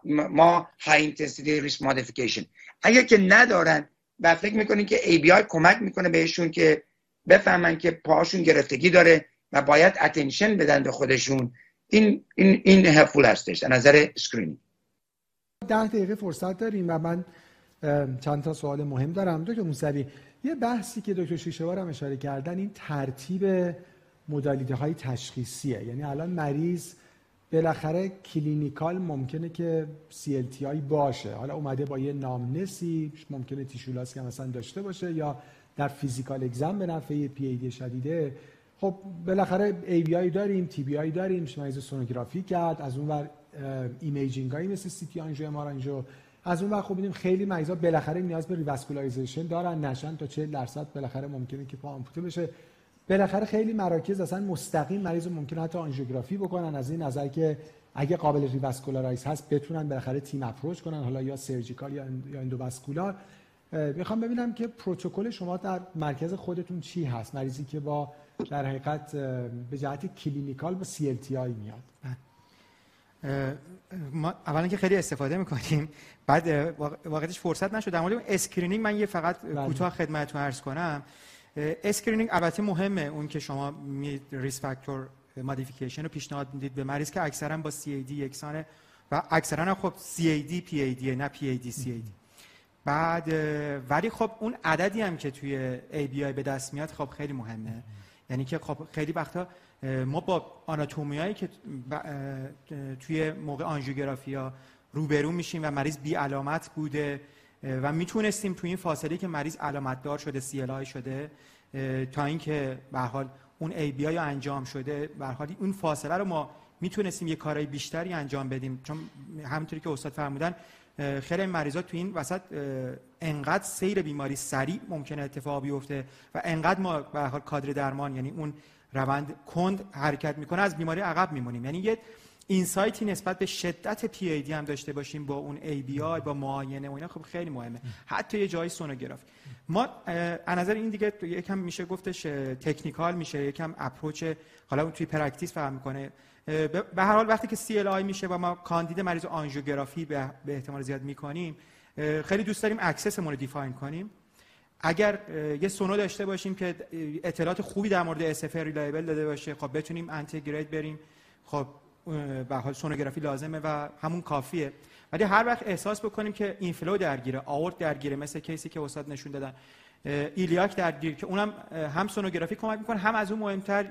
ما high intensity risk modification اگر که ندارن و فکر می‌کنین که ABI کمک می‌کنه بهشون که بفهمن که پاهاشون گرفتگی داره و باید attention بدن به خودشون. این این این helpful هستش از نظر screening ده دقیقه فرصت داریم و من چند تا سوال مهم دارم. دکتر موسوی یه بحثی که دکتر شیشوار هم اشاره کردن این ترتیب modality های تشخیصیه. یعنی الان مریض بالاخره clinical ممکنه که CLTI باشه. حالا اومده با یه numbness ی ممکنه tissue loss که مثلا داشته باشه یا در physical exam به نفع پی ای دی شدیده. خب بالاخره ABI داریم TBI داریم مریض سونوگرافی کرد از اون ور imaging هایی مثل CT angio MR angio. از اون ور خب ببینیم خیلی مریضا بالاخره نیاز به revascularization دارن نشن تا 40 درصد بالاخره ممکنه که پا آمپوته بشه. بالاخره خیلی مراکز اصلا مستقیم مریض ممکن حتی آنژیوگرافی بکنن. از این نظر که اگه قابل revascularize هست بتونن بالاخره team approach کنن حالا یا surgical یا endovascular. می‌خوام ببینم که پروتکل شما در مرکز خودتون چی هست؟ مریضی که با در حقیقت به جهت clinical با CLI میاد. ما اولا که خیلی استفاده می‌کنیم. بعد واقعیتش فرصت نشد. در مورد screening من یه فقط بله. کوتاه خدمتتون عرض کنم. screening البته مهمه. اون که شما risk factor modification رو پیشنهاد می‌دید به مریض که اکثرا با CAD یکسانه و اکثرا خب CAD PAD نه PAD CAD بعد ولی خب اون عددی هم که توی ABI به دست میاد خب خیلی مهمه. یعنی که خب خیلی وقتا ما با آناتومیایی که توی موقع آنژیوگرافی ها روبرو میشیم و مریض بی علامت بوده و می‌تونستیم تو این فاصله که مریض علامت دار شده سی شده تا اینکه به حال اون ای بی آی انجام شده به حال اون فاصله رو ما می‌تونستیم یه کارهای بیشتری انجام بدیم. چون همونطوری که استاد فرمودن خیلی مریضا تو این وسط انقدر سیر بیماری سریع ممکنه اتفاق بیفته و انقدر ما به حال کادر درمان یعنی اون روند کند حرکت می‌کنه از بیماری عقب میمونیم. یعنی یه insight ی نسبت به شدت پی ای دی هم داشته باشیم با اون ABI با معاینه و اینا خب خیلی مهمه. حتی یه جایی سونوگرافی ما از نظر این دیگه یکم میشه گفتش technical میشه یکم approach حالا اون توی practice فرق می‌کنه. به هر حال وقتی که CLI میشه و ما کاندید مریض آنژیوگرافی به احتمال زیاد می‌کنیم خیلی دوست داریم access مون رو define کنیم. اگر یه سونو داشته باشیم که اطلاعات خوبی در مورد SFA reliable داده باشه خب بتونیم antegrade بریم. خب به حال سونوگرافی لازمه و همون کافیه. ولی هر وقت احساس بکنیم که inflow درگیره آئورت درگیره مثل case ی که استاد نشون دادن. iliac درگیر که اونم هم سونوگرافی کمک می‌کنه هم از اون مهمتر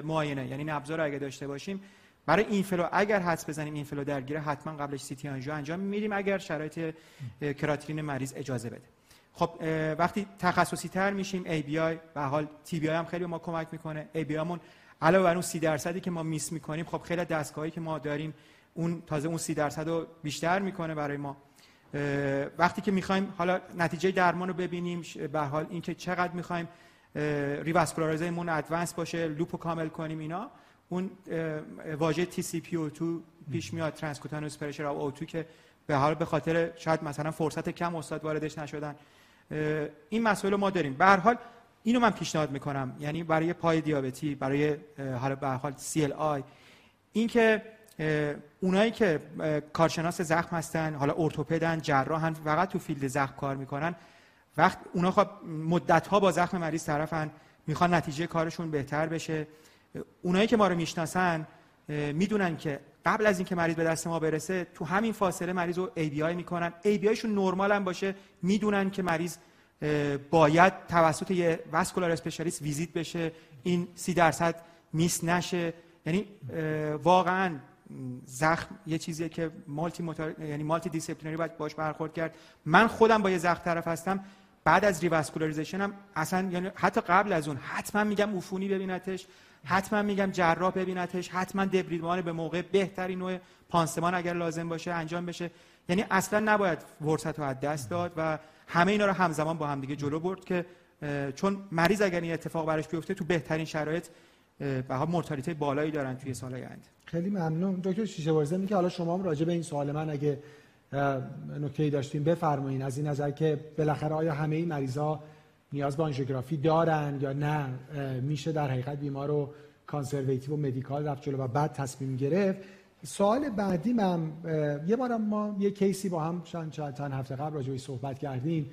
معاینه. یعنی رو اگه داشته باشیم برای inflow اگر حدس بزنیم inflow درگیره حتما قبلش CT آنژیو انجام میدیم اگر شرایط کراتینین مریض اجازه بده. خب وقتی تخصصی تر میشیم ABI به حال TBI هم خیلی ما کمک می‌کنه. ABI مون علاوه بر اون سی درصدی که ما miss می‌کنیم خب خیلی دستگاهی که ما داریم اون تازه اون سی درصد رو بیشتر می‌کنه برای ما. وقتی که می‌خوایم حالا نتیجه درمان رو ببینیم به حال اینکه چقدر می‌خوایم revascularize مون advance باشه loop و کامل کنیم اینا اون واژه تی سی پی او تو پیش میاد transcutaneous pressure O2 که به حال به خاطر شاید مثلا فرصت کم استاد واردش نشدن. این مسئله ما داریم. به هر حال اینو من پیشنهاد می‌کنم. یعنی برای پای دیابتی برای حالا به حال CLI اینکه اونایی که کارشناس زخم هستن حالا ارتوپدن جراحن فقط تو field زخم کار می‌کنن وقت اونا خب مدت ها با زخم مریض طرفن می‌خوان نتیجه کارشون بهتر بشه. اونایی که ما رو می‌شناسن می‌دونن که قبل از اینکه مریض به دست ما برسه تو همین فاصله مریض رو ABI می‌کنن. ABI شون نرمال هم باشه می‌دونن که مریض باید توسط یه vascular specialist ویزیت بشه. این سی درصد miss نشه. یعنی واقعا زخم یه چیزیه که multi motor یعنی multidisciplinary باید باش برخورد کرد. من خودم با یه زخم طرف هستم. بعد از revascularization هم اصلا یعنی حتی قبل از اون حتما میگم عفونی ببینتش حتما میگم جراح ببینتش حتما دبریدمان به موقع بهترین نوع پانسمان اگر لازم باشه انجام بشه. یعنی اصلا نباید فرصت رو از دست داد و همه اینا رو همزمان با هم دیگه جلو برد که چون مریض اگر این اتفاق براش بیفته تو بهترین شرایط به مورتالیته بالایی دارن توی سال آینده. خیلی ممنون. دکتر شیشه ورزه میگه حالا شما هم راجع به این سوال من اگه نکته‌ای داشتیم بفرمایید از این نظر که بالاخره آیا همه این مریضا نیاز به آنژیوگرافی دارن یا نه؟ میشه در حقیقت بیمار رو کانسرواتیو و مدیکال رفت جلو و بعد تصمیم گرفت. سوال بعدی من یه بار ما یه case ی با هم چند چند هفته قبل راجع صحبت کردیم.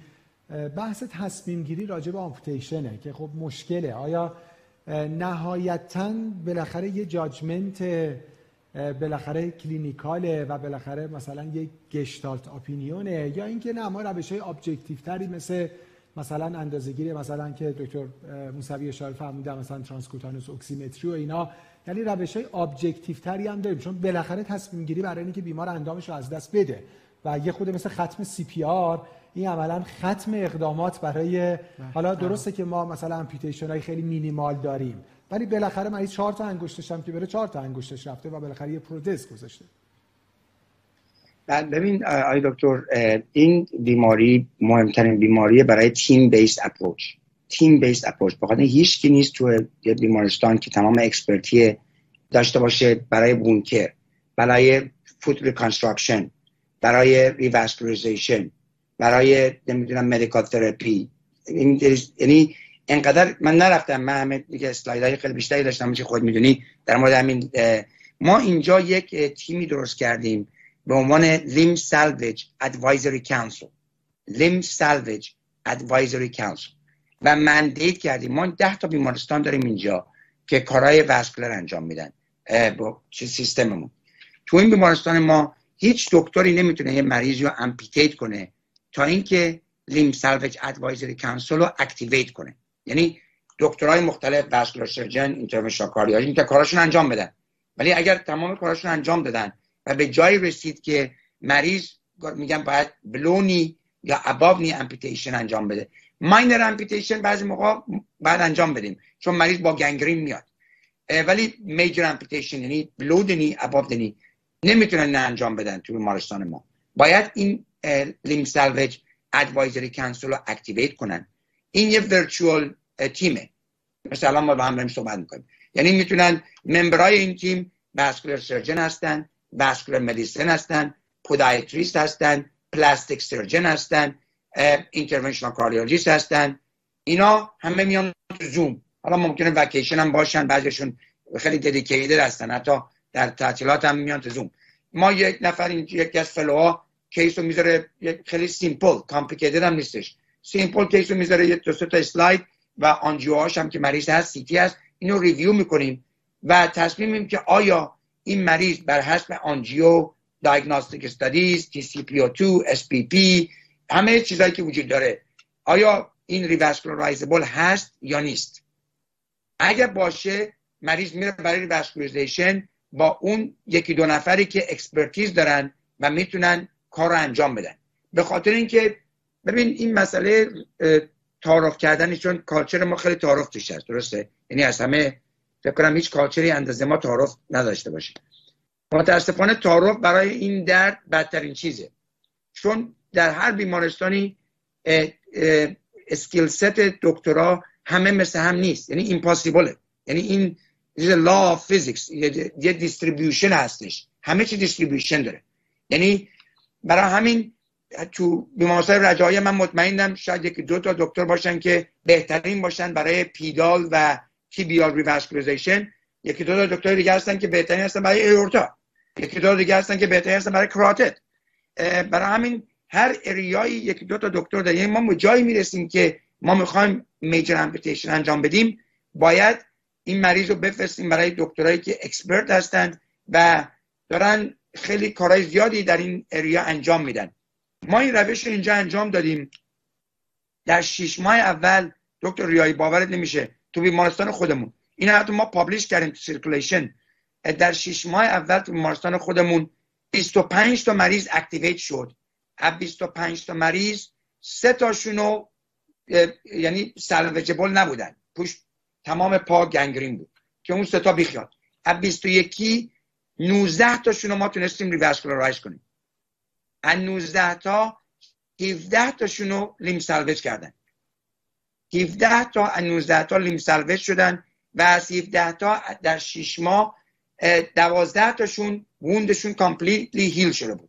بحث تصمیم گیری راجع به amputation ه که خب مشکله. آیا نهایتا بالاخره یه judgment بالاخره clinical ه و بالاخره مثلا یه gestalt opinion ه؟ یا اینکه نه ما روش های objective تری مثل مثلا اندازه‌گیری مثلا که دکتر موسوی اشاره فرمودن مثلا transcutaneous oximetry و اینا یعنی روش های objective تری هم داریم. چون بالاخره تصمیم گیری برای اینکه بیمار اندامش رو از دست بده. و یه خود مثل ختم CPR این عملا ختم اقدامات برای حالا درسته که ما مثلا amputation های خیلی مینیمال داریم. ولی بالاخره مریض چهار تا انگشتش هم که بره چهار تا انگشتش رفته و بالاخره یه پروتز گذاشته. ببین آی دکتر این بیماری مهمترین بیماری برای team-based approach team-based approach بخاطر هیچ کی نیست تو بیمارستان که تمام expertise داشته باشه برای wound care برای foot reconstruction برای revascularization برای نمی‌دونم medical therapy یعنی انقدر من نرفتم. من همه دیگه های خیلی بیشتری داشتم چه خود می‌دونی. در مورد همین ما اینجا یک تیمی درست کردیم به عنوان limb salvage advisory council limb salvage advisory council و mandate کردیم. ما ده تا بیمارستان داریم اینجا که کارهای vascular انجام میدن با سیستممون. تو این بیمارستان ما هیچ دکتری نمی‌تونه یه مریضی رو amputate کنه تا اینکه limb salvage advisory council رو activate کنه. یعنی دکترای مختلف vascular surgeon interventional cardiology که کاراشون انجام بدن. ولی اگر تمام کاراشون انجام دادن و به جایی رسید که مریض میگن باید below knee یا above knee amputation انجام بده. minor amputation بعضی موقع بعد انجام بدیم. چون مریض با gangrene میاد. ولی major amputation یعنی below the knee above the knee نمی‌تونن نه انجام بدن تو بیمارستان ما. باید این limb salvage advisory council رو activate کنن. این یه virtual team ه. مثلا ما با هم صحبت می‌کنیم. یعنی می‌تونن member ای این تیم vascular surgeon هستن vascular medicine هستن podiatrist هستن plastic surgeon هستن interventional cardiologist هستن. اینا همه میان تو زوم حالا ممکنه وکیشن هم باشن بعضیشون خیلی dedicated هستن. حتی در تعطیلات هم میان تو زوم ما یک نفر یکی از fellow ها case رو می‌ذاره خیلی simple complicated هم نیستش. simple case رو می‌ذاره یه دو تا اسلاید و angio هاش هم که مریض هست CT هست. اینو review می‌کنیم و تصمیم می‌گیریم که آیا این مریض بر حسب آنجیو دیاگنوستیک استادیز تی سی پی 2 اس پی پی همه چیزایی که وجود داره آیا این revascularizable هست یا نیست؟ اگر باشه مریض میره برای revascularization با اون یکی دو نفری که expertise دارن و می‌تونن کار رو انجام بدن. به خاطر اینکه ببین این مسئله تعارف کردن چون culture ما خیلی تعارف توش هست درسته؟ یعنی از همه فکر کنم هیچ culture ی اندازه ما تعارف نداشته باشه. متاسفانه تعارف برای این درد بدترین چیزه. چون در هر بیمارستانی skill set دکترا همه مثل هم نیست. یعنی impossible ه یعنی این law of physics یه distribution هستش. همه چی distribution داره. یعنی برای همین تو بیمارستان رجایی من مطمئنم شاید یکی دو تا دکتر باشن که بهترین باشن برای pedal و tibial revascularization یکی دو تا دکتر دیگه هستن که بهترین هستن برای aorta یکی دو دیگه هستن که بهترین هستن برای کراتت برای همین هر area یی یک دو تا دکتر داریم یعنی ما به جایی می‌رسیم که ما می‌خوایم major amputation انجام بدیم باید این مریض رو بفرستیم برای دکترایی که expert هستند و دارن خیلی کارهای زیادی در این area انجام میدن. ما این روش رو اینجا انجام دادیم. در شیش ماه اول دکتر ریایی باورت نمیشه تو بیمارستان خودمون. این حتی ما publish کردیم تو Circulation در شیش ماه اول تو بیمارستان خودمون 25 تا مریض activate شد. از 25 تا مریض سه تاشونو یعنی salvageable نبودن. پوش تمام پا gangrene بود که اون سه تا بیخیال از 21 19 تاشونو ما تونستیم revascularize کنیم. از 19 تا 17 تاشونو limb salvage کردن. 17 تا از 19 تا limb salvage شدن و از 17 تا در 6 ماه 12 تاشون wound شون completely heal شده بود.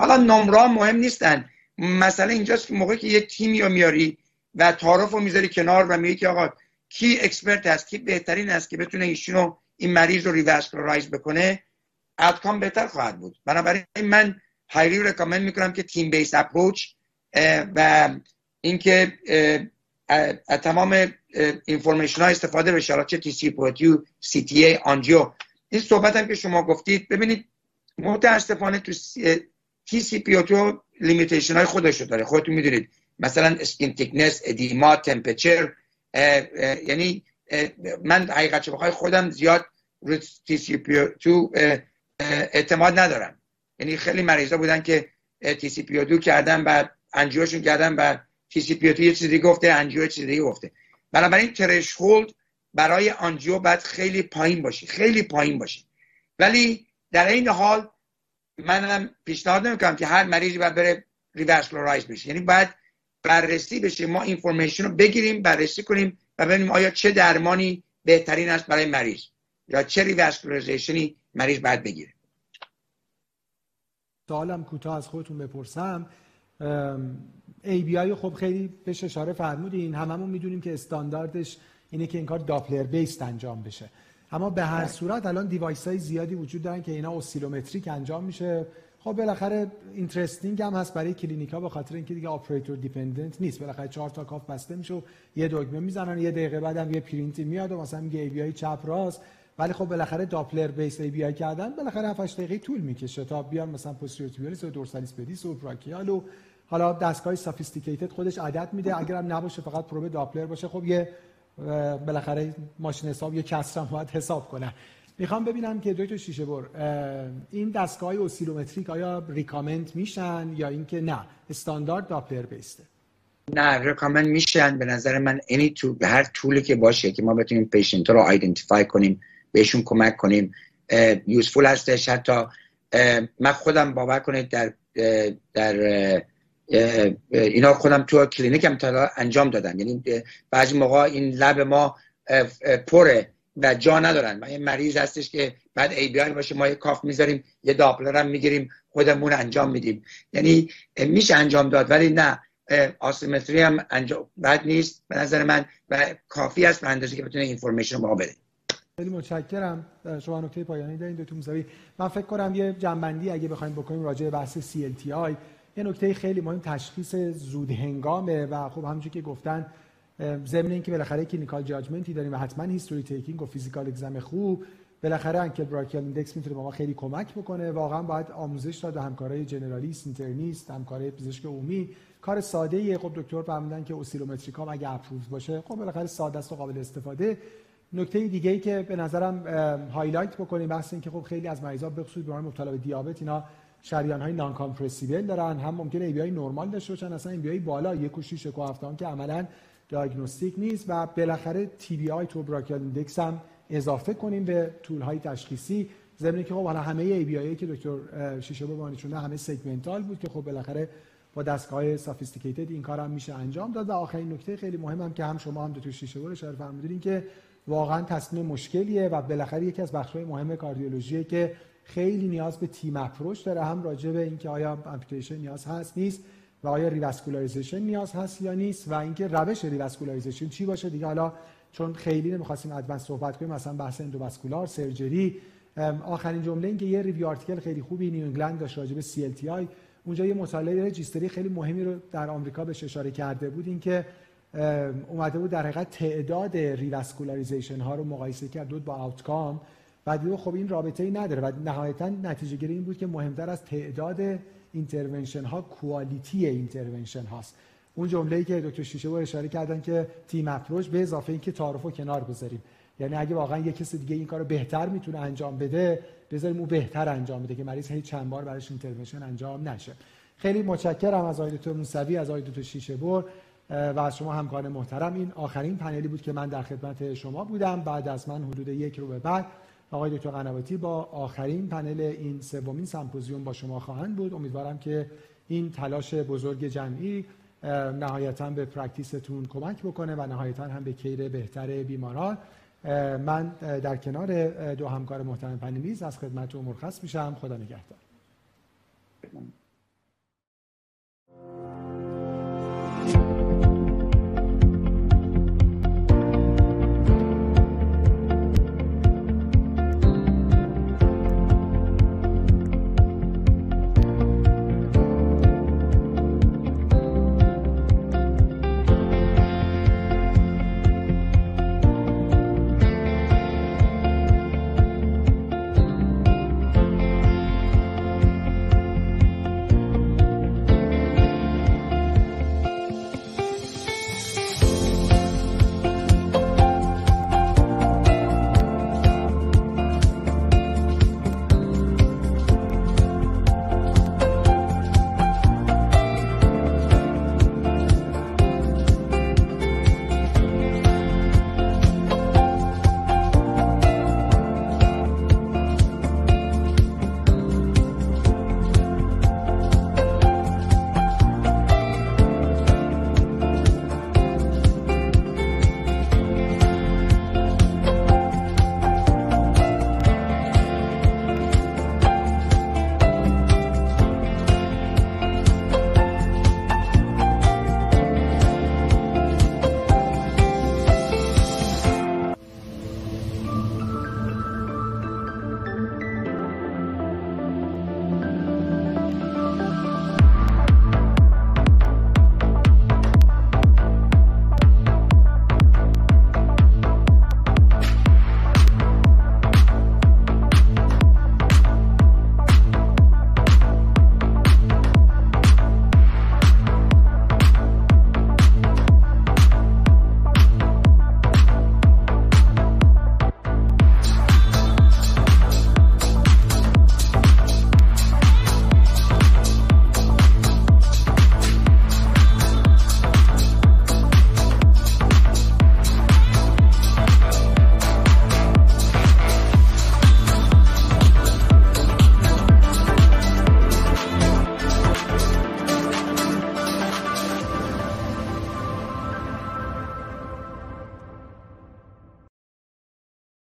حالا نمره مهم نیستن. مسئله اینجاست که موقعی که یک تیمی رو میاری و تعارف رو می‌ذاری کنار و میگی که آقا کی expert هست کی بهترین است که بتونه ایشونو این مریض رو revascularize بکنه outcome بهتر خواهد بود. بنابراین من highly recommend می‌کنم که team-based approach و اینکه تمام information ها استفاده بشه. چه TCPO2 CTA angio این صحبت هم که شما گفتید ببینید متاسفانه تو PO2 limitation های خودش داره. خودتون می‌دونید. مثلا skin thickness edema temperature یعنی من حقیقت بخوای خودم زیاد رو TcPO2 اعتماد ندارم. یعنی خیلی مریضا بودن که PO2 کردن و angio شون کردن و سی پی یه چیزی گفته angio چیزی دیگه گفته. بنابراین threshold برای angio باید خیلی پایین باشی خیلی پایین باشی ولی در این حال منم پیشنهاد نمی‌کنم که هر مریضی باید بره revascularize بشه. یعنی باید بررسی بشه. ما information رو بگیریم بررسی کنیم و ببینیم آیا چه درمانی بهترین است برای مریض یا چه revascularization ی مریض باید بگیره. سوالم کوتاه از خودتون بپرسم. ABI خب خیلی بهش اشاره فرمودین. هممون می‌دونیم که استانداردش اینه که این کار Doppler based انجام بشه. اما به هر صورت الان device های زیادی وجود دارن که اینا oscillometric انجام میشه. خب بالاخره interesting هم هست برای کلینیکا به خاطر اینکه دیگه operator dependent نیست. بالاخره چهار تا cuff بسته میشه و یه دکمه می‌زنن. یه دقیقه بعدم یه پرینتی میاد و مثلا میگه ABI چپ راست. ولی خب بالاخره Doppler based ABI کردن بالاخره 7 دقیقه طول می‌کشه تا بیان مثلا posterior و dorsalis pedis و brachial و حالا دستگاه sophisticated خودش عدد میده. اگرم نباشه فقط probe Doppler باشه. خب یه بالاخره ماشین حساب یه کسرم باید حساب کنه. می‌خوام ببینم که دکتر شیشه بر این دستگاه اوسیلومتریک آیا ریکامند میشن یا اینکه نه؟ استاندارد داپلر بیسته نه ریکامند میشن. به نظر من اینی تو هر طولی که باشه که ما بتونیم پیشنت رو آیدنتیفای کنیم بهشون کمک کنیم یوزفول هستش. حتی من خودم باور کنید در در اینا خودم تو کلینیکم تا انجام دادم یعنی بعضی موقع این lab ما پره و جا ندارن. این مریض هستش که باید ABI باشه ما یه cuff می‌ذاریم یه Doppler هم می‌گیریم خودمون انجام میدیم. یعنی میشه انجام داد ولی نه. oscillometry هم انجام بد نیست به نظر من و کافی است به اندازه که بتونه information رو بده. خیلی متشکرم. شما نکته پایانی دارین دکتر موسوی من فکر کنم یه جمع‌بندی اگه بخوایم بکنیم راجع به بحث CLTI یه نکته خیلی مهم تشخیص زود هنگامه و خب همونجوری که گفتن ضمن اینکه بالاخره clinical judgment ی داریم و حتما history taking و physical exam خوب بالاخره ankle brachial index می‌تونه به ما خیلی کمک بکنه. واقعا باید آموزش داد و همکارای generalist internist همکارای پزشک عمومی. کار ساده ای خب دکتر فهمیدن که oscillometric ام اگه approve باشه خب بالاخره ساده است و قابل استفاده. نکته دیگه ای که به نظرم highlight بکنیم بحث این که خب خیلی از مریضا به خصوص بیمار مبتلا به دیابت اینا شریان های non-compressible دارن هم ممکنه ABI نرمال داشته باشن اصلا ABI بالا یک و 6 و 7 که عملا diagnostic نیست و بالاخره TBI toe brachial index هم اضافه کنیم به tool های تشخیصی. ضمن که خب حالا همه ABI که دکتر شیشه بر اینا همه segmental بود که خب بالاخره با دستگاه sophisticated این کار هم میشه انجام داد. و آخرین نکته خیلی مهم هم که هم شما هم دکتر شیشه بر اشاره فرمودین که واقعا تصمیم مشکلیه و بالاخره یکی از بخش‌های مهم کاردیولوژیه که خیلی نیاز به team approach داره. هم راجع به اینکه آیا amputation نیاز هست نیست و آیا revascularization نیاز هست یا نیست و اینکه روش revascularization چی باشه دیگه. حالا چون خیلی نمی‌خواستیم advanced صحبت کنیم مثلا بحث endovascular surgery آخرین جمله اینکه یه review article خیلی خوبی نیو انگلند داشت راجع به CLTI اونجا یه مطالعه registry خیلی مهمی رو در آمریکا بهش اشاره کرده بود اینکه اومده بود در حقیقت تعداد revascularization ها رو مقایسه کرده بود با outcome و دید خب این رابطه ای نداره و نهایتا نتیجه گیری این بود که مهمتر از تعداد intervention ها quality intervention هاست. اون جمله ای که دکتر شیشه بر اشاره کردن که team approach به اضافه اینکه تعارف رو کنار بذاریم. یعنی اگه واقعا یه کسی دیگه این کارو بهتر می‌تونه انجام بده بذاریم اون بهتر انجام بده که مریض هی چند بار براش intervention انجام نشه. خیلی متشکرم از آقای دکتر موسوی از آقای دکتر شیشه بر و از شما همکار محترم. این آخرین پنلی بود که من در خدمت شما بودم. بعد از من حدود یک ربع بعد آقای دکتر قنواتی با آخرین پنل این سومین سمپوزیوم با شما خواهند بود. امیدوارم که این تلاش بزرگ جمعی نهایتا به practice تون کمک بکنه و نهایتا هم به care بهتر بیماران. من در کنار دو همکار محترم panelist از خدمت مرخص میشم. خدا نگهدار.